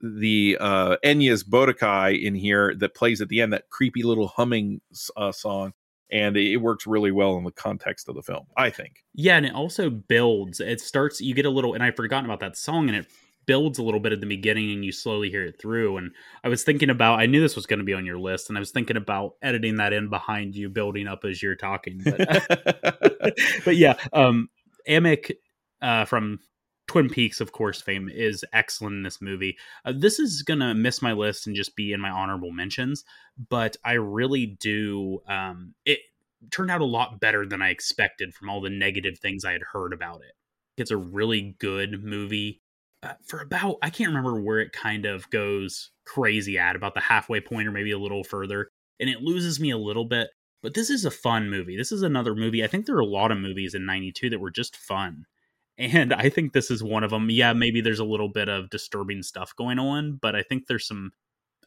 B: the uh, Enya's Boadicea in here that plays at the end, that creepy little humming uh, song. And it works really well in the context of the film, I think.
A: Yeah, and it also builds. It starts, you get a little, and I've forgotten about that song, and it builds a little bit at the beginning and you slowly hear it through. And I was thinking about, I knew this was going to be on your list, and I was thinking about editing that in behind you, building up as you're talking. But, (laughs) but yeah, um, Amick uh, from Twin Peaks, of course, fame is excellent in this movie. Uh, this is gonna miss my list and just be in my honorable mentions, but I really do. Um, it turned out a lot better than I expected from all the negative things I had heard about it. It's a really good movie. Uh, for about, I can't remember where it kind of goes crazy at, about the halfway point or maybe a little further, and it loses me a little bit. But this is a fun movie. This is another movie. I think there are a lot of movies in '92 that were just fun and I think this is one of them. Yeah, maybe there's a little bit of disturbing stuff going on, but I think there's some.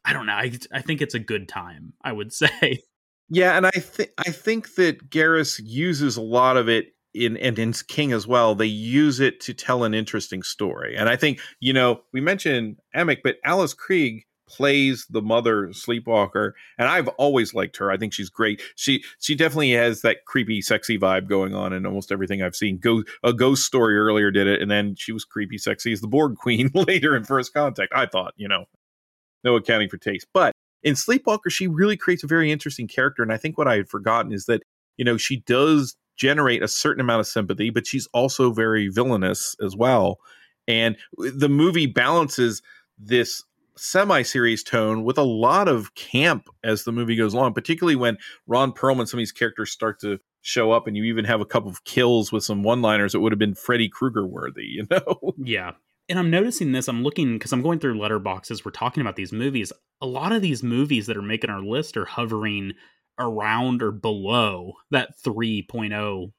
A: I don't know. I I think it's a good time. I would (laughs) say.
B: Yeah, and I think I think that Garris uses a lot of it in and in King as well. They use it to tell an interesting story, and I think you know we mentioned Amick, but Alice Krige plays the mother sleepwalker and i've always liked her. I think she's great. She she definitely has that creepy sexy vibe going on in almost everything i've seen. Go a ghost story earlier did it and then she was creepy sexy as the borg queen (laughs) later in first contact i thought you know. No accounting for taste. But in sleepwalker she really creates a very interesting character and i think what i had forgotten is that you know she does generate a certain amount of sympathy but she's also very villainous as well. And the movie balances this semi-serious tone with a lot of camp as the movie goes along, particularly when Ron Perlman, some of these characters start to show up, and you even have a couple of kills with some one-liners that would have been Freddy Krueger worthy, (laughs) you know?
A: Yeah. And I'm noticing this. I'm looking because I'm going through Letterboxd. We're talking about these movies. A lot of these movies that are making our list are hovering around or below that 3.0,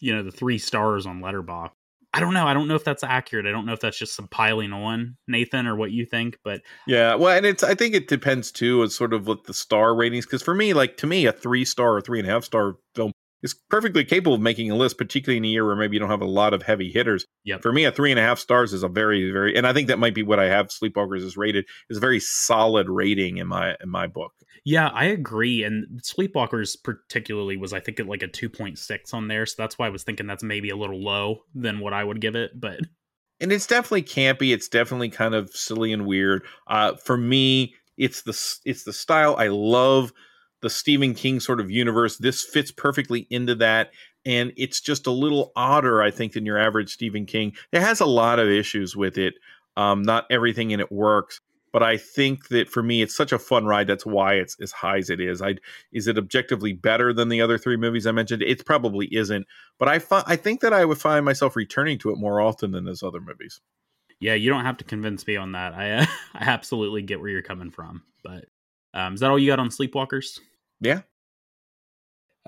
A: you know, the three stars on Letterboxd. I don't know. I don't know if that's accurate. I don't know if that's just some piling on, Nathan, or what you think. But
B: yeah, well, and it's I think it depends too, as sort of what the star ratings. Because for me, like to me, a three star or three and a half star film is perfectly capable of making a list, particularly in a year where maybe you don't have a lot of heavy hitters.
A: Yeah.
B: For me, a three and a half stars is a very, very, and I think that might be what I have Sleepwalkers is rated is a very solid rating in my in my book.
A: Yeah, I agree. And Sleepwalkers particularly was I think at like a two point six on there, so that's why I was thinking that's maybe a little low than what I would give it, but.
B: And it's definitely campy. It's definitely kind of silly and weird. Uh, for me, it's the it's the style I love the Stephen King sort of universe. This fits perfectly into that. And it's just a little odder, I think, than your average Stephen King. It has a lot of issues with it. Um, not everything in it works. But I think that for me, it's such a fun ride. That's why it's as high as it is. I is it objectively better than the other three movies I mentioned? It probably isn't, but I fi- I think that I would find myself returning to it more often than those other movies.
A: Yeah, you don't have to convince me on that. I uh, (laughs) I absolutely get where you're coming from. But um, is that all you got on Sleepwalkers?
B: Yeah.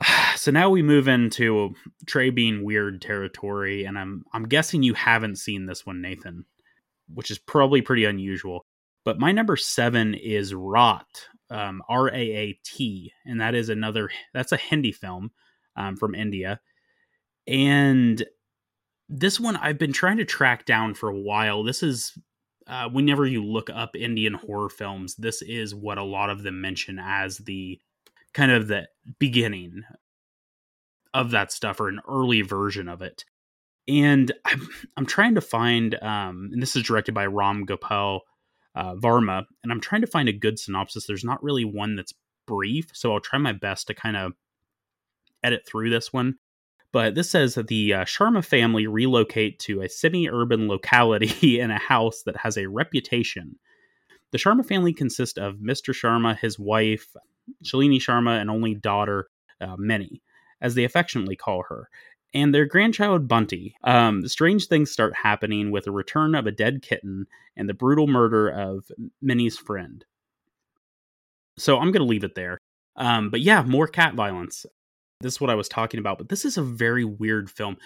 B: (sighs)
A: So now we move into Trey being weird territory, and I'm I'm guessing you haven't seen this one, Nathan, which is probably pretty unusual. But my number seven is Raat, um, R A A T, and that is another that's a Hindi film um, from India, and this one I've been trying to track down for a while. This is uh, whenever you look up Indian horror films, this is what a lot of them mention as the kind of the beginning of that stuff or an early version of it. And I'm, I'm trying to find, um, and this is directed by Ram Gopal uh, Varma, and I'm trying to find a good synopsis. There's not really one that's brief, so I'll try my best to kind of edit through this one. But this says that the uh, Sharma family relocate to a semi urban locality (laughs) in a house that has a reputation. The Sharma family consists of Mr. Sharma, his wife, Shalini Sharma, and only daughter, uh, Minnie as they affectionately call her, and their grandchild Bunty. Um, strange things start happening with the return of a dead kitten and the brutal murder of Minnie's friend. So I'm going to leave it there. Um, but yeah, more cat violence. This is what I was talking about. But this is a very weird film.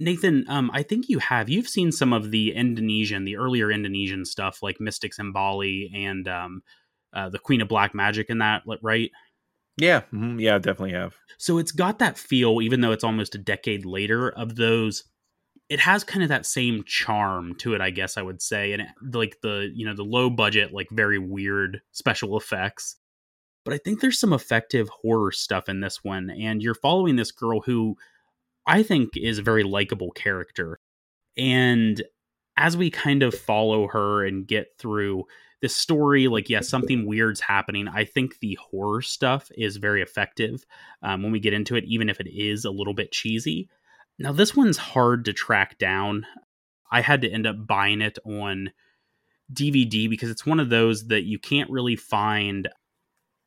A: Nathan, um, I think you have. You've seen some of the Indonesian, the earlier Indonesian stuff, like Mystics in Bali and um, uh, the Queen of Black Magic, and that, right?
B: Yeah, mm-hmm. yeah, definitely have.
A: So it's got that feel, even though it's almost a decade later, of those. It has kind of that same charm to it, I guess I would say, and it, like the you know the low budget, like very weird special effects. But I think there's some effective horror stuff in this one, and you're following this girl who I think is a very likable character, and as we kind of follow her and get through this story, like, yeah, something weird's happening. I think the horror stuff is very effective um, when we get into it, even if it is a little bit cheesy. Now, this one's hard to track down. I had to end up buying it on DVD because it's one of those that you can't really find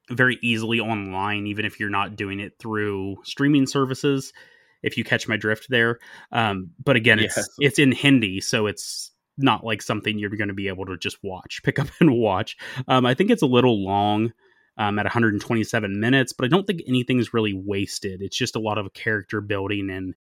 A: very easily online, even if you're not doing it through streaming services. If you catch my drift there, um, but again, it's yes. it's in Hindi, so it's not like something you're going to be able to just watch, (laughs) pick up and watch. Um, I think it's a little long um, at 127 minutes, but I don't think anything's really wasted. It's just a lot of character building and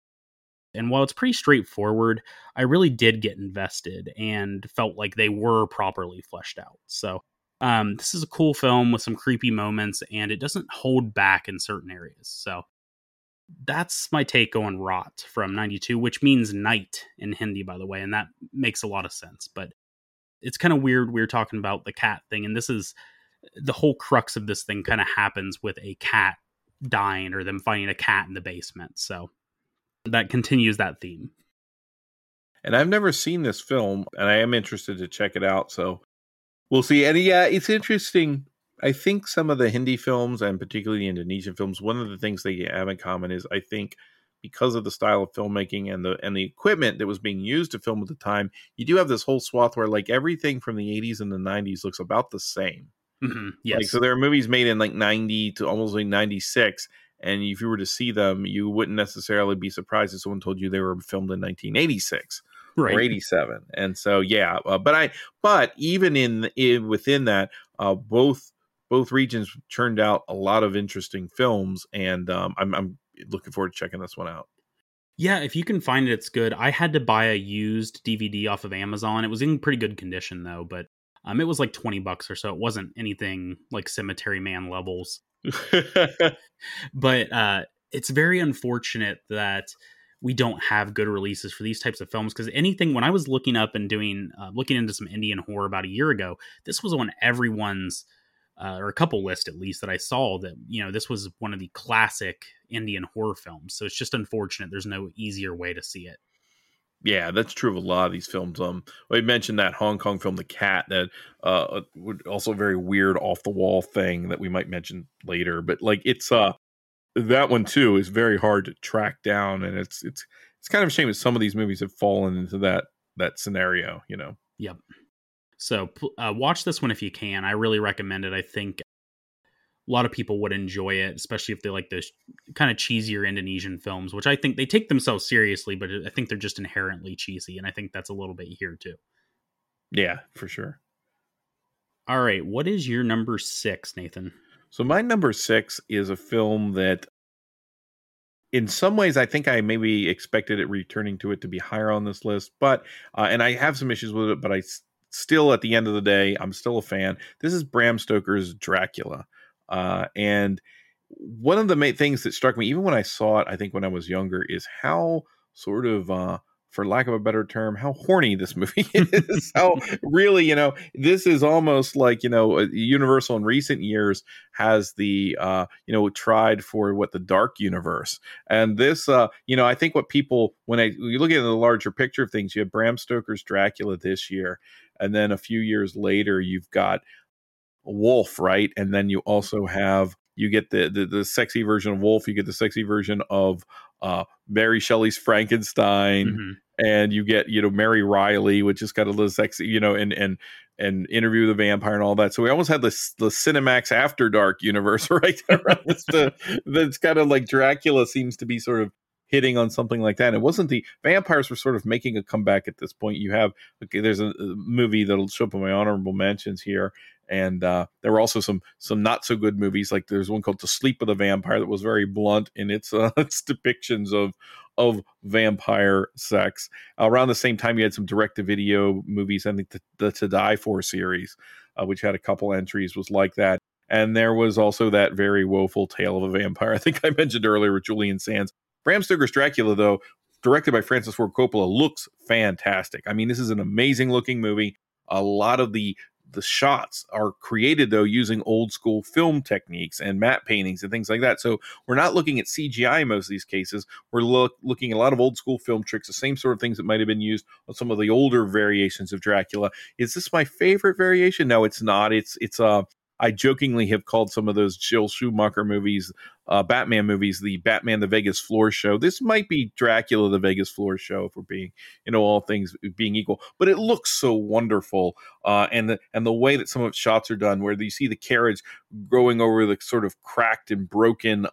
A: and while it's pretty straightforward, I really did get invested and felt like they were properly fleshed out. So um, this is a cool film with some creepy moments, and it doesn't hold back in certain areas. So that's my take on Raat from 92, which means night in Hindi, by the way, and that makes a lot of sense. But it's kind of weird. We are talking about the cat thing, and this is the whole crux of this thing kind of happens with a cat dying or them finding a cat in the basement. So that continues that theme.
B: And I've never seen this film, and I am interested to check it out. So we'll see. And yeah, it's interesting I think some of the Hindi films and particularly the Indonesian films, one of the things they have in common is I think because of the style of filmmaking and the and the equipment that was being used to film at the time, you do have this whole swath where like everything from the 80s and the 90s looks about the same.
A: Mm-hmm. Yes.
B: Like, so there are movies made in like 90 to almost like 96 and if you were to see them, you wouldn't necessarily be surprised if someone told you they were filmed in 1986 right. or 87. And so yeah, uh, but I but even in, in within that, uh, both both regions churned out a lot of interesting films, and um, I'm, I'm looking forward to checking this one out.
A: Yeah, if you can find it, it's good. I had to buy a used DVD off of Amazon. It was in pretty good condition though, but um, it was like twenty bucks or so. It wasn't anything like Cemetery Man levels. (laughs) but uh, it's very unfortunate that we don't have good releases for these types of films because anything when I was looking up and doing uh, looking into some Indian horror about a year ago, this was on everyone's uh, or a couple lists at least that I saw that you know this was one of the classic Indian horror films. So it's just unfortunate there's no easier way to see it.
B: Yeah, that's true of a lot of these films. Um, we mentioned that Hong Kong film, The Cat, that uh, would also very weird off the wall thing that we might mention later. But like, it's uh, that one too is very hard to track down, and it's it's it's kind of a shame that some of these movies have fallen into that that scenario. You know.
A: Yep. So uh, watch this one if you can. I really recommend it. I think a lot of people would enjoy it, especially if they like those kind of cheesier Indonesian films, which I think they take themselves seriously, but I think they're just inherently cheesy, and I think that's a little bit here too.
B: Yeah, for sure.
A: All right, what is your number six, Nathan?
B: So my number six is a film that, in some ways, I think I maybe expected it returning to it to be higher on this list, but uh, and I have some issues with it, but I still, at the end of the day, I'm still a fan. This is Bram Stoker's Dracula. Uh, and one of the main things that struck me, even when I saw it, I think when I was younger, is how sort of, uh, for lack of a better term, how horny this (laughs) movie is. how really, you know, this is almost like, you know, uh, Universal in recent years has the, uh, you know, tried for what the dark universe. And this, uh, you know, I think what people, when I, you look at the larger picture of things, you have Bram Stoker's Dracula this year. And then a few years later, you've got Wolf, right? And then you also have you get the, the, the sexy version of Wolf, you get the sexy version of uh, Mary Shelley's Frankenstein, mm-hmm. and you get you know Mary Reilly which is kind of the sexy, you know, and and and Interview the Vampire and all that. So we almost had this the Cinemax After Dark universe (laughs) right there. that's, the, that's kind of like Dracula seems to be sort of hitting on something like that. It wasn't the vampires were sort of making a comeback at this point. You have okay, there's a, movie that'll show up in my honorable mentions here, and uh, there were also some some not so good movies like there's one called The Sleep of the Vampire that was very blunt in its (laughs) uh, its depictions of of vampire sex. Around the same time, you had some direct to video movies. I think the, the To Die For series, uh, which had a couple entries, was like that. And there was also that very woeful tale of a vampire. (laughs) I think I mentioned earlier with Julian Sands. Bram Stoker's Dracula, though, directed by Francis Ford Coppola, looks fantastic. I mean, this is an amazing looking movie. A lot of the the shots are created though using old school film techniques and matte paintings and things like that. So we're not looking at CGI most of these cases. We're look, looking a lot of old school film tricks, the same sort of things that might have been used on some of the older variations of Dracula. Is this my favorite variation? No, it's not. It's it's a uh, I jokingly have called some of those Joel Schumacher movies, uh, Batman movies, the Batman the Vegas Floor Show. This might be Dracula the Vegas Floor Show, if we're being, you know, all things being equal. But it looks so wonderful, uh, and the and the way that some of its shots are done, where you see the carriage going over the sort of cracked and broken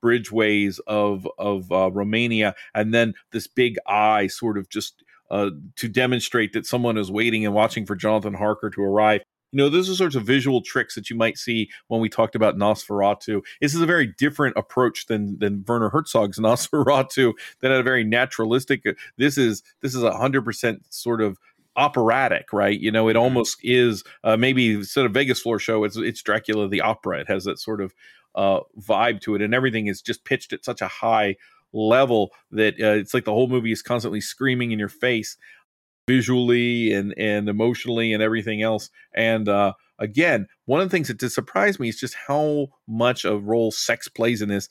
B: bridgeways of of uh, Romania, and then this big eye sort of just. Uh, to demonstrate that someone is waiting and watching for Jonathan Harker to arrive you know, those are sorts of visual tricks that you might see when we talked about Nosferatu. This is a very different approach than than Werner Herzog's (laughs) Nosferatu that had a very naturalistic. Uh, this is this is a hundred percent sort of operatic, right? You know, it mm-hmm. almost is uh, maybe instead of Vegas floor show, it's it's Dracula the opera. It has that sort of uh, vibe to it, and everything is just pitched at such a high level that uh, it's like the whole movie is constantly screaming in your face visually and and emotionally and everything else. And uh, again, one of the things that did surprise me is just how much a role sex plays in this.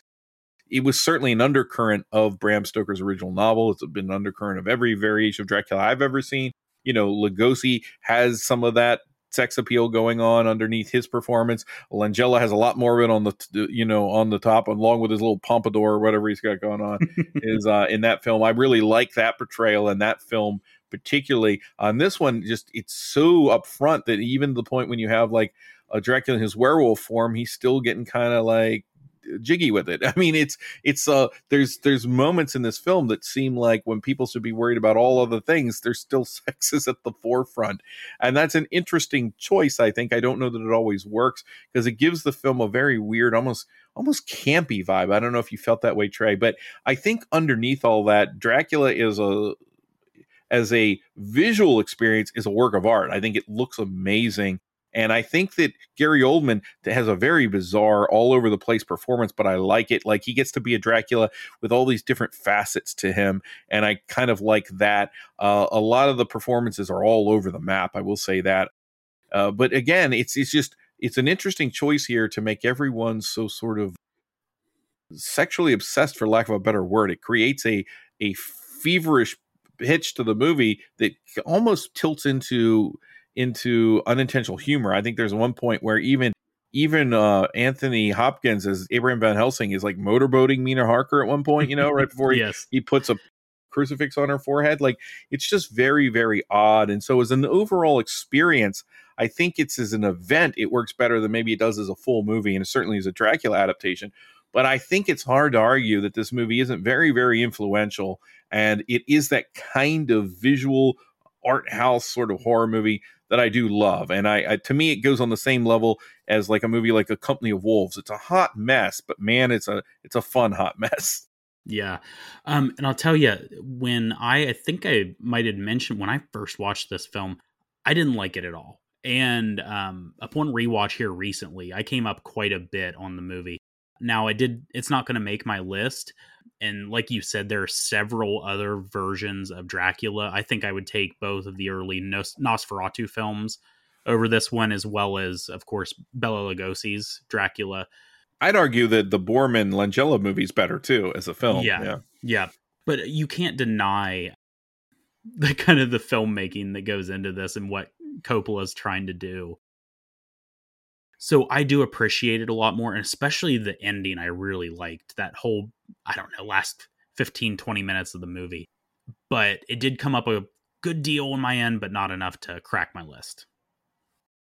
B: It was certainly an undercurrent of Bram Stoker's original novel. It's been an undercurrent of every variation of Dracula I've ever seen. You know, Lugosi has some of that sex appeal going on underneath his performance. Langella has a lot more of it on the you know on the top, along with his little pompadour or whatever he's got going on. (laughs) is uh, in that film. I really like that portrayal in that film particularly on this one just it's so upfront that even the point when you have like a Dracula in his werewolf form he's still getting kind of like jiggy with it. (laughs) I mean, it's it's uh there's there's moments in this film that seem like when people should be worried about all other things, there's still (laughs) sex is at the forefront, and that's an interesting choice. I think I don't know that it always works because it gives the film a very weird, almost almost campy vibe. I don't know if you felt that way, Trey, but I think underneath all that, Dracula is a as a visual experience is a work of art. I think it looks amazing. And I think that Gary Oldman has a very bizarre, all over the place performance, but I like it. Like he gets to be a Dracula with all these different facets to him. And I kind of like that. Uh, a lot of the performances are all over the map. I will say that. Uh, but again, it's, it's just, it's an interesting choice here to make everyone so sort of sexually obsessed, for lack of a better word. It creates a, a feverish hitch to the movie that almost tilts into into unintentional humor. I think there's one point where even even uh, Anthony Hopkins as Abraham Van Helsing is like motorboating Mina Harker at one point, you know, right before (laughs) he,
A: yes.
B: he puts a crucifix on her forehead. Like it's just very, very odd. And so as an overall experience, I think it's as an event, it works better than maybe it does as a full movie, and it certainly as a Dracula adaptation. But I think it's hard to argue that this movie isn't very, very influential, and it is that kind of visual art house sort of horror movie that I do love. And I, I, to me, it goes on the same level as like a movie like A Company of Wolves. It's a hot mess, but man, it's a it's a fun hot (laughs) mess.
A: Yeah. Um, and I'll tell you, when I, I think I might have mentioned when I first watched this film, I didn't like it at all. And um, upon rewatch here recently, I came up quite a bit on the movie. Now, I did, it's not going to make my list. And like you said, there are several other versions of Dracula. I think I would take both of the early Nos- Nosferatu films over this one, as well as, of course, Bela Lugosi's Dracula.
B: I'd argue that the Badham Langella movie is better too as a film.
A: Yeah, yeah, yeah. But you can't deny the kind of the filmmaking that goes into this and what Coppola's trying to do. So I do appreciate it a lot more, and especially the ending. I really liked that whole, I don't know, last 15, 20 minutes of the movie. But it did come up a good deal on my end, but not enough to crack my list.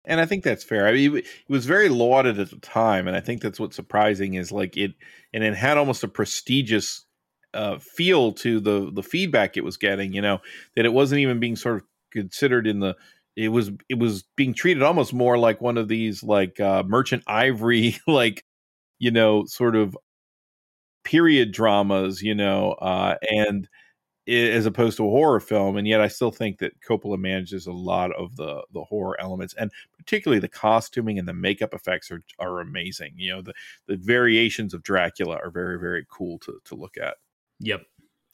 B: And I think that's fair. I mean, it was very lauded at the time, and I think that's what's surprising is like it, and it had almost a prestigious uh, feel to the the feedback it was getting. You know that it wasn't even being sort of considered in the. It was it was being treated almost more like one of these like uh, merchant ivory (laughs) like you know sort of period dramas. You know, uh, and as opposed to a horror film and yet i still think that coppola manages a lot of the the horror elements and particularly the costuming and the makeup effects are are amazing you know the the variations of dracula are very very cool to to look at
A: Yep.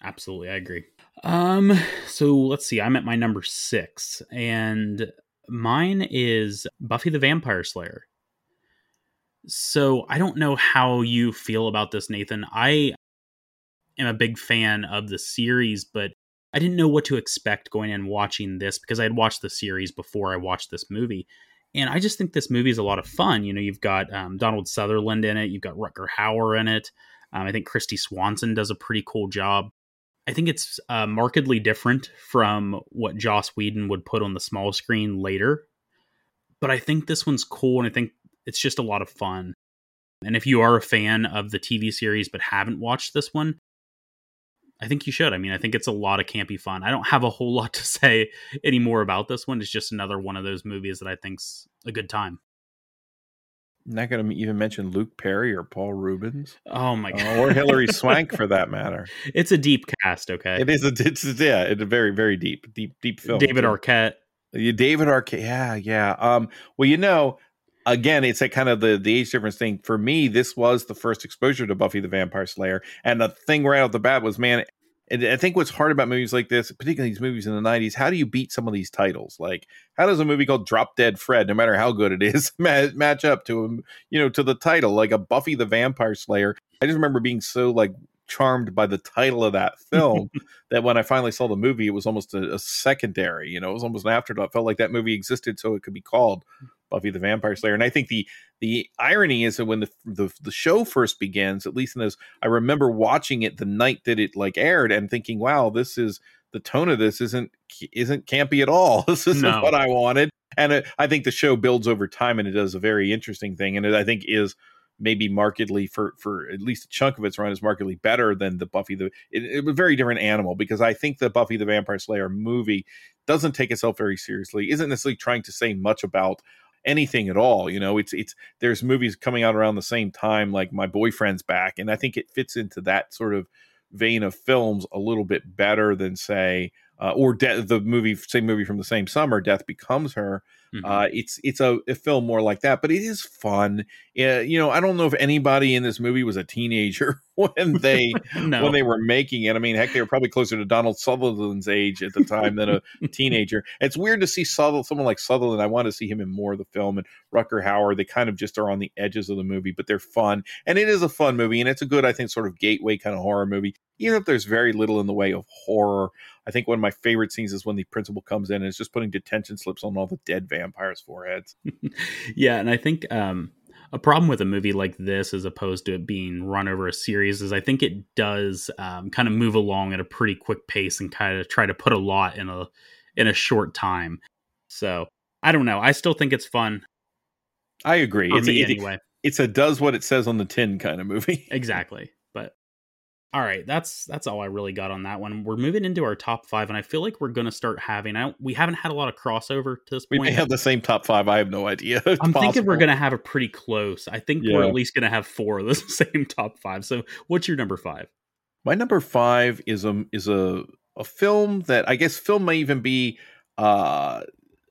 A: Absolutely. I agree. Um, so let's see. I'm at my number six, and mine is Buffy the Vampire Slayer. So I don't know how you feel about this, Nathan. I am a big fan of the series, but I didn't know what to expect going in watching this because I had watched the series before I watched this movie. And I just think this movie is a lot of fun. You know, you've got um, Donald Sutherland in it, you've got Rutger Hauer in it. Um, I think Kristy Swanson does a pretty cool job. I think it's uh, markedly different from what Joss Whedon would put on the small screen later. But I think this one's cool, and I think it's just a lot of fun. And if you are a fan of the TV series but haven't watched this one, I think you should. I mean, I think it's a lot of campy fun. I don't have a whole lot to (laughs) say anymore about this one. It's just another one of those movies that I think's a good time
B: not going to even mention Luke Perry or Paul Reubens.
A: Oh my god,
B: uh, or Hilary (laughs) Swank for that matter.
A: It's a deep cast. Okay,
B: it is. A, it's yeah, it's a very very deep deep deep film.
A: David Arquette.
B: David Arquette. Yeah, yeah. Um. Well, you know, again, it's a kind of the the age difference thing. For me, this was the first exposure to Buffy the Vampire Slayer, and the thing right off the bat was, man, and I think what's hard about movies like this, particularly these movies in the 90s, how do you beat some of these titles? Like, how does a movie called Drop Dead Fred, no matter how good it is, (laughs) match up to, um, you know, to the title? Like a Buffy the Vampire Slayer. I just remember being so like charmed by the title of that film (laughs) that when I finally saw the movie, it was almost a, a, secondary, you know, it was almost an afterthought. It felt like that movie existed so it could be called Buffy the Vampire Slayer. And I think the the irony is that when the, the the show first begins, at least in those, I remember watching it the night that it like aired and thinking, "Wow, this is the tone of this isn't isn't campy at all. (laughs) This isn't no. what I wanted." And it, I think the show builds over time, and it does a very interesting thing, and it I think is maybe markedly for for at least a chunk of its run is markedly better than the Buffy the it, it was a very different animal because I think the Buffy the Vampire Slayer movie doesn't take itself very seriously, isn't necessarily trying to say much about anything at all. You know, it's it's there's movies coming out around the same time, like My Boyfriend's Back, and I think it fits into that sort of vein of films a little bit better than say uh, or De- the movie same movie from the same summer, Death Becomes Her. Mm-hmm. Uh, it's it's a, a, film more like that, but it is fun. Uh, you know, I don't know if anybody in this movie was a teenager (laughs) when they (laughs) no. when they were making it. I mean, heck, they were probably closer to Donald Sutherland's age at the time than a (laughs) teenager. It's weird to see Sutherland, someone like Sutherland. I want to see him in more of the film. And Rutger Hauer, they kind of just are on the edges of the movie, but they're fun, and it is a fun movie, and it's a good, I think, sort of gateway kind of horror movie. Even if there's very little in the way of horror, I think one of my favorite scenes is when the principal comes in and is just putting detention slips on all the dead vampires' foreheads. (laughs)
A: yeah, and I think um, a problem with a movie like this as opposed to it being run over a series is i think it does um, kind of move along at a pretty quick pace and kind of try to put a lot in a in a short time. So i don't know. I still think it's fun.
B: I agree. It's a,
A: anyway.
B: it's a does what it says on the tin kind of movie. (laughs)
A: Exactly all right that's that's all i really got on that one. We're moving into our top five and i feel like we're going to start having I we haven't had a lot of crossover to this
B: we may have the same top five i have no idea. (laughs)
A: I'm thinking we're going to have a pretty close i think we're at least going to have four of the (laughs) same top five. So what's your number five?
B: My number five is a is a a film that I guess film may even be uh,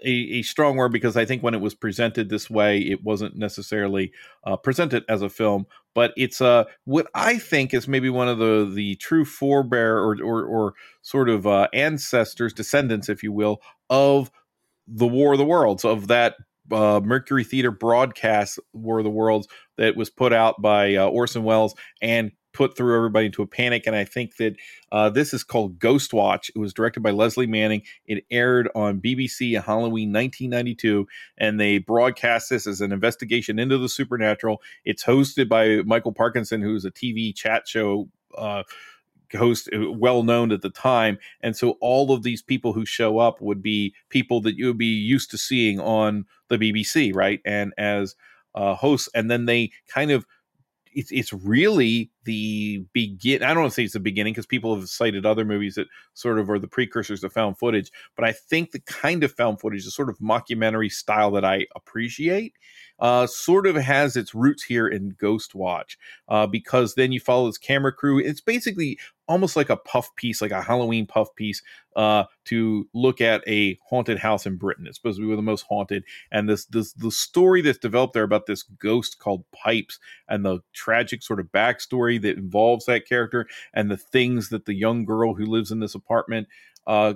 B: a, a strong word because I think when it was presented this way, it wasn't necessarily uh, presented as a film, but it's uh, what I think is maybe one of the the true forebear or or, or sort of uh, ancestors, descendants, if you will, of the War of the Worlds of that. Uh, Mercury Theater broadcast War of the Worlds that was put out by uh, Orson Welles and put through everybody into a panic. And I think that uh, this is called Ghost Watch. It was directed by Lesley Manning. It aired on BBC in Halloween 1992, and they broadcast this as an investigation into the supernatural. It's hosted by Michael Parkinson, who's a TV chat show. Uh, host uh, well known at the time and so all of these people who show up would be people that you would be used to seeing on the BBC right and as uh, hosts and then they kind of it's it's really the begin. I don't want to say it's the beginning because people have cited other movies that sort of are the precursors to found footage. But I think the kind of found footage, the sort of mockumentary style that I appreciate, uh, sort of has its roots here in Ghost Watch uh, because then you follow this camera crew. It's basically almost like a puff piece, like a Halloween puff piece, uh, to look at a haunted house in Britain. It's supposed to be one of the most haunted, and this this the story that's developed there about this ghost called Pipes and the tragic sort of backstory that involves that character and the things that the young girl who lives in this apartment uh,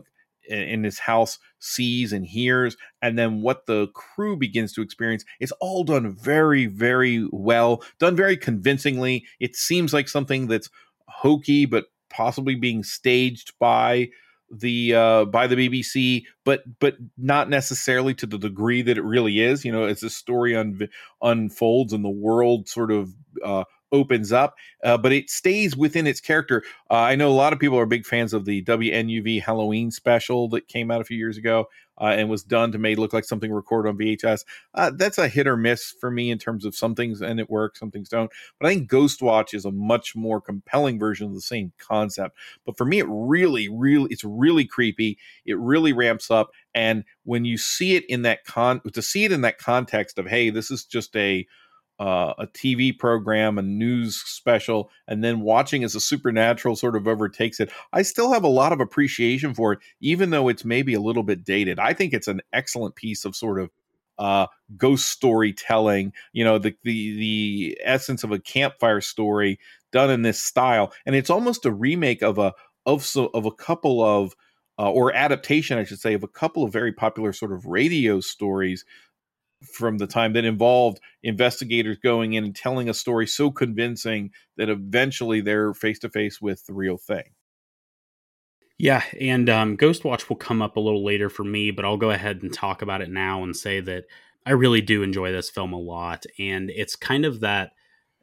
B: in this house sees and hears and then what the crew begins to experience it's all done very very well done very convincingly. It seems like something that's hokey but possibly being staged by the uh by the BBC but but not necessarily to the degree that it really is. You know as the story un- unfolds and the world sort of uh opens up uh, but it stays within its character. Uh, i know a lot of people are big fans of the WNUF halloween special that came out a few years ago uh, and was done to make look like something recorded on vhs uh, that's a hit or miss for me in terms of some things and it works some things don't. But i think ghost watch is a much more compelling version of the same concept. But for me it really really it's really creepy. It really ramps up and when you see it in that con to see it in that context of hey this is just a uh, a TV program, a news special, and then watching as a supernatural sort of overtakes it, I still have a lot of appreciation for it, even though it's maybe a little bit dated. I think it's an excellent piece of sort of uh, ghost storytelling. You know, the the the essence of a campfire story done in this style, and it's almost a remake of a of so of a couple of uh, or adaptation, I should say, of a couple of very popular sort of radio stories from the time that involved investigators going in and telling a story so convincing that eventually they're face to face with the real thing.
A: Yeah, and um, Ghost Watch will come up a little later for me, but I'll go ahead and talk about it now and say that I really do enjoy this film a lot, and it's kind of that.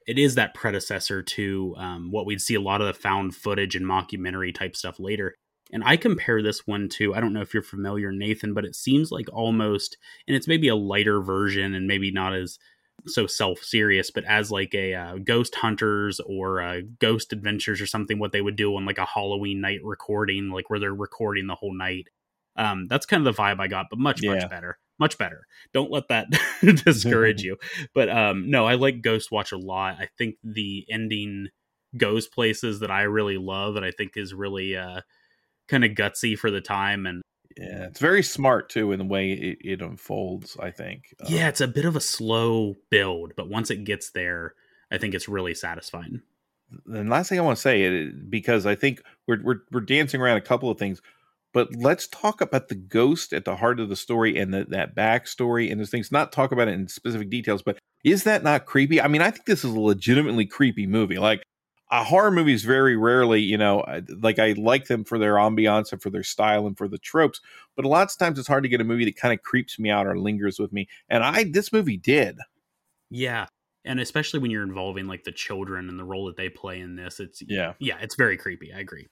A: It is that predecessor to um, what we'd see a lot of the found footage and mockumentary type stuff later. And I compare this one to, I don't know if you're familiar, Nathan, but it seems like almost, and it's maybe a lighter version and maybe not as so self serious, but as like a uh, ghost hunters or uh, ghost adventures or something, what they would do on like a Halloween night recording, like where they're recording the whole night. Um, that's kind of the vibe I got, but much,
B: Yeah.
A: much better. Much better. Don't let that (laughs) (laughs) discourage you. But um, no, I like Ghost Watch a lot. I think the ending goes places that I really love and I think is really uh, kind of gutsy for the time. And
B: Yeah, it's very smart too in the way it, it unfolds. I think.
A: Yeah, um, it's a bit of a slow build, but once it gets there, I think it's really satisfying.
B: and last thing I want to say, it, because I think we're, we're we're dancing around a couple of things, but let's talk about the ghost at the heart of the story and the, that backstory and those things. Not talk about it in specific details, but is that not creepy? I mean, I think this is a legitimately creepy movie. Like a horror movies, very rarely, you know, like I like them for their ambiance and for their style and for the tropes, but lots of times it's hard to get a movie that kind of creeps me out or lingers with me. And I this movie did.
A: Yeah. and especially when you're involving like the children and the role that they play in this it's
B: Yeah.
A: yeah it's very creepy i agree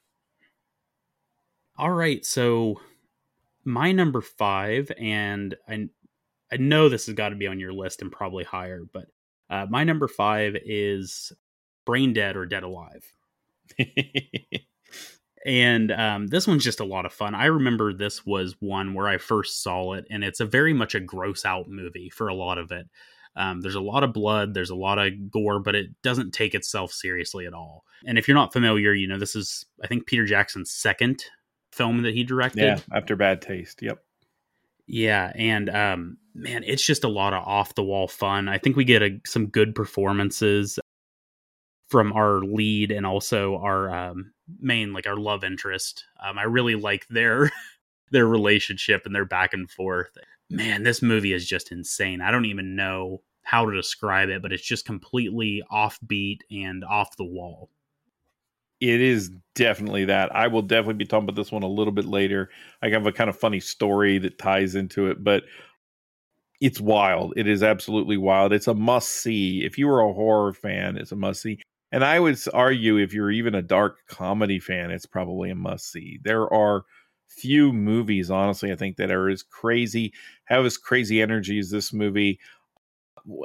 A: all right so my number five and i i know this has got to be on your list and probably higher but uh, my number five is brain dead or dead alive (laughs) and um, this one's just a lot of fun. I remember this was one where I first saw it, and it's a very much a gross out movie for a lot of it. Um, there's a lot of blood, there's a lot of gore, but it doesn't take itself seriously at all. And if you're not familiar, you know this is I think Peter Jackson's second film that he directed.
B: yeah, after Bad Taste. Yep.
A: Yeah, and um, man, it's just a lot of off the wall fun. I think we get a, some good performances from our lead and also our um, main, like our love interest. Um, I really like their (laughs) their relationship and their back and forth. Man, this movie is just insane. I don't even know how to describe it, but it's just completely offbeat and off the wall.
B: It is definitely that. I will definitely be talking about this one a little bit later. I have a kind of funny story that ties into it, but it's wild. It is absolutely wild. It's a must see. If you are a horror fan, it's a must see. And I would argue if you're even a dark comedy fan, it's probably a must see. There are few movies, honestly, I think that are as crazy, have as crazy energy as this movie.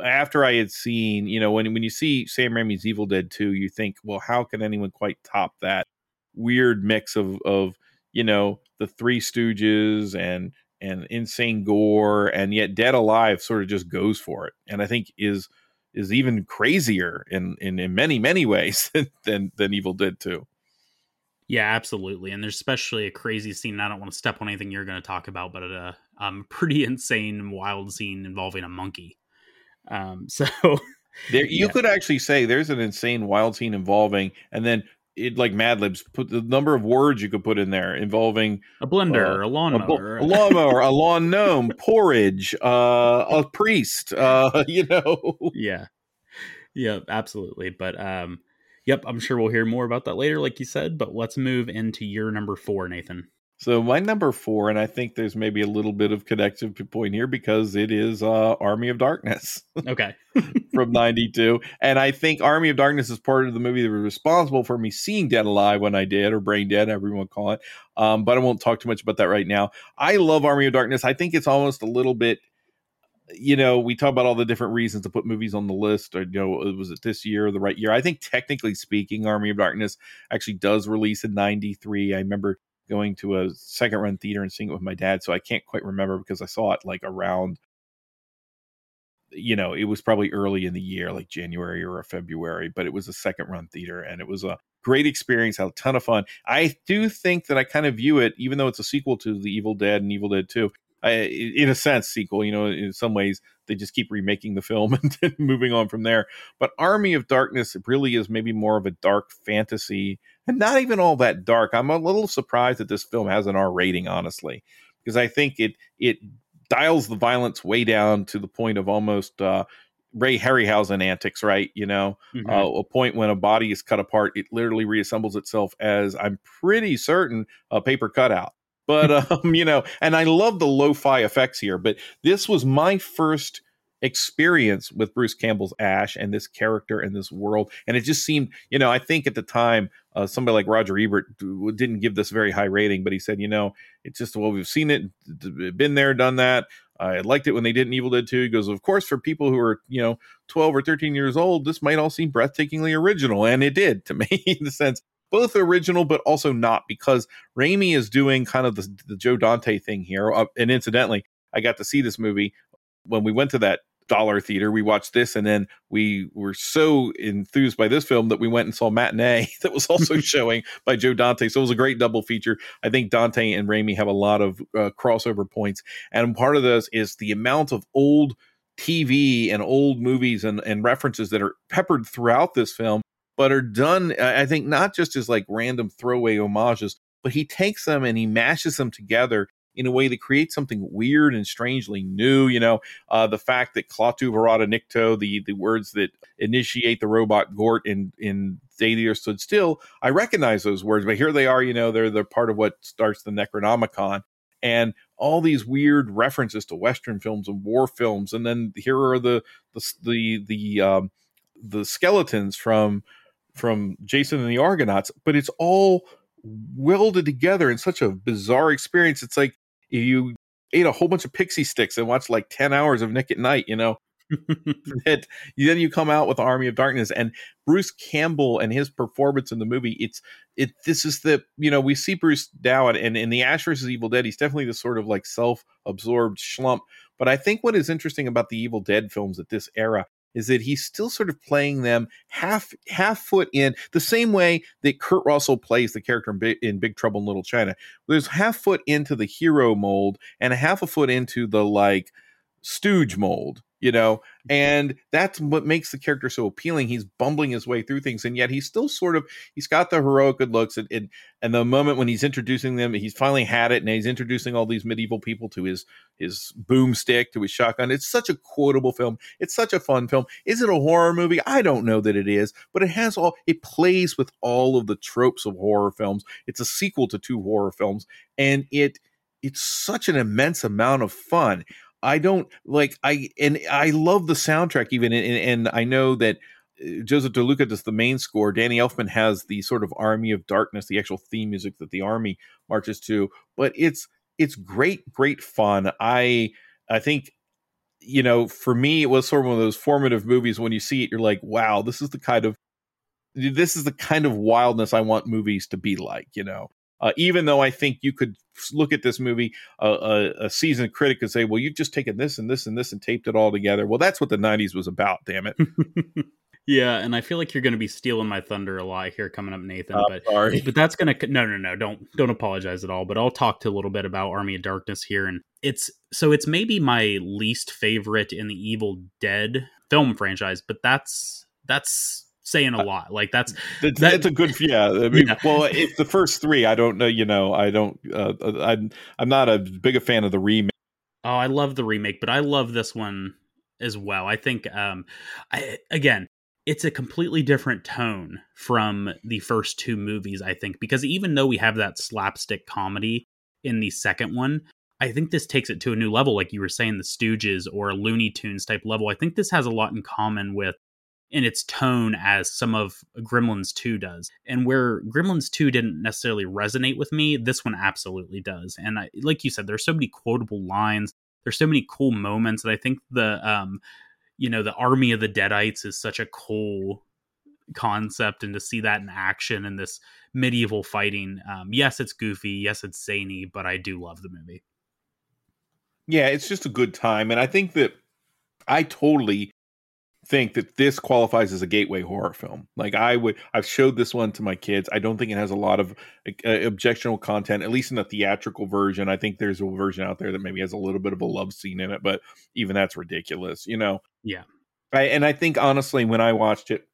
B: After I had seen, you know, when when you see Sam Raimi's Evil Dead 2, you think, well, how can anyone quite top that weird mix of of, you know, the Three Stooges and and insane gore, and yet Dead Alive sort of just goes for it. And I think is is even crazier in in, in many many ways (laughs) than than Evil Dead too.
A: Yeah, absolutely. And there's especially a crazy scene. I don't want to step on anything you're going to talk about, but a um, (laughs) pretty insane, wild scene involving a monkey. Um, (laughs) so
B: there, you
A: Yeah.
B: could actually say there's an insane wild scene involving, and then it like Mad Libs put the number of words you could put in there involving
A: a blender,
B: Uh,
A: a
B: a,
A: lawnmower.
B: bo- a lawnmower, a lawn gnome, (laughs) porridge, uh, a priest, uh, (laughs) you know.
A: yeah, yeah, absolutely. But um, yep, I'm sure we'll hear more about that later, like you said. But let's move into your number four, Nathan.
B: So my number four, and I think there's maybe a little bit of connective point here because it is uh, Army of Darkness. (laughs)
A: Okay.
B: from 92 and i think army of darkness is part of the movie that was responsible for me seeing dead alive when i did or brain dead everyone call it. Um, but i won't talk too much about that right now. I love army of darkness. I think it's almost a little bit you know we talk about all the different reasons to put movies on the list or you know was it this year or the right year? I think technically speaking army of darkness actually does release in 93 i remember going to a second run theater and seeing it with my dad so i can't quite remember because i saw it like around you know, it was probably early in the year, like January or February, but it was a second run theater and it was a great experience, had a ton of fun. I do think that I kind of view it, even though it's a sequel to The Evil Dead and Evil Dead 2, I, in a sense, sequel, you know, in some ways they just keep remaking the film (laughs) and then moving on from there. But Army of Darkness really is maybe more of a dark fantasy and not even all that dark. I'm a little surprised that this film has an R rating, honestly, because I think it, it, dials the violence way down to the point of almost uh, Ray Harryhausen antics, right? You know,
A: Mhm.
B: uh, a point when a body is cut apart, it literally reassembles itself as I'm pretty certain a paper cutout. But (laughs) um, you know, and I love the lo-fi effects here. But this was my first experience with Bruce Campbell's Ash and this character and this world, and it just seemed, you know, I think at the time uh, somebody like Roger Ebert didn't give this very high rating, but he said, you know, it's just well, we've seen it, been there, done that. I liked it when they did an Evil Dead 2. He goes, of course, for people who are, you know, 12 or 13 years old, this might all seem breathtakingly original. And it did to (laughs) me in the sense, both original, but also not, because Raimi is doing kind of the, the Joe Dante thing here. Uh, and incidentally, I got to see this movie when we went to that dollar theater. We watched this, and then we were so enthused by this film that we went and saw Matinee (laughs) that was also (laughs) showing by Joe Dante. So it was a great double feature. I think Dante and Raimi have a lot of uh, crossover points, and part of this is the amount of old TV and old movies and, and references that are peppered throughout this film, but are done, I I think, not just as like random throwaway homages, but he takes them and he mashes them together in a way that creates something weird and strangely new. You know, uh, the fact that Klaatu Verata Nikto, the the words that initiate the robot Gort in in Day Stood Still, I recognize those words, but here they are. You know, they're they're part of what starts the Necronomicon. and all these weird references to Western films and war films. And then here are the the the the um, the skeletons from from Jason and the Argonauts, but it's all welded together in such a bizarre experience. It's like you ate a whole bunch of pixie sticks and watched like 10 hours of Nick at Night, you know? (laughs) that then you come out with Army of Darkness and Bruce Campbell and his performance in the movie. It's it. This is the you know we see Bruce now and in the Ash versus Evil Dead, he's definitely the sort of like self-absorbed schlump. But I think what is interesting about the Evil Dead films at this era is that he's still sort of playing them half half foot in the same way that Kurt Russell plays the character in Big, in Big Trouble in Little China. There's half foot into the hero mold and half a foot into the like stooge mold you know and that's what makes the character so appealing he's bumbling his way through things and yet he's still sort of he's got the heroic good looks and, and and the moment when he's introducing them he's finally had it and he's introducing all these medieval people to his his boomstick to his shotgun it's such a quotable film it's such a fun film is it a horror movie? I don't know that it is but it has all it plays with all of the tropes of horror films it's a sequel to two horror films and it it's such an immense amount of fun I don't like I and I love the soundtrack even and, and I know that uh, Joseph LoDuca does the main score. Danny Elfman has the sort of Army of Darkness, the actual theme music that the army marches to. But it's it's great, great fun. I I think you know for me it was sort of one of those formative movies. When you see it, you're like, wow, this is the kind of this is the kind of wildness I want movies to be like. You know, uh, even though I think you could look at this movie, uh, a, a seasoned critic could say, well, you've just taken this and this and this and taped it all together. Well, that's what the 90s was about, damn it. (laughs)
A: yeah, and I feel like you're going to be stealing my thunder a lot here coming up, Nathan.
B: Uh,
A: but
B: sorry.
A: but that's going to no no no don't don't apologize at all. But I'll talk to a little bit about Army of Darkness here, and it's so it's maybe my least favorite in the Evil Dead film franchise, but that's that's saying a uh, lot. Like that's
B: that's, that, that's a good yeah. I mean, yeah. well, it's the first three. I don't know. You know, I don't. Uh, uh, I'm I'm not a big a fan of the remake.
A: Oh, I love the remake, but I love this one as well. I think, um, I again, it's a completely different tone from the first two movies. I think because even though we have that slapstick comedy in the second one. I think this takes it to a new level, like you were saying, the Stooges or Looney Tunes type level. I think this has a lot in common with in its tone as some of Gremlins 2 does. And where Gremlins 2 didn't necessarily resonate with me, this one absolutely does. And I, like you said, there's so many quotable lines, there's so many cool moments, and I think the um, you know, the Army of the Deadites is such a cool concept, and to see that in action in this medieval fighting, um, yes, it's goofy, yes, it's zany, but I do love the movie.
B: Yeah, it's just a good time, and I think that I totally think that this qualifies as a gateway horror film. Like I would, I've showed this one to my kids. I don't think it has a lot of uh, objectionable content, at least in the theatrical version. I think there's a version out there that maybe has a little bit of a love scene in it, but even that's ridiculous, you know?
A: Yeah.
B: I, and I think honestly, when I watched it,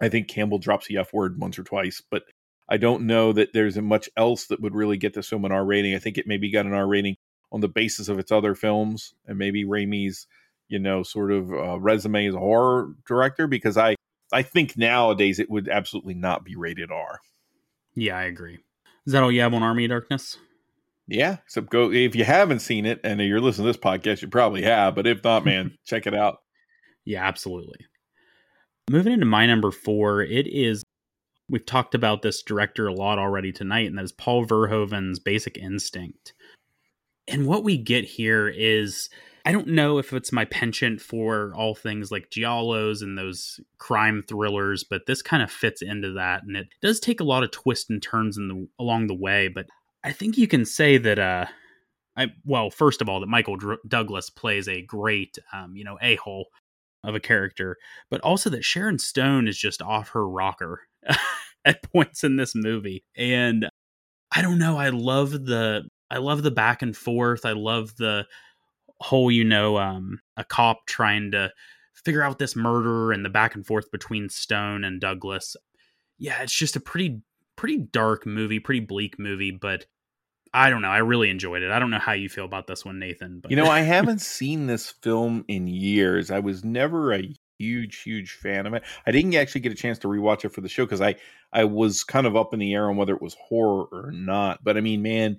B: I think Campbell drops the F word once or twice, but I don't know that there's much else that would really get this film an R rating. I think it maybe got an R rating on the basis of its other films and maybe Raimi's you know, sort of uh, resume as a horror director because I I think nowadays it would absolutely not be rated R.
A: Yeah, I agree. Is that all you have on Army of Darkness?
B: Yeah. So go if you haven't seen it and you're listening to this podcast, you probably have. But if not, man, (laughs) check it out.
A: Yeah, absolutely. Moving into my number four, it is we've talked about this director a lot already tonight, and that is Paul Verhoeven's Basic Instinct. And what we get here is I don't know if it's my penchant for all things like giallos and those crime thrillers, but this kind of fits into that, and it does take a lot of twists and turns in the along the way. But I think you can say that, uh, I well, first of all, that Michael Dr- Douglas plays a great, um, you know, a hole of a character, but also that Sharon Stone is just off her rocker (laughs) at points in this movie, and I don't know, I love the I love the back and forth. I love the whole you know um, a cop trying to figure out this murder and the back and forth between Stone and Douglas. Yeah, it's just a pretty pretty dark movie, pretty bleak movie, but I don't know. I really enjoyed it. I don't know how you feel about this one, Nathan. But
B: you know, I (laughs) haven't seen this film in years. I was never a huge, huge fan of it. I didn't actually get a chance to rewatch it for the show because I I was kind of up in the air on whether it was horror or not. But I mean, man,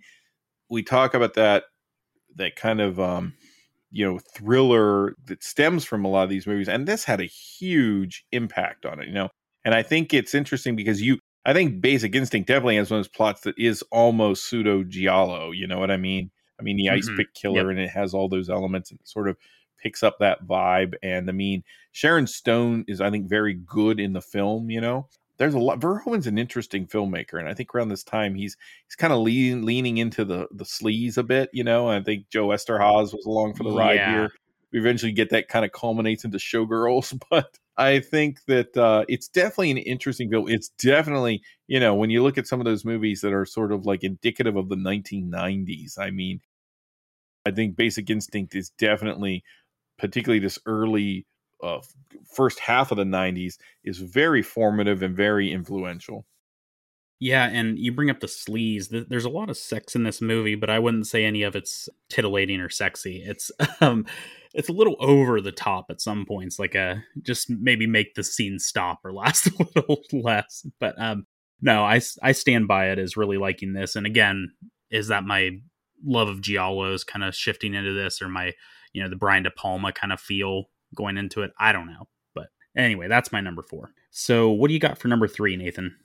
B: we talk about that that kind of um, you know thriller that stems from a lot of these movies, and this had a huge impact on it. You know, and I think it's interesting because you I think Basic Instinct definitely has one of those plots that is almost pseudo giallo. You know what I mean? I mean, the ice
A: Mhm.
B: pick killer,
A: Yep.
B: and it has all those elements and it sort of picks up that vibe. And I mean, Sharon Stone is, I think, very good in the film. You know, there's a lot. Verhoeven's an interesting filmmaker, and I think around this time he's he's kind of leaning leaning into the the sleaze a bit. You know, And I think Joe Eszterhas was along for the ride
A: Yeah.
B: here. We eventually get that kind of culminates into Showgirls, (laughs) but I think that uh, it's definitely an interesting film. It's definitely you know, when you look at some of those movies that are sort of like indicative of the 1990s, I mean, I think Basic Instinct is definitely, particularly this early uh, first half of the 90s, is very formative and very influential.
A: Yeah, and you bring up the sleaze. There's a lot of sex in this movie, but I wouldn't say any of it's titillating or sexy. It's (laughs) um, it's a little over the top at some points, like a just maybe make the scene stop or (laughs) last a little less. But um, no, I I stand by it as really liking this. And again, is that my love of giallos kind of shifting into this, or my you know the Brian De Palma kind of feel going into it? I don't know, but anyway, that's my number four. So what do you got for number three, Nathan?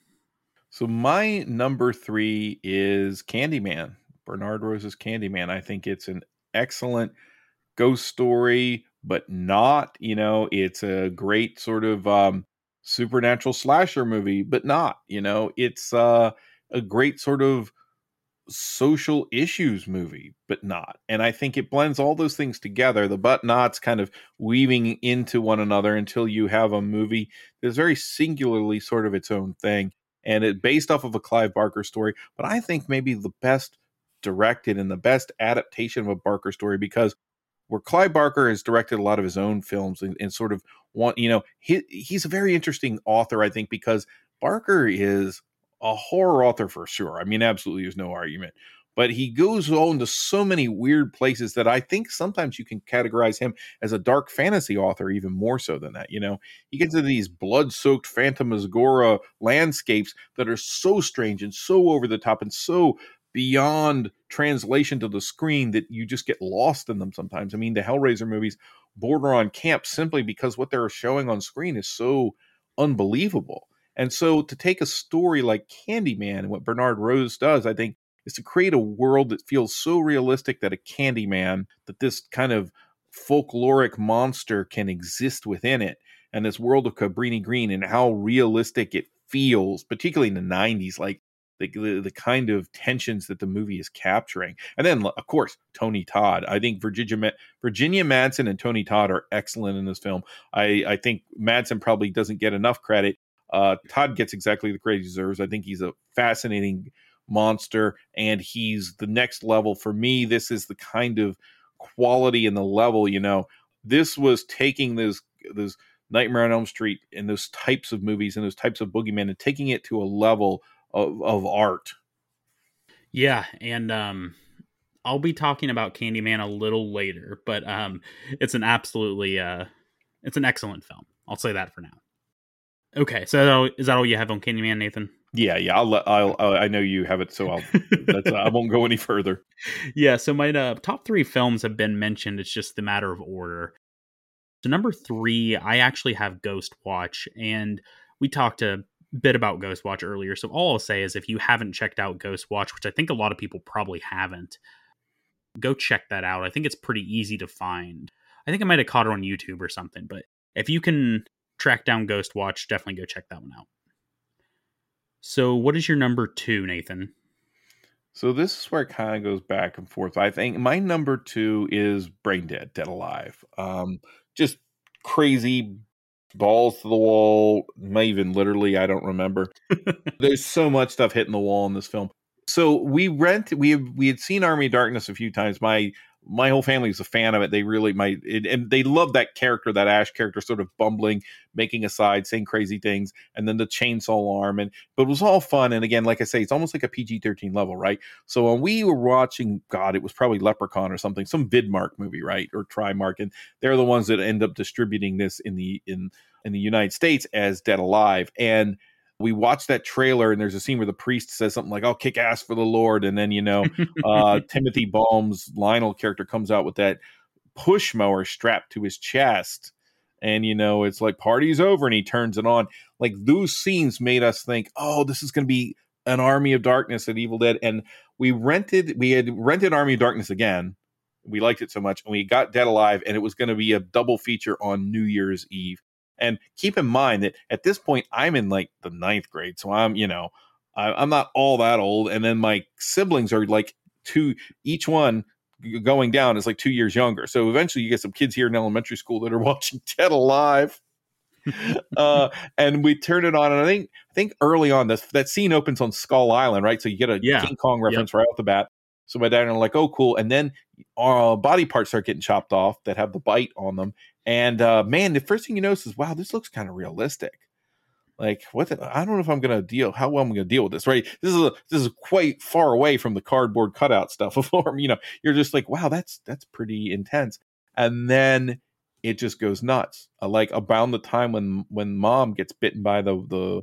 B: So my number three is Candyman, Bernard Rose's Candyman. I think it's an excellent ghost story, but not, you know, it's a great sort of um, supernatural slasher movie, but not, you know, it's uh, a great sort of social issues movie, but not. And I think it blends all those things together, the but nots kind of weaving into one another until you have a movie that's very singularly sort of its own thing. And it based off of a Clive Barker story, but I think maybe the best directed and the best adaptation of a Barker story because where Clive Barker has directed a lot of his own films and, and sort of want, you know, he, he's a very interesting author, I think, because Barker is a horror author for sure. I mean, absolutely, there's no argument. But he goes on to so many weird places that I think sometimes you can categorize him as a dark fantasy author, even more so than that. You know, he gets into these blood soaked phantasmagoria landscapes that are so strange and so over the top and so beyond translation to the screen that you just get lost in them sometimes. I mean, the Hellraiser movies border on camp simply because what they're showing on screen is so unbelievable. And so to take a story like Candyman and what Bernard Rose does, I think, is to create a world that feels so realistic that a Candyman, that this kind of folkloric monster can exist within it. And this world of Cabrini Green and how realistic it feels, particularly in the 90s, like the, the, the kind of tensions that the movie is capturing. And then, of course, Tony Todd. I think Virginia, Virginia Madsen and Tony Todd are excellent in this film. I, I think Madsen probably doesn't get enough credit. Uh, Todd gets exactly the credit he deserves. I think he's a fascinating monster, and he's the next level for me. This is the kind of quality and the level. You know, this was taking those those Nightmare on Elm Street and those types of movies and those types of boogeyman and taking it to a level of, of art.
A: Yeah, and um I'll be talking about Candyman a little later, but um it's an absolutely uh it's an excellent film. I'll say that for now. Okay, so is that all you have on Candyman, Nathan?
B: Yeah, yeah. I'll let. I'll. I'll I know you have it, so I'll. That's. I won't go any further. (laughs) (laughs)
A: yeah, so my uh, top three films have been mentioned. It's just the matter of order. So number three, I actually have Ghost Watch, and we talked a bit about Ghost Watch earlier. So all I'll say is, if you haven't checked out Ghost Watch, which I think a lot of people probably haven't, go check that out. I think it's pretty easy to find. I think I might have caught it on YouTube or something, but if you can track down Ghost Watch, definitely go check that one out. So, what is your number two, Nathan?
B: So this is where it kind of goes back and forth. I think my number two is Brain Dead, Dead Alive. Um, just crazy balls to the wall. May even literally, I don't remember. (laughs) There's so much stuff hitting the wall in this film. So we rent. We we had seen Army of Darkness a few times. My my whole family is a fan of it. They really my it, and they love that character, that Ash character, sort of bumbling, making aside, saying crazy things, and then the chainsaw arm. And but it was all fun. And again, like I say, it's almost like a PG thirteen level, right? So when we were watching, God, it was probably Leprechaun or something, some Vidmark movie, right, or Trimark, and they're the ones that end up distributing this in the in in the United States as Dead Alive. And we watch that trailer and there's a scene where the priest says something like, I'll kick ass for the Lord. And then, you know, uh, (laughs) Timothy Balme's Lionel character comes out with that push mower strapped to his chest. And, you know, it's like party's over and he turns it on. Like those scenes made us think, oh, this is going to be an Army of Darkness at Evil Dead. And we rented, we had rented Army of Darkness again. We liked it so much. And we got Dead Alive and it was going to be a double feature on New Year's Eve. And keep in mind that at this point, I'm in like the ninth grade. So I'm, you know, I, am not all that old. And then my siblings are like two, each one going down is like two years younger. So eventually you get some kids here in elementary school that are (laughs) watching Dead Alive. (laughs) uh, and we turn it on, and I think I think early on this that scene opens on Skull Island, right? So you get a yeah. King Kong reference yep. right off the bat. So my dad and I are like, "Oh, cool!" And then our uh, body parts start getting chopped off that have the bite on them, and uh, man, the first thing you notice is, wow, this looks kind of realistic. Like, what? The, I don't know if I'm going to deal. How well I'm going to deal with this, right? This is a, this is quite far away from the cardboard cutout stuff of (laughs) form. You know, you're just like, wow, that's that's pretty intense. And then it just goes nuts. Uh, like around the time when when mom gets bitten by the the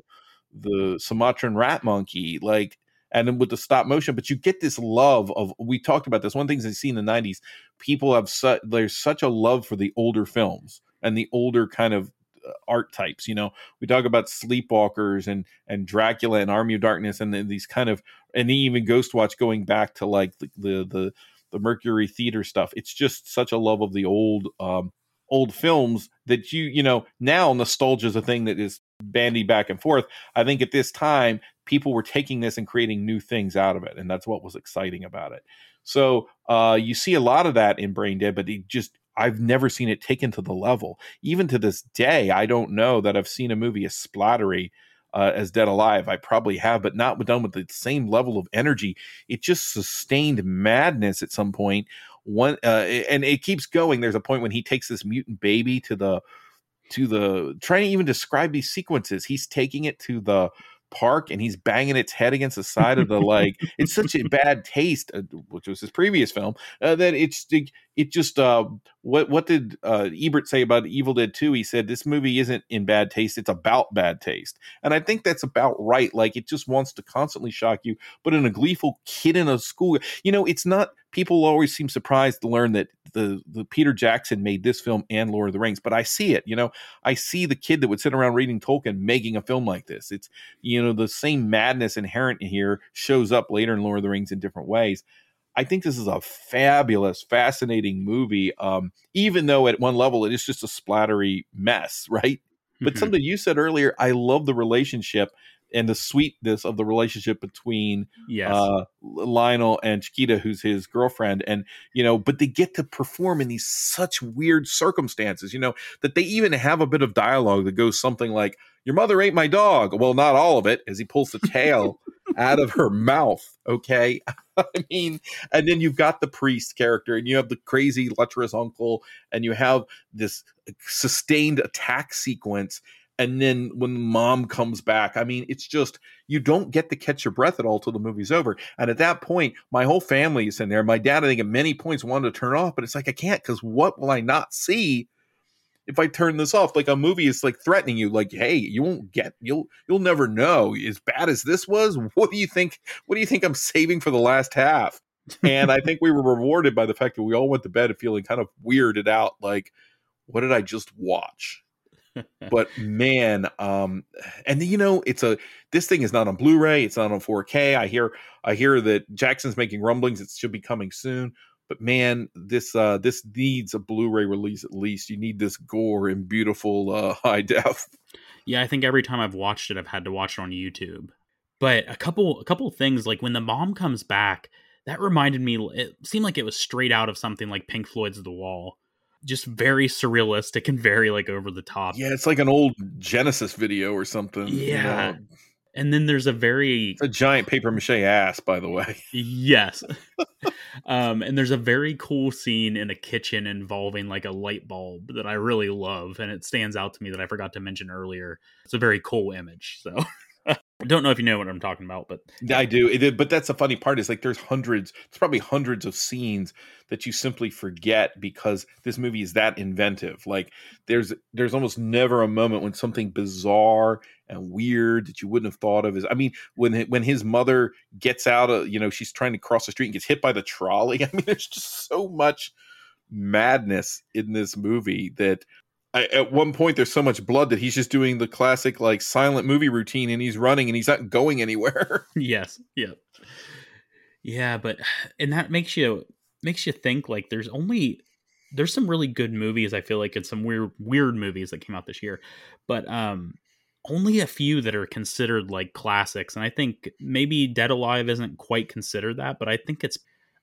B: the Sumatran rat monkey, like and then with the stop motion but you get this love of we talked about this one thing i see in the 90s people have such there's such a love for the older films and the older kind of uh, art types you know? We talk about sleepwalkers and and dracula and army of darkness and these kind of and even ghost watch going back to like the the the, the mercury theater stuff. It's just such a love of the old um old films that you you know now nostalgia is a thing that is bandy back and forth. I think at this time people were taking this and creating new things out of it and that's what was exciting about it so uh, you see a lot of that in brain dead but it just i've never seen it taken to the level even to this day i don't know that i've seen a movie as splattery uh, as Dead Alive. I probably have, but not done with the same level of energy. It just sustained madness at some point. One uh, and it keeps going. There's a point when he takes this mutant baby to the to the trying to even describe these sequences. He's taking it to the park and he's banging its head against the side of the like it's such a bad taste uh, which was his previous film uh, that it's it, it just uh what what did uh ebert say about evil dead 2 he said this movie isn't in bad taste it's about bad taste. And i think that's about right like it just wants to constantly shock you but in a gleeful kid in a school you know it's not people always seem surprised to learn that the, the Peter Jackson made this film and Lord of the Rings, but I see it. You know, I see the kid that would sit around reading Tolkien making a film like this. It's you know the same madness inherent in here shows up later in Lord of the Rings in different ways. I think this is a fabulous, fascinating movie. Um, even though at one level it is just a splattery mess, (laughs) right? But mm-hmm. something you said earlier, I love the relationship and the sweetness of the relationship between
A: yes.
B: uh, Lionel and Chiquita, who's his girlfriend, and you know, but they get to perform in these such weird circumstances, you know, that they even have a bit of dialogue that goes something like, "Your mother ate my dog." Well, not all of it, as he pulls the tail (laughs) out of her mouth. Okay, (laughs) I mean, and then you've got the priest character, and you have the crazy lecherous uncle, and you have this sustained attack sequence and then when mom comes back i mean it's just you don't get to catch your breath at all till the movie's over. And at that point my whole family is in there. My dad i think at many points wanted to turn off but it's like i can't because what will i not see if i turn this off? Like a movie is like threatening you like hey you won't get you'll you'll never know. As bad as this was what do you think what do you think i'm saving for the last half? And i think we were rewarded by the fact that we all went to bed feeling kind of weirded out like what did i just watch but man, um, and you know, it's a this thing is not on Blu-ray, it's not on 4K. I hear I hear that Jackson's making rumblings; it should be coming soon. But man, this uh, this needs a Blu-ray release at least. You need this gore and beautiful uh, (laughs) high def.
A: Yeah, I think every time I've watched it, I've had to watch it on YouTube. But a couple a couple things like when the mom comes back, that reminded me. It seemed like it was straight out of something like Pink Floyd's The Wall just very surrealistic and very like over the top.
B: Yeah, it's like an old Genesis video or something.
A: Yeah. You know? And then there's a very
B: it's a giant paper mache ass, by the way. (laughs)
A: Yes. um, and there's a very cool scene in a kitchen involving like a light bulb that I really love, and it stands out to me that I forgot to mention earlier. It's a very cool image. So (laughs) I don't know if you know what I'm talking about, but
B: I do. It, but that's the funny part is like there's hundreds, it's probably hundreds of scenes that you simply forget because this movie is that inventive. Like there's there's almost never a moment when something bizarre and weird that you wouldn't have thought of is. I mean, when when his mother gets out of you know she's trying to cross the street and gets hit by the trolley. (laughs) I mean, there's just so much madness in this movie that I, at one point there's so much blood that he's just doing the classic like silent movie routine and he's running and he's not going anywhere. (laughs)
A: yes. Yeah. Yeah, but and that makes you makes you think like there's only there's some really good movies I feel like and some weird weird movies that came out this year. But um only a few that are considered like classics and I think maybe Dead Alive isn't quite considered that, but I think it's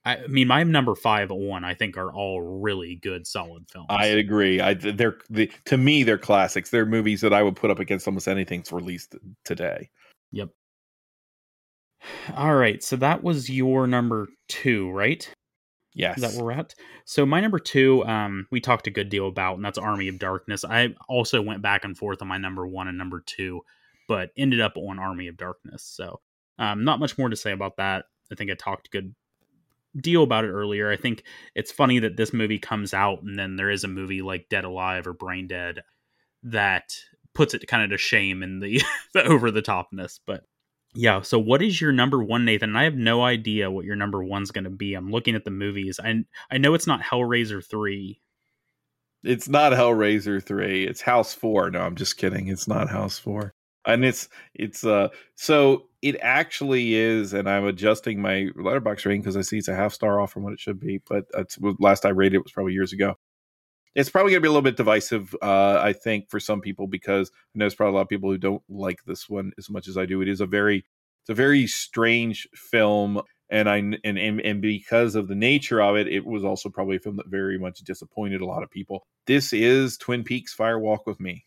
A: I mean, my number five one, I think, are all really good, solid films.
B: I agree. I they're the, to me they're classics. They're movies that I would put up against almost anything that's released today.
A: Yep. All right, so that was your number two, right?
B: Yes.
A: Is that where we're at? So my number two, um, we talked a good deal about, and that's Army of Darkness. I also went back and forth on my number one and number two, but ended up on Army of Darkness. So um, not much more to say about that. I think I talked good deal about it earlier. I think it's funny that this movie comes out and then there is a movie like Dead Alive or Brain Dead that puts it kind of to shame in the, (laughs) the over the topness. But yeah, so what is your number one, Nathan? I have no idea what your number one's going to be. I'm looking at the movies. I I know it's not Hellraiser three.
B: It's not Hellraiser three. It's House four. No, I'm just kidding. It's not House four and it's it's uh so it actually is and i'm adjusting my Letterboxd rating because i see it's a half star off from what it should be but that's last i rated it was probably years ago it's probably going to be a little bit divisive uh i think for some people because i know there's probably a lot of people who don't like this one as much as i do it is a very it's a very strange film and I and, and and because of the nature of it, it was also probably a film that very much disappointed a lot of people. This is Twin Peaks: Fire Walk with Me.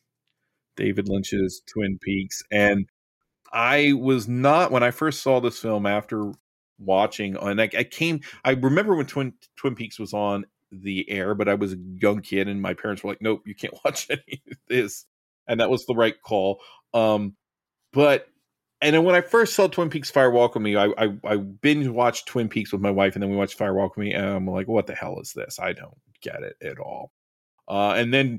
B: David Lynch's Twin Peaks. And I was not when I first saw this film after watching and I, I came I remember when Twin Twin Peaks was on the air, but I was a young kid and my parents were like, Nope, you can't (laughs) watch any of this. And that was the right call. Um but and then when I first saw Twin Peaks Fire Walk with Me, I, I, I binge watched Twin Peaks with my wife, and then we watched Fire Walk with Me, and I'm like, what the hell is this? I don't get it at all. Uh, and then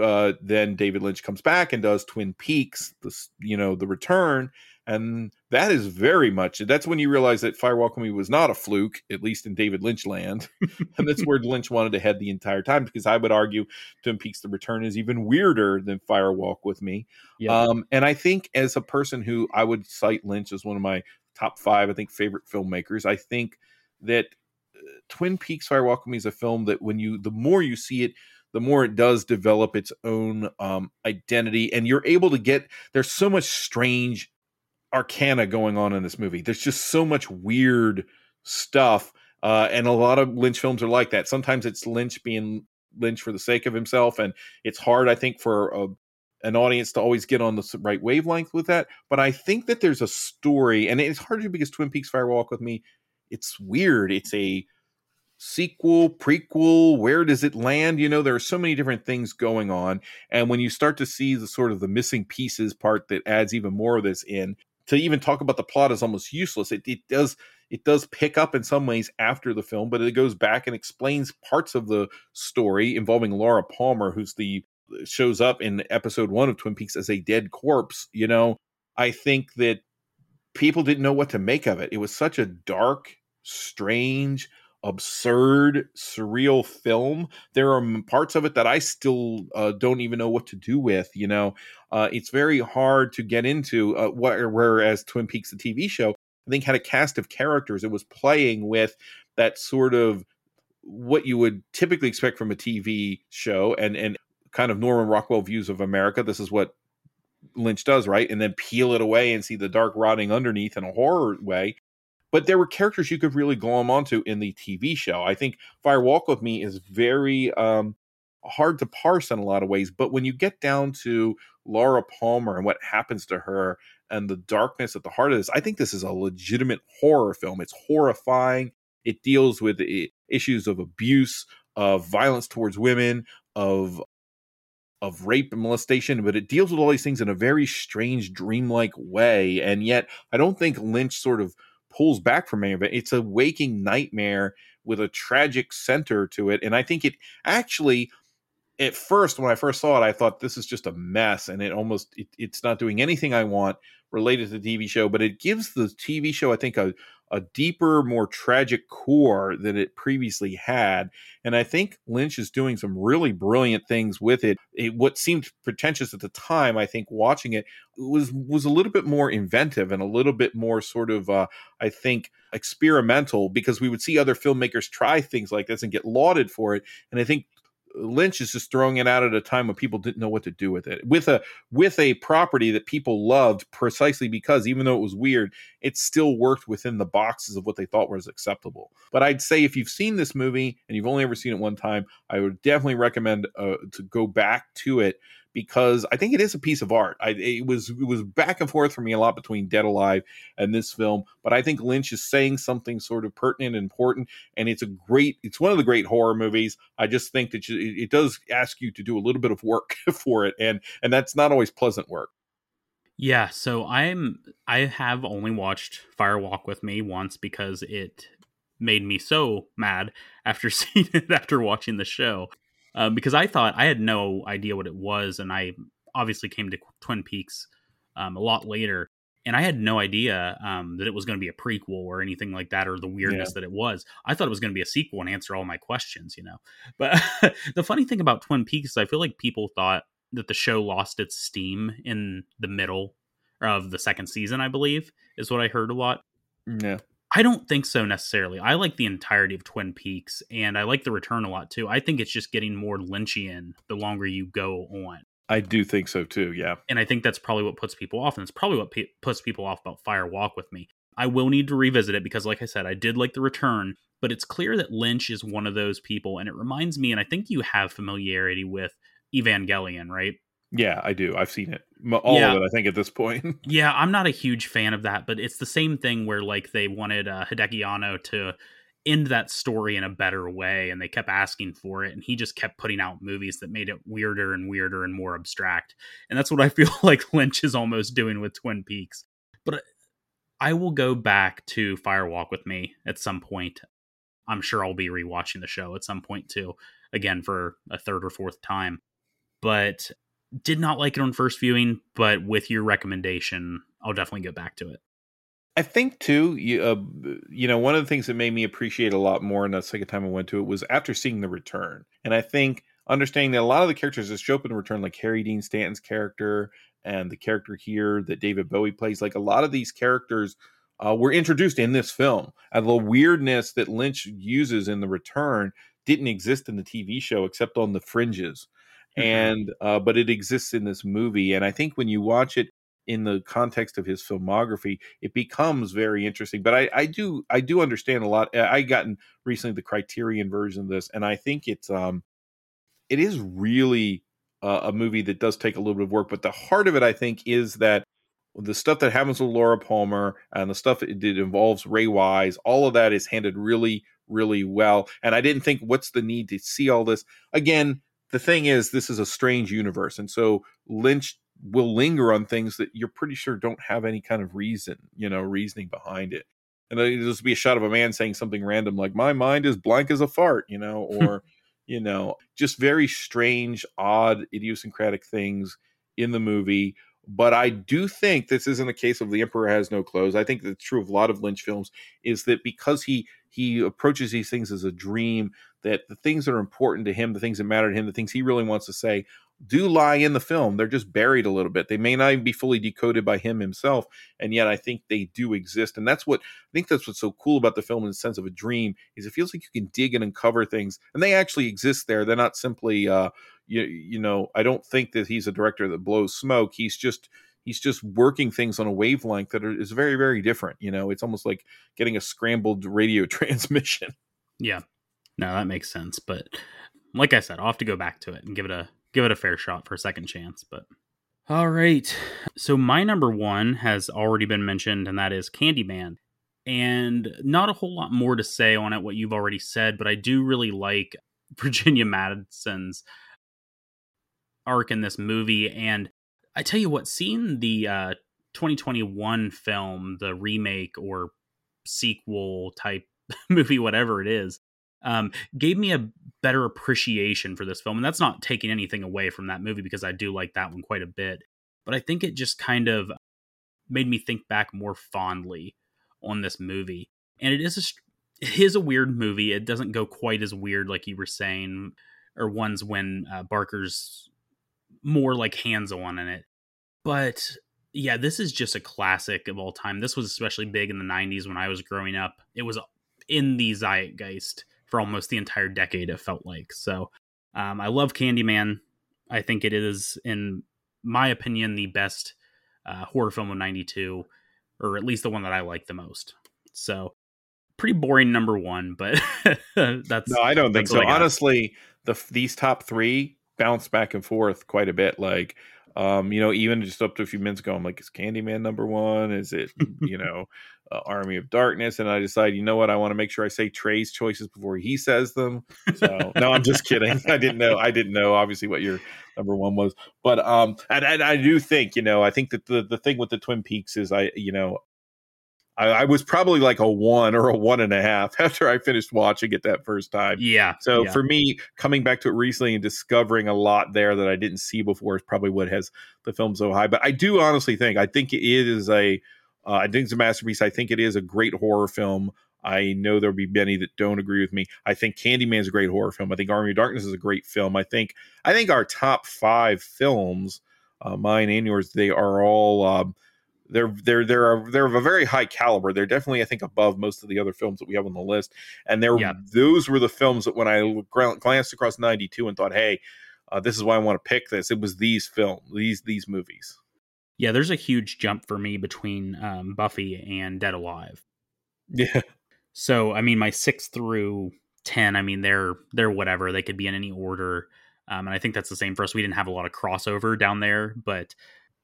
B: uh, then David Lynch comes back and does Twin Peaks, the you know the return, and that is very much that's when you realize that Fire Walk with Me was not a fluke, at least in David Lynch land, (laughs) and that's where Lynch wanted to head the entire time. Because I would argue Twin Peaks: The Return is even weirder than Fire Walk with Me. Um, and I think as a person who I would cite Lynch as one of my top five, I think favorite filmmakers, I think that uh, Twin Peaks: Fire Walk with Me is a film that when you the more you see it the more it does develop its own um, identity and you're able to get there's so much strange arcana going on in this movie. There's just so much weird stuff uh, and a lot of lynch films are like that. Sometimes it's lynch being lynch for the sake of himself and it's hard i think for a, an audience to always get on the right wavelength with that but i think that there's a story and it's hard to because twin peaks fire walk with me it's weird. It's a sequel, prequel, where does it land? You know, there are so many different things going on. And when you start to see the sort of the missing pieces part that adds even more of this in, to even talk about the plot is almost useless. It, it does it does pick up in some ways after the film, but it goes back and explains parts of the story involving Laura Palmer, who's the shows up in episode one of Twin Peaks as a dead corpse. You know, I think that people didn't know what to make of it. It was such a dark, strange, absurd, surreal film. There are parts of it that I still uh, don't even know what to do with. You know, uh, it's very hard to get into. Uh, whereas Twin Peaks, the TV show, I think had a cast of characters. It was playing with that sort of what you would typically expect from a TV show, and and kind of Norman Rockwell views of America. This is what Lynch does, right? And then peel it away and see the dark rotting underneath in a horror way but there were characters you could really glom onto in the TV show. I think Fire Walk with Me is very um, hard to parse in a lot of ways, but when you get down to Laura Palmer and what happens to her and the darkness at the heart of this, I think this is a legitimate horror film. It's horrifying. It deals with issues of abuse, of violence towards women, of of rape and molestation, but it deals with all these things in a very strange, dreamlike way. And yet, I don't think Lynch sort of pulls back from any it. It's a waking nightmare with a tragic center to it. And I think it actually, at first, when I first saw it, I thought this is just a mess and it almost, it, it's not doing anything I want related to the TV show, but it gives the TV show, I think, a, a deeper, more tragic core than it previously had. And I think Lynch is doing some really brilliant things with it. it. What seemed pretentious at the time, I think, watching it was was a little bit more inventive and a little bit more sort of, uh, I think, experimental because we would see other filmmakers try things like this and get lauded for it. And I think Lynch is just throwing it out at a time when people didn't know what to do with it. With a with a property that people loved precisely because even though it was weird, it still worked within the boxes of what they thought was acceptable. But I'd say if you've seen this movie and you've only ever seen it one time, I would definitely recommend uh, to go back to it because I think it is a piece of art. I, it was it was back and forth for me a lot between Dead Alive and this film, but I think Lynch is saying something sort of pertinent and important, and it's a great. It's one of the great horror movies. I just think that you, it does ask you to do a little bit of work (laughs) for it, and and that's not always pleasant work.
A: Yeah, so I'm I have only watched Fire Walk with Me once because it made me so mad after (laughs) seeing it after watching the show um, because I thought I had no idea what it was, and I obviously came to Twin Peaks um, a lot later, and I had no idea um, that it was going to be a prequel or anything like that, or the weirdness yeah. that it was. I thought it was going to be a sequel and answer all my questions, you know. But (laughs) the funny thing about Twin Peaks, is I feel like people thought that the show lost its steam in the middle of the second season. I believe is what I heard a lot.
B: Yeah.
A: I don't think so necessarily. I like the entirety of Twin Peaks and I like the return a lot too. I think it's just getting more Lynchian the longer you go on.
B: I do think so too, yeah.
A: And I think that's probably what puts people off and it's probably what pe- puts people off about Fire Walk with me. I will need to revisit it because like I said, I did like the return, but it's clear that Lynch is one of those people and it reminds me and I think you have familiarity with Evangelion, right?
B: Yeah, I do. I've seen it. All yeah. of it, I think, at this point. (laughs)
A: yeah, I'm not a huge fan of that, but it's the same thing where like they wanted uh, Hideaki Anno to end that story in a better way, and they kept asking for it, and he just kept putting out movies that made it weirder and weirder and more abstract. And that's what I (laughs) feel like Lynch is almost doing with Twin Peaks. But I will go back to Fire Walk with Me at some point. I'm sure I'll be rewatching the show at some point too, again for a third or fourth time. But did not like it on first viewing, but with your recommendation, I'll definitely get back to it.
B: I think too, you, uh, you know, one of the things that made me appreciate a lot more in the second time I went to it was after seeing the return, and I think understanding that a lot of the characters that show up in the return, like Harry Dean Stanton's character and the character here that David Bowie plays, like a lot of these characters uh, were introduced in this film, and the weirdness that Lynch uses in the return didn't exist in the TV show except on the fringes. Mm-hmm. and uh, but it exists in this movie and i think when you watch it in the context of his filmography it becomes very interesting but i i do i do understand a lot i gotten recently the criterion version of this and i think it's um it is really uh, a movie that does take a little bit of work but the heart of it i think is that the stuff that happens with Laura Palmer and the stuff that, involves Ray Wise, all of that is handled really, really well. And I didn't think, what's the need to see all this? Again, the thing is, this is a strange universe, and so Lynch will linger on things that you're pretty sure don't have any kind of reason, you know, reasoning behind it. And it'll just be a shot of a man saying something random like "My mind is blank as a fart," you know, (laughs) or you know, just very strange, odd, idiosyncratic things in the movie. But I do think this isn't a case of the emperor has no clothes. I think that's true of a lot of Lynch films. Is that because he he approaches these things as a dream that the things that are important to him, the things that matter to him, the things he really wants to say, do lie in the film. They're just buried a little bit. They may not even be fully decoded by him himself, and yet I think they do exist. And that's what I think that's what's so cool about the film in the sense of a dream is it feels like you can dig and uncover things, and they actually exist there. They're not simply, uh, you, you know, I don't think that he's a director that blows smoke. He's just he's just working things on a wavelength that is very very different. You know, it's almost like getting a scrambled (laughs) radio transmission.
A: Yeah. No, that makes sense. But like I said, I'll have to go back to it and give it a give it a fair shot for a second chance. But all right. So my number one has already been mentioned, and that is Candyman. And not a whole lot more to say on it, what you've already said, but I do really like (laughs) Virginia Madsen's arc in this movie. And I tell you what, seeing the uh, 2021 film, the remake or sequel type (laughs) movie, whatever it is, um, gave me a better appreciation for this film. And that's not taking anything away from that movie because I do like that one quite a bit. But I think it just kind of made me think back more fondly on this movie. And it is a it is a weird movie. It doesn't go quite as weird like you were saying, or ones when uh, Barker's more like hands on in it. But yeah, this is just a classic of all time. This was especially big in the 90s when I was growing up. It was in the zeitgeist for almost the entire decade, it felt like. So um, I love Candyman. I think it is, in my opinion, the best uh, horror film of 92, or at least the one that I like the most. So pretty boring number one, but (laughs) that's.
B: No, I don't think so. Honestly, the these top three bounce back and forth quite a bit. Like, um, you know, even just up to a few minutes ago, I'm like, is Candyman number one? Is it, (laughs) you know, uh, Army of Darkness? And I decide, you know what, I want to make sure I say Trey's choices before he says them. So, no, I'm just kidding. (laughs) I didn't know. I didn't know, obviously, what your number one was. But, um, and, and I do think, you know, I think that the, the thing with the Twin Peaks is I, you know, I, I, was probably like a one or a one and a half (laughs) after I finished watching it that first time.
A: Yeah.
B: So
A: yeah.
B: for me, coming back to it recently and discovering a lot there that I didn't see before is probably what has the film so high. But I do honestly think I think it is a uh, I think it's a masterpiece. I think it is a great horror film. I know there'll be many that don't agree with me. I think Candyman is a great horror film. I think Army of Darkness is a great film. I think I think our top five films, uh, mine and yours, they are all. Uh, they're they're they're they're of a very high caliber. They're definitely, I think, above most of the other films that we have on the list. And they're yeah. those were the films that when I glanced across '92 and thought, "Hey, uh, this is why I want to pick this." It was these films, these these movies.
A: Yeah, there's a huge jump for me between um, Buffy and Dead Alive.
B: Yeah.
A: So I mean, my six through ten, I mean, they're they're whatever. They could be in any order. Um, and I think that's the same for us. We didn't have a lot of crossover down there, but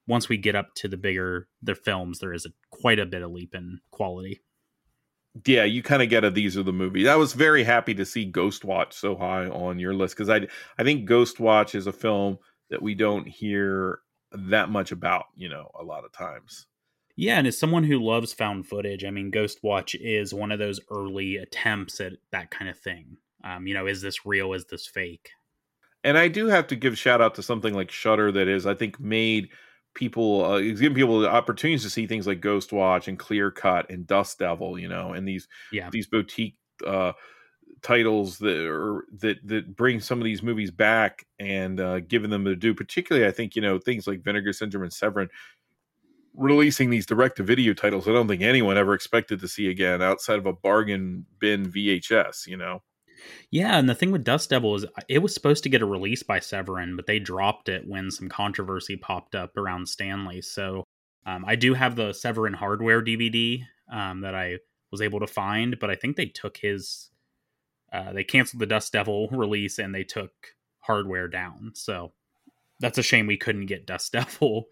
A: once we get up to the bigger the films, there is a, quite a bit of leap in quality.
B: Yeah, you kind of get a these are the movies. I was very happy to see Ghost Watch so high on your list because I I think Ghost Watch is a film that we don't hear that much about, you know, a lot of times.
A: Yeah, and as someone who loves found footage, I mean, Ghost Watch is one of those early attempts at that kind of thing. Um, you know, is this real? Is this fake?
B: And I do have to give shout out to something like Shudder that is, I think, made people uh, it's giving people the opportunities to see things like Ghost Watch and Clear Cut and Dust Devil, you know, and these
A: yeah.
B: these boutique uh, titles that are that that bring some of these movies back and uh, giving them to do. Particularly, I think you know things like Vinegar Syndrome and Severin releasing these direct to video titles. I don't think anyone ever expected to see again outside of a bargain bin VHS. You know.
A: Yeah, and the thing with Dust Devil is it was supposed to get a release by Severin, but they dropped it when some controversy popped up around Stanley. So um, I do have the Severin hardware DVD um, that I was able to find, but I think they took his. Uh, they canceled the Dust Devil release and they took hardware down. So that's a shame we couldn't get Dust (laughs) Devil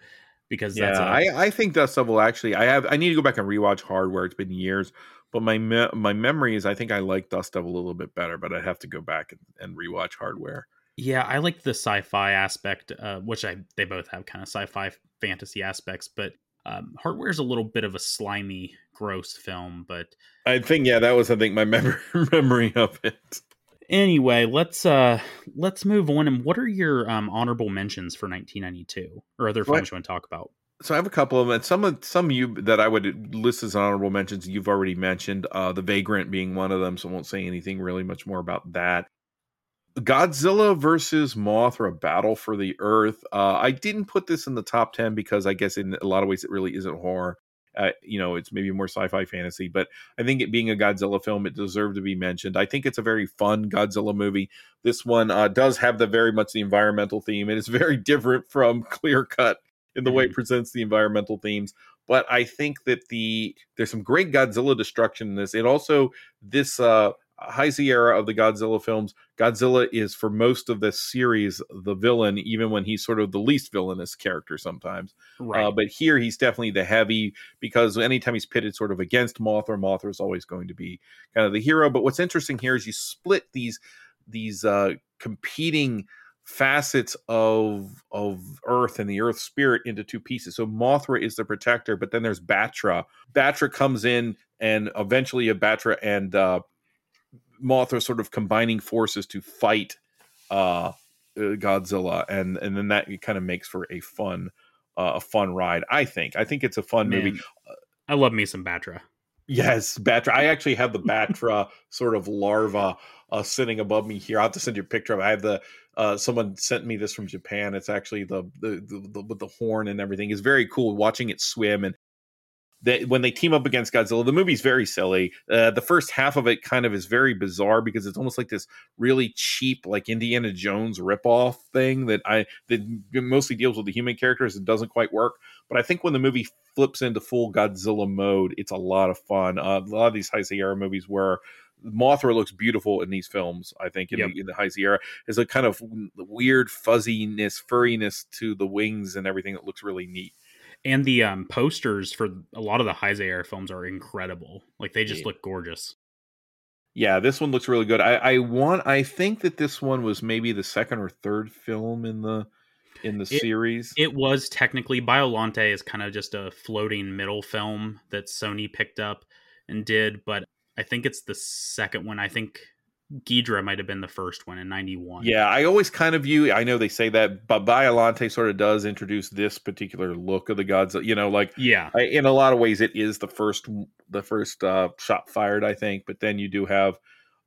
A: because
B: yeah,
A: a,
B: I, I think Dust Devil actually I have I need to go back and rewatch hardware. It's been years, but my me- my memory is I think I like Dust Devil a little bit better, but I'd have to go back and, and rewatch Hardware.
A: Yeah, I like the sci-fi aspect, uh, which I they both have kind of sci-fi fantasy aspects, but um, Hardware is a little bit of a slimy, gross film. But
B: I think yeah, that was I think my (laughs) memory memory of it.
A: Anyway, let's uh let's move on. And what are your um, honorable mentions for 1992 or other films what? you want to talk about?
B: So I have a couple of them. And some of some you that I would list as honorable mentions, you've already mentioned. Uh, the Vagrant being one of them, so I won't say anything really much more about that. Godzilla versus Mothra: Battle for the Earth. Uh, I didn't put this in the top ten because I guess in a lot of ways it really isn't horror. Uh, you know, it's maybe more sci-fi fantasy, but I think it being a Godzilla film, it deserved to be mentioned. I think it's a very fun Godzilla movie. This one uh, does have the very much the environmental theme. It is very (laughs) different from Clear Cut in the way it mm-hmm. presents the environmental themes. But I think that the there's some great Godzilla destruction in this. It also this uh Heisei of the Godzilla films, Godzilla is for most of this series the villain, even when he's sort of the least villainous character sometimes. Uh, right. Uh, but here he's definitely the heavy because anytime he's pitted sort of against Mothra, Mothra is always going to be kind of the hero. But what's interesting here is you split these these uh, competing facets of of Earth and the Earth spirit into two pieces. So Mothra is the protector, but then there's Battra. Battra comes in, and eventually, a Battra and uh, Mothra sort of combining forces to fight uh, Godzilla, and and then that kind of makes for a fun uh, a fun ride. I think. I think it's a fun Man, movie.
A: I love me some Battra.
B: Yes, Battra. I actually have the Battra (laughs) sort of larva uh, sitting above me here. I'll have to send you a picture of. It. I have the. Uh, someone sent me this from Japan. It's actually the the, the the with the horn and everything. is very cool watching it swim and they, when they team up against Godzilla, the movie's very silly. Uh, the first half of it kind of is very bizarre because it's almost like this really cheap, like Indiana Jones ripoff thing that I that mostly deals with the human characters and doesn't quite work. But I think when the movie flips into full Godzilla mode, it's a lot of fun. Uh, a lot of these Heisei movies where Mothra looks beautiful in these films. I think in, yep. the, in the Heisei is a kind of weird fuzziness, furriness to the wings and everything that looks really neat
A: and the um, posters for a lot of the Heisei films are incredible. Like they just yeah. look gorgeous.
B: Yeah, this one looks really good. I, I want. I think that this one was maybe the second or third film in the in the
A: it,
B: series.
A: It was technically Biolante is kind of just a floating middle film that Sony picked up and did, but I think it's the second one. I think Ghidorah might have been the first one in 91.
B: Yeah, I always kind of view, I know they say that, but Biolante sort of does introduce this particular look of the gods, you know, like
A: yeah.
B: I, in a lot of ways it is the first the first uh shot fired, I think, but then you do have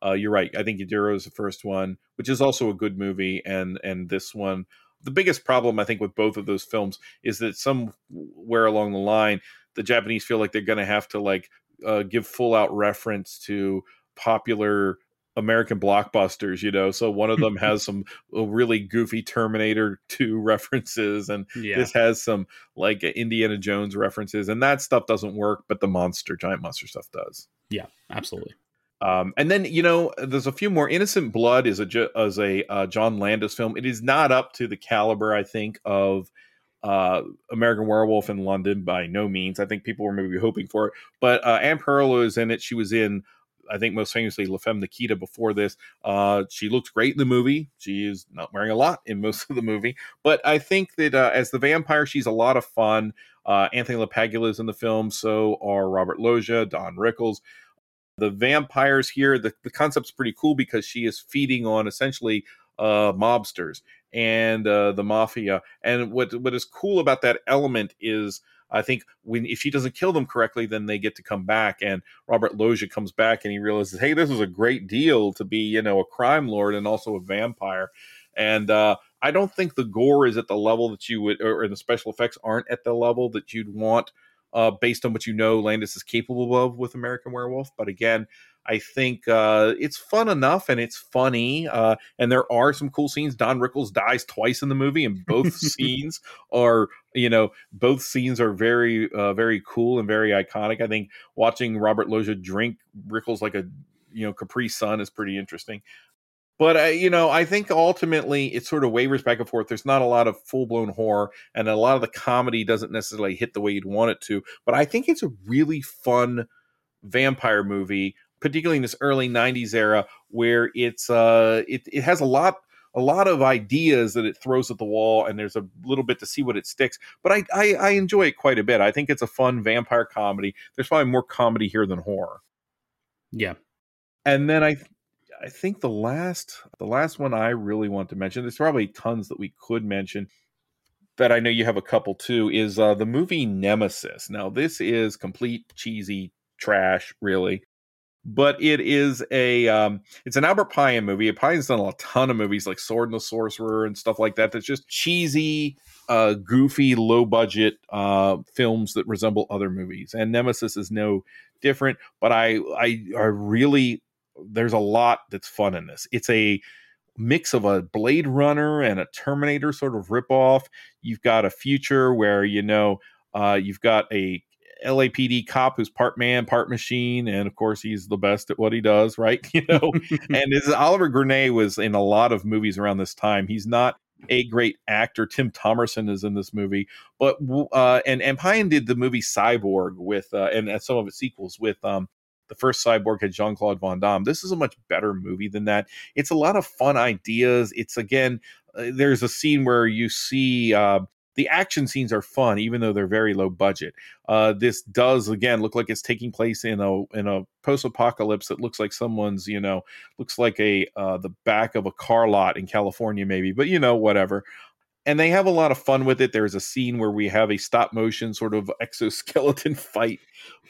B: uh you're right. I think Ghidorah is the first one, which is also a good movie and and this one the biggest problem I think with both of those films is that somewhere along the line the Japanese feel like they're going to have to like uh, give full out reference to popular American blockbusters, you know. So one of them (laughs) has some uh, really goofy Terminator 2 (laughs) references, and yeah. this has some like Indiana Jones references, and that stuff doesn't work, but the monster, giant monster stuff does.
A: Yeah, absolutely.
B: Um, and then you know, there's a few more. Innocent Blood is a as a uh, John Landis film. It is not up to the caliber, I think, of uh, American Werewolf in London by no means. I think people were maybe hoping for it, but uh, Anne Parillaud is in it. She was in I think most famously La Femme Nikita before this. Uh, she looks great in the movie. She is not wearing a lot in most (laughs) of the movie, but I think that uh, as the vampire, she's a lot of fun. Uh, Anthony LaPaglia is in the film, so are Robert Loggia, Don Rickles. The vampires here, the, the concept's pretty cool because she is feeding on essentially uh, mobsters and uh, the mafia. And what what is cool about that element is I think when if she doesn't kill them correctly, then they get to come back. And Robert Loggia comes back and he realizes, hey, this was a great deal to be, you know, a crime lord and also a vampire. And uh, I don't think the gore is at the level that you would, or, or the special effects aren't at the level that you'd want uh, based on what you know Landis is capable of with American Werewolf. But again, I think uh, it's fun enough and it's funny. Uh, and there are some cool scenes. Don Rickles dies twice in the movie, and both (laughs) scenes are, you know, both scenes are very, uh, very cool and very iconic. I think watching Robert Loggia drink Rickles like a, you know, Capri Sun is pretty interesting. But uh, you know, I think ultimately it sort of wavers back and forth. There's not a lot of full blown horror, and a lot of the comedy doesn't necessarily hit the way you'd want it to. But I think it's a really fun vampire movie particularly in this early 90s era where it's uh it, it has a lot a lot of ideas that it throws at the wall and there's a little bit to see what it sticks. But I, I i enjoy it quite a bit. I think it's a fun vampire comedy. There's probably more comedy here than horror.
A: Yeah.
B: And then i i think the last the last one i really want to mention there's probably tons that we could mention that i know you have a couple too is uh the movie nemesis. Now this is complete cheesy trash really but it is a um, it's an Albert Pyun movie. Pyun's done a ton of movies like Sword and the Sorcerer and stuff like that. That's just cheesy, uh, goofy, low budget uh, films that resemble other movies. And Nemesis is no different. But I I, I really there's a lot that's fun in this. It's a mix of a Blade Runner and a Terminator sort of ripoff. You've got a future where you know uh, you've got a LAPD cop who's part man, part machine, and of course he's the best at what he does, right? (laughs) You know, (laughs) and is Oliver Gruner was in a lot of movies around this time. He's not a great actor. Tim Thomerson is in this movie, but uh, and and Pyun did the movie Cyborg with uh, and, and some of its sequels with um the first Cyborg had Jean Claude Van Damme. This is a much better movie than that. It's a lot of fun ideas. It's again, uh, there's a scene where you see uh, the action scenes are fun, even though they're very low budget. Uh, this does again look like it's taking place in a in a post apocalypse that looks like someone's you know looks like a uh, the back of a car lot in California maybe, but you know whatever. And they have a lot of fun with it. There's a scene where we have a stop motion sort of (laughs) exoskeleton fight,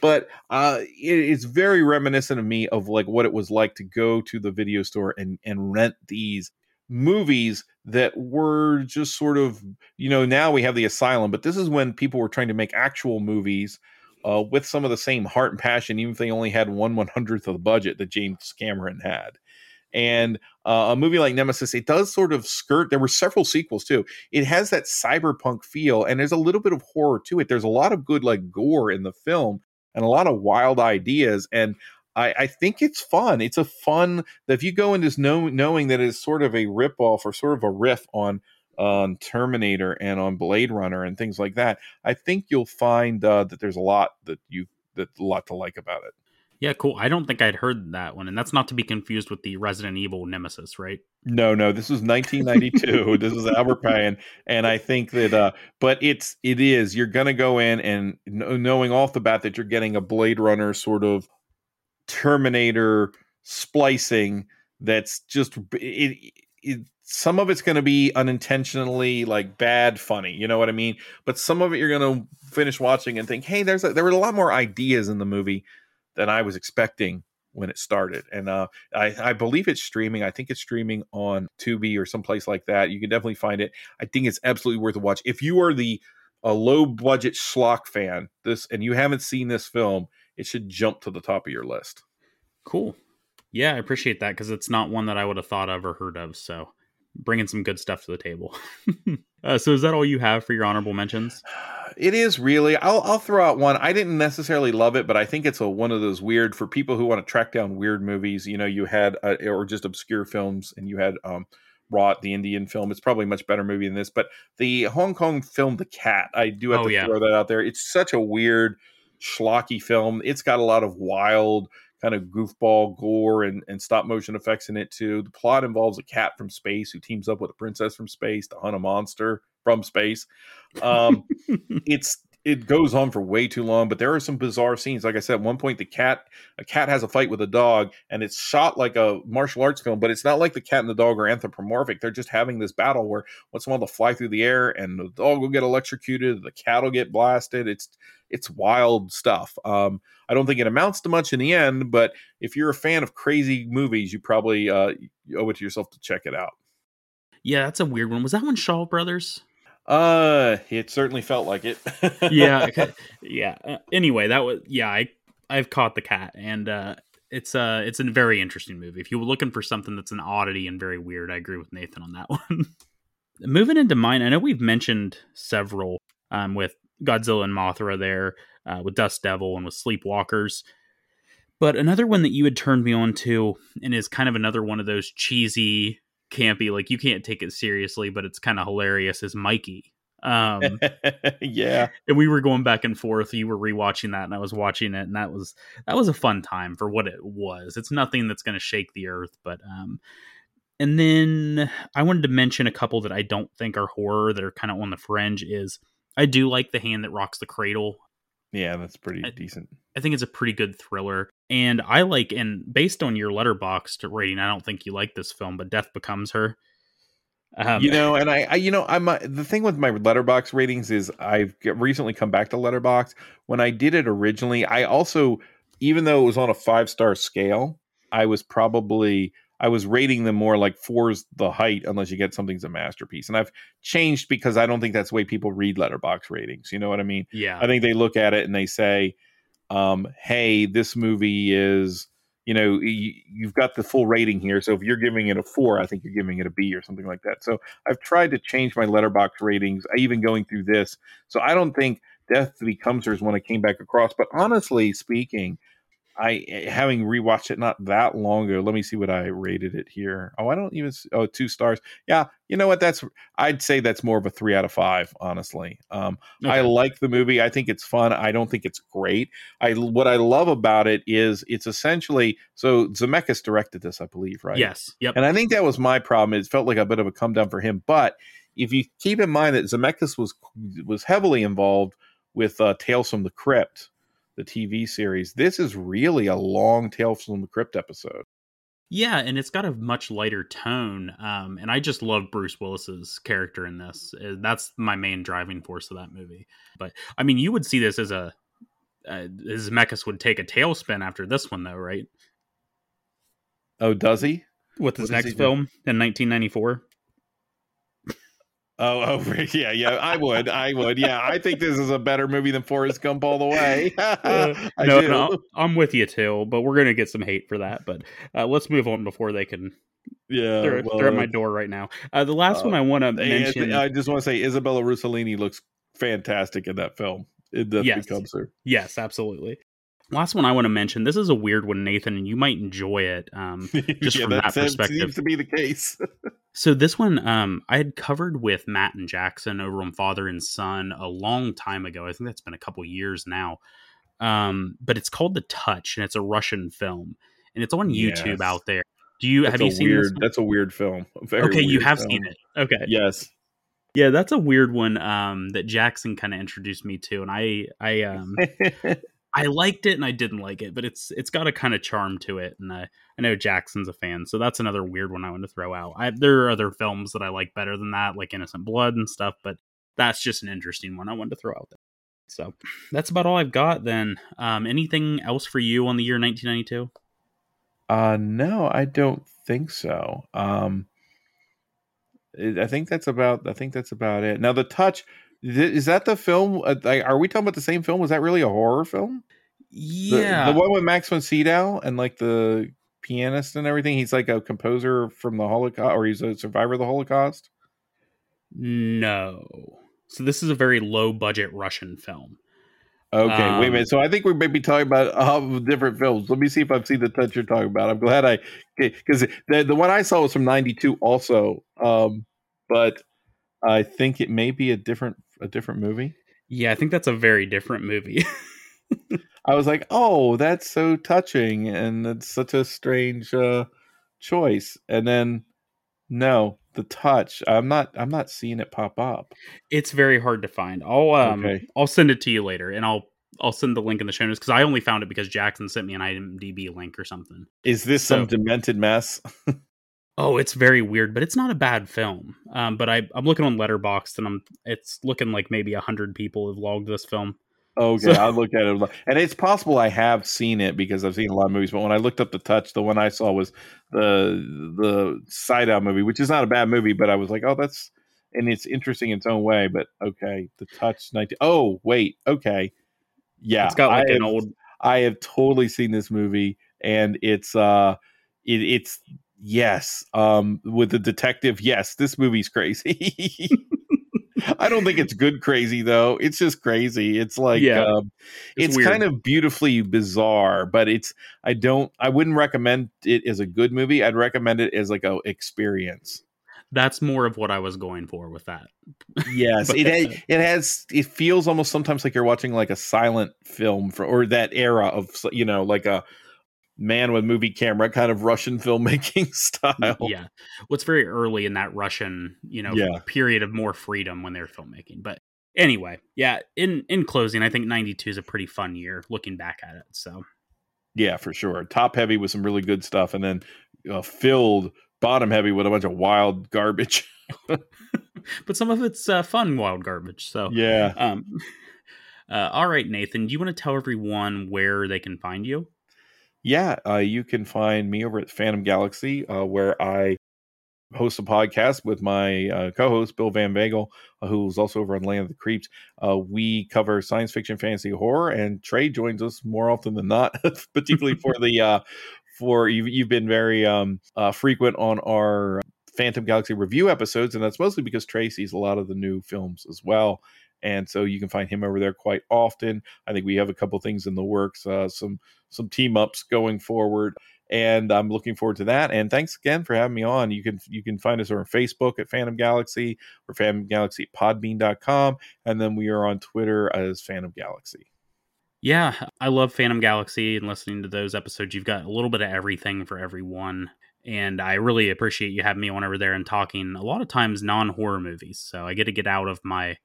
B: but uh, it, it's very reminiscent of me of like what it was like to go to the video store and and rent these movies that were just sort of you know now we have the asylum but this is when people were trying to make actual movies uh, with some of the same heart and passion even if they only had one one hundredth of the budget that james cameron had. And uh, a movie like nemesis it does sort of skirt there were several sequels too. It has that cyberpunk feel and there's a little bit of horror to it. There's a lot of good like gore in the film and a lot of wild ideas and I, I think it's fun. It's a fun that if you go into this know, knowing that it's sort of a rip off or sort of a riff on on Terminator and on Blade Runner and things like that, I think you'll find uh, that there's a lot that you that a lot to like about it.
A: Yeah, cool. I don't think I'd heard that one, and that's not to be confused with the Resident Evil Nemesis, right?
B: No, no, this was 1992. (laughs) this is Albert Pyun, and I think that, uh, but it's it is you're gonna go in and knowing off the bat that you're getting a Blade Runner sort of Terminator splicing that's just it, it some of it's going to be unintentionally like bad funny you know what i mean? But some of it you're going to finish watching and think hey there's a, there were a lot more ideas in the movie than i was expecting when it started. And uh, I, I believe it's streaming. I think it's streaming on tubi or someplace like that. You can definitely find it. I think it's absolutely worth a watch. If you are the a low budget schlock fan this and you haven't seen this film it should jump to the top of your list.
A: Cool. Yeah, I appreciate that because it's not one that I would have thought of or heard of. So bringing some good stuff to the table. (laughs) uh, so is that all you have for your honorable mentions?
B: It is really. I'll I'll throw out one. I didn't necessarily love it, but I think it's a one of those weird for people who want to track down weird movies. You know, you had uh, or just obscure films, and you had um, Raat, the Indian film. It's probably a much better movie than this, but the Hong Kong film, The Cat. I do have oh, to yeah. throw that out there. It's such a weird schlocky film. It's got a lot of wild kind of goofball gore and, and stop motion effects in it too. The plot involves a cat from space who teams up with a princess from space to hunt a monster from space. Um, (laughs) it's it goes on for way too long, but there are some bizarre scenes. Like I said, at one point the cat a cat has a fight with a dog, and it's shot like a martial arts film, but it's not like the cat and the dog are anthropomorphic. They're just having this battle where once in a while they'll fly through the air and the dog will get electrocuted, the cat will get blasted. It's it's wild stuff. Um, I don't think it amounts to much in the end, but if you're a fan of crazy movies, you probably uh, owe it to yourself to check it out.
A: Yeah, that's a weird one. Was that one Shaw Brothers?
B: Uh, it certainly felt like it. (laughs)
A: yeah, yeah. Uh, anyway, that was yeah. I I've caught the cat, and uh, it's uh it's a very interesting movie. If you were looking for something that's an oddity and very weird, I agree with Nathan on that (laughs) one. Moving into mine, I know we've mentioned several um, with Godzilla and Mothra there, uh, with Dust Devil and with Sleepwalkers. But another one that you had turned me on to, and is kind of another one of those cheesy campy, like you can't take it seriously, but it's kind of hilarious. Is Mikey? Um, (laughs)
B: yeah,
A: and we were going back and forth. You were rewatching that, and I was watching it, and that was that was a fun time for what it was. It's nothing that's going to shake the earth, but um, and then I wanted to mention a couple that I don't think are horror that are kind of on the fringe. Is I do like the hand that rocks the cradle.
B: Yeah, that's pretty I, decent.
A: I think it's a pretty good thriller. And I like, and based on your Letterboxd rating, I don't think you like this film, but Death Becomes Her.
B: Um, you know, and I, I, you know, I'm uh, the thing with my Letterboxd ratings is I've recently come back to Letterboxd. When I did it originally, I also, even though it was on a five star scale, I was probably I was rating them more like four's the height unless you get something's a masterpiece. And I've changed because I don't think that's the way people read Letterboxd ratings. You know what I mean?
A: Yeah.
B: I think they look at it and they say, um, hey, this movie is, you know, you've got the full rating here. So if you're giving it a four, I think you're giving it a B or something like that. So I've tried to change my Letterboxd ratings, even going through this. So I don't think Death Becomes Her is one I came back across. But honestly speaking, I having rewatched it not that long ago. Let me see what I rated it here. Oh, I don't even. Oh, two stars. Yeah, you know what? That's I'd say that's more of a three out of five. Honestly, um, okay. I like the movie. I think it's fun. I don't think it's great. I what I love about it is it's essentially so Zemeckis directed this, I believe, right?
A: Yes. Yep.
B: And I think that was my problem. It felt like a bit of a come down for him, but if you keep in mind that Zemeckis was was heavily involved with uh, Tales from the Crypt the TV series. This is really a long Tales from the Crypt episode.
A: Yeah, and it's got a much lighter tone. Um, and I just love Bruce Willis's character in this. Uh, that's my main driving force of that movie. But I mean, you would see this as a uh, Zemeckis would take a tailspin after this one, though, right?
B: Oh, does he?
A: With his next film in 1994.
B: Oh, oh, (laughs) yeah, yeah. I would, I would. Yeah, I think this is a better movie than Forrest Gump all the way. (laughs)
A: uh, no, no, I'm with you too, but we're gonna get some hate for that. But uh, let's move on before they can.
B: Yeah,
A: they're, well, they're at my door right now. Uh, the last one I want to mention.
B: I just want to say Isabella Rossellini looks fantastic in that film. It yes. becomes her.
A: Yes, absolutely. Last one I want to mention. This is a weird one, Nathan, and you might enjoy it. Um, (laughs) just yeah, from that, that perspective,
B: seems to be the case.
A: So this one, um, I had covered with Matt and Jackson over on Father and Son a long time ago. I think that's been a couple years now. Um, but it's called The Touch, and it's a Russian film, and it's on YouTube yes. out there. Do you
B: that's
A: have you seen
B: weird? That's a weird film.
A: okay, you have
B: film.
A: seen it. Okay.
B: Yes.
A: Yeah, that's a weird one um, that Jackson kind of introduced me to, and I, I, (laughs) um, I liked it and I didn't like it, but it's it's got a kind of charm to it, and I, I know Jackson's a fan, so that's another weird one I want to throw out. I, there are other films that I like better than that, like Innocent Blood and stuff, but that's just an interesting one I wanted to throw out there. So that's about all I've got. Then, um, anything else for you on the year 1992?
B: Uh, no, I don't think so. Um, I think that's about. I think that's about it. Now, the touch is that the film? Uh, like, are we talking about the same film? Was that really a horror film?
A: Yeah,
B: the, the one with Max von Sydow and like the pianist and everything. He's like a composer from the Holocaust, or he's a survivor of the Holocaust.
A: No, so this is a very low budget Russian film.
B: Okay, um, wait a minute. Um, so I think we may be talking about um, different films. Let me see if I've seen the touch you're talking about. I'm glad I because the the one I saw was from '92 also, um, but I think it may be a different a different movie?
A: Yeah, I think that's a very different movie. (laughs)
B: I was like, "Oh, that's so touching and it's such a strange uh choice." And then no, the touch. I'm not I'm not seeing it pop up.
A: It's very hard to find. I'll um okay. I'll send it to you later and I'll I'll send the link in the show notes because I only found it because Jackson sent me an IMDb link or something.
B: Is this so, some demented mess? (laughs)
A: Oh, it's very weird, but it's not a bad film. Um, but I, I'm looking on Letterboxd, and I'm it's looking like maybe a hundred people have logged this film.
B: Okay, so, I looked at it, and it's possible I have seen it because I've seen a lot of movies. But when I looked up the Touch, the one I saw was the the Sydow movie, which is not a bad movie, but I was like, oh, that's and it's interesting in its own way. But okay, the Touch, nineteen. Oh, wait, okay, yeah,
A: it's got like I an have, old.
B: I have totally seen this movie, and it's uh, it, it's yes um with the detective yes this movie's crazy. (laughs) I don't think it's good crazy though. It's just crazy. It's like yeah, um, it's, it's kind of beautifully bizarre but it's i don't i wouldn't recommend it as a good movie. I'd recommend it as like a experience.
A: That's more of what i was going for with that.
B: Yes (laughs) but, it has, it has it feels almost sometimes like you're watching like a silent film for or that era of you know like a man with movie camera kind of Russian filmmaking (laughs) style.
A: Yeah. What's very early in that Russian, you know, yeah. period of more freedom when they're filmmaking. But anyway, yeah, in in closing, I think 92 is a pretty fun year looking back at it. So
B: Yeah, for sure. Top heavy with some really good stuff and then uh, filled bottom heavy with a bunch of wild garbage. (laughs)
A: but some of it's uh, fun wild garbage. So
B: Yeah.
A: Um (laughs) uh, all right, Nathan, do you want to tell everyone where they can find you?
B: Yeah, uh, you can find me over at Phantom Galaxy, uh, where I host a podcast with my uh, co-host Bill Van Vagel, uh, who's also over on Land of the Creeps. Uh, we cover science fiction, fantasy, horror, and Trey joins us more often than not, (laughs) particularly for the uh, for you've, you've been very um, frequent on our Phantom Galaxy review episodes, and that's mostly because Trey sees a lot of the new films as well. And so you can find him over there quite often. I think we have a couple things in the works, uh, some some team ups going forward, and I'm looking forward to that. And thanks again for having me on. You can you can find us on Facebook at Phantom Galaxy or Phantom Galaxy Podbean.com, and then we are on Twitter as Phantom Galaxy.
A: Yeah, I love Phantom Galaxy and listening to those episodes. You've got a little bit of everything for everyone. And I really appreciate you having me on over there and talking a lot of times non horror movies. So I get to get out of my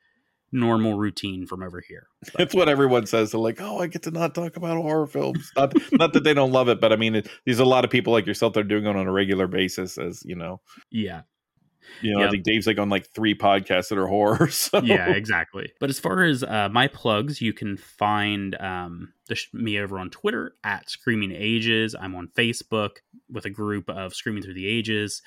A: normal routine from over here. (laughs)
B: But. It's what everyone says. They're like, "Oh, I get to not talk about horror films." Not, not that they don't love it, but I mean, it, there's a lot of people like yourself that are doing it on a regular basis, as you know.
A: Yeah.
B: You know, yep. I think Dave's like on like three podcasts that are horror. (laughs) So.
A: Yeah, exactly. But as far as uh, my plugs, you can find um, the, me over on Twitter at Screaming Ages. I'm on Facebook with a group of Screaming Through the Ages.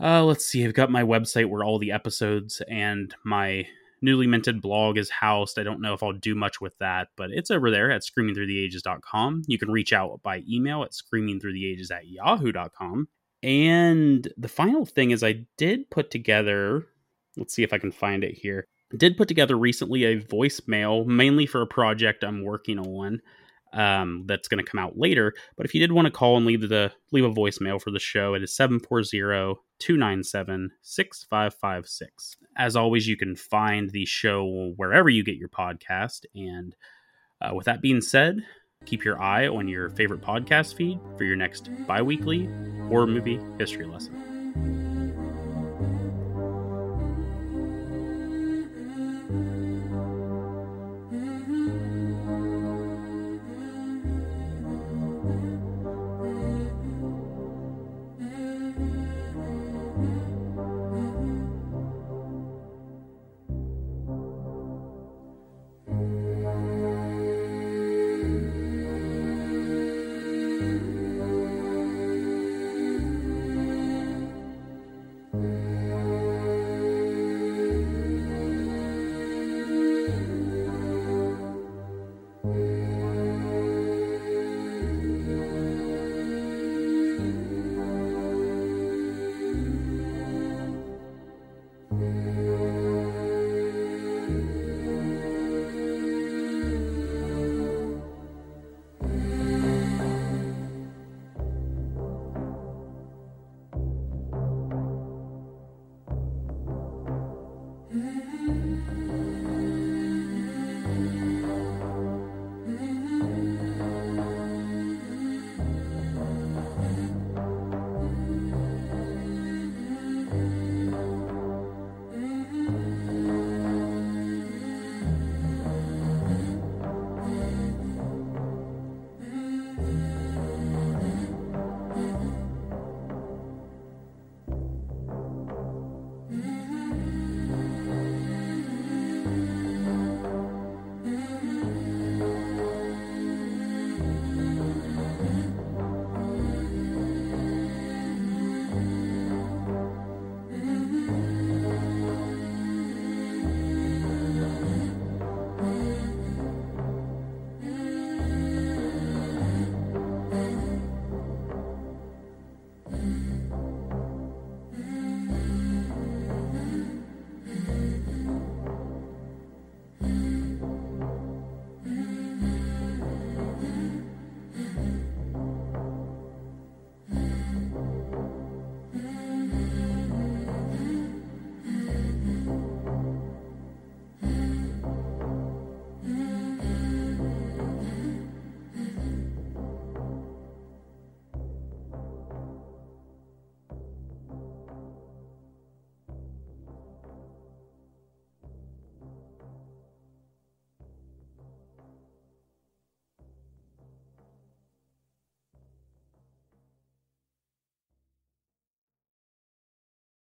A: Uh, let's see. I've got my website where all the episodes and my newly minted blog is housed. I don't know if I'll do much with that, but it's over there at screamingthroughtheages.com. You can reach out by email at screamingthroughtheages at yahoo.com. And the final thing is, I did put together, let's see if I can find it here. I did put together recently a voicemail, mainly for a project I'm working on um, that's going to come out later. But if you did want to call and leave the leave a voicemail for the show, it is 740-297-6556. As always, you can find the show wherever you get your podcast. And uh, with that being said, keep your eye on your favorite podcast feed for your next bi-weekly horror movie history lesson.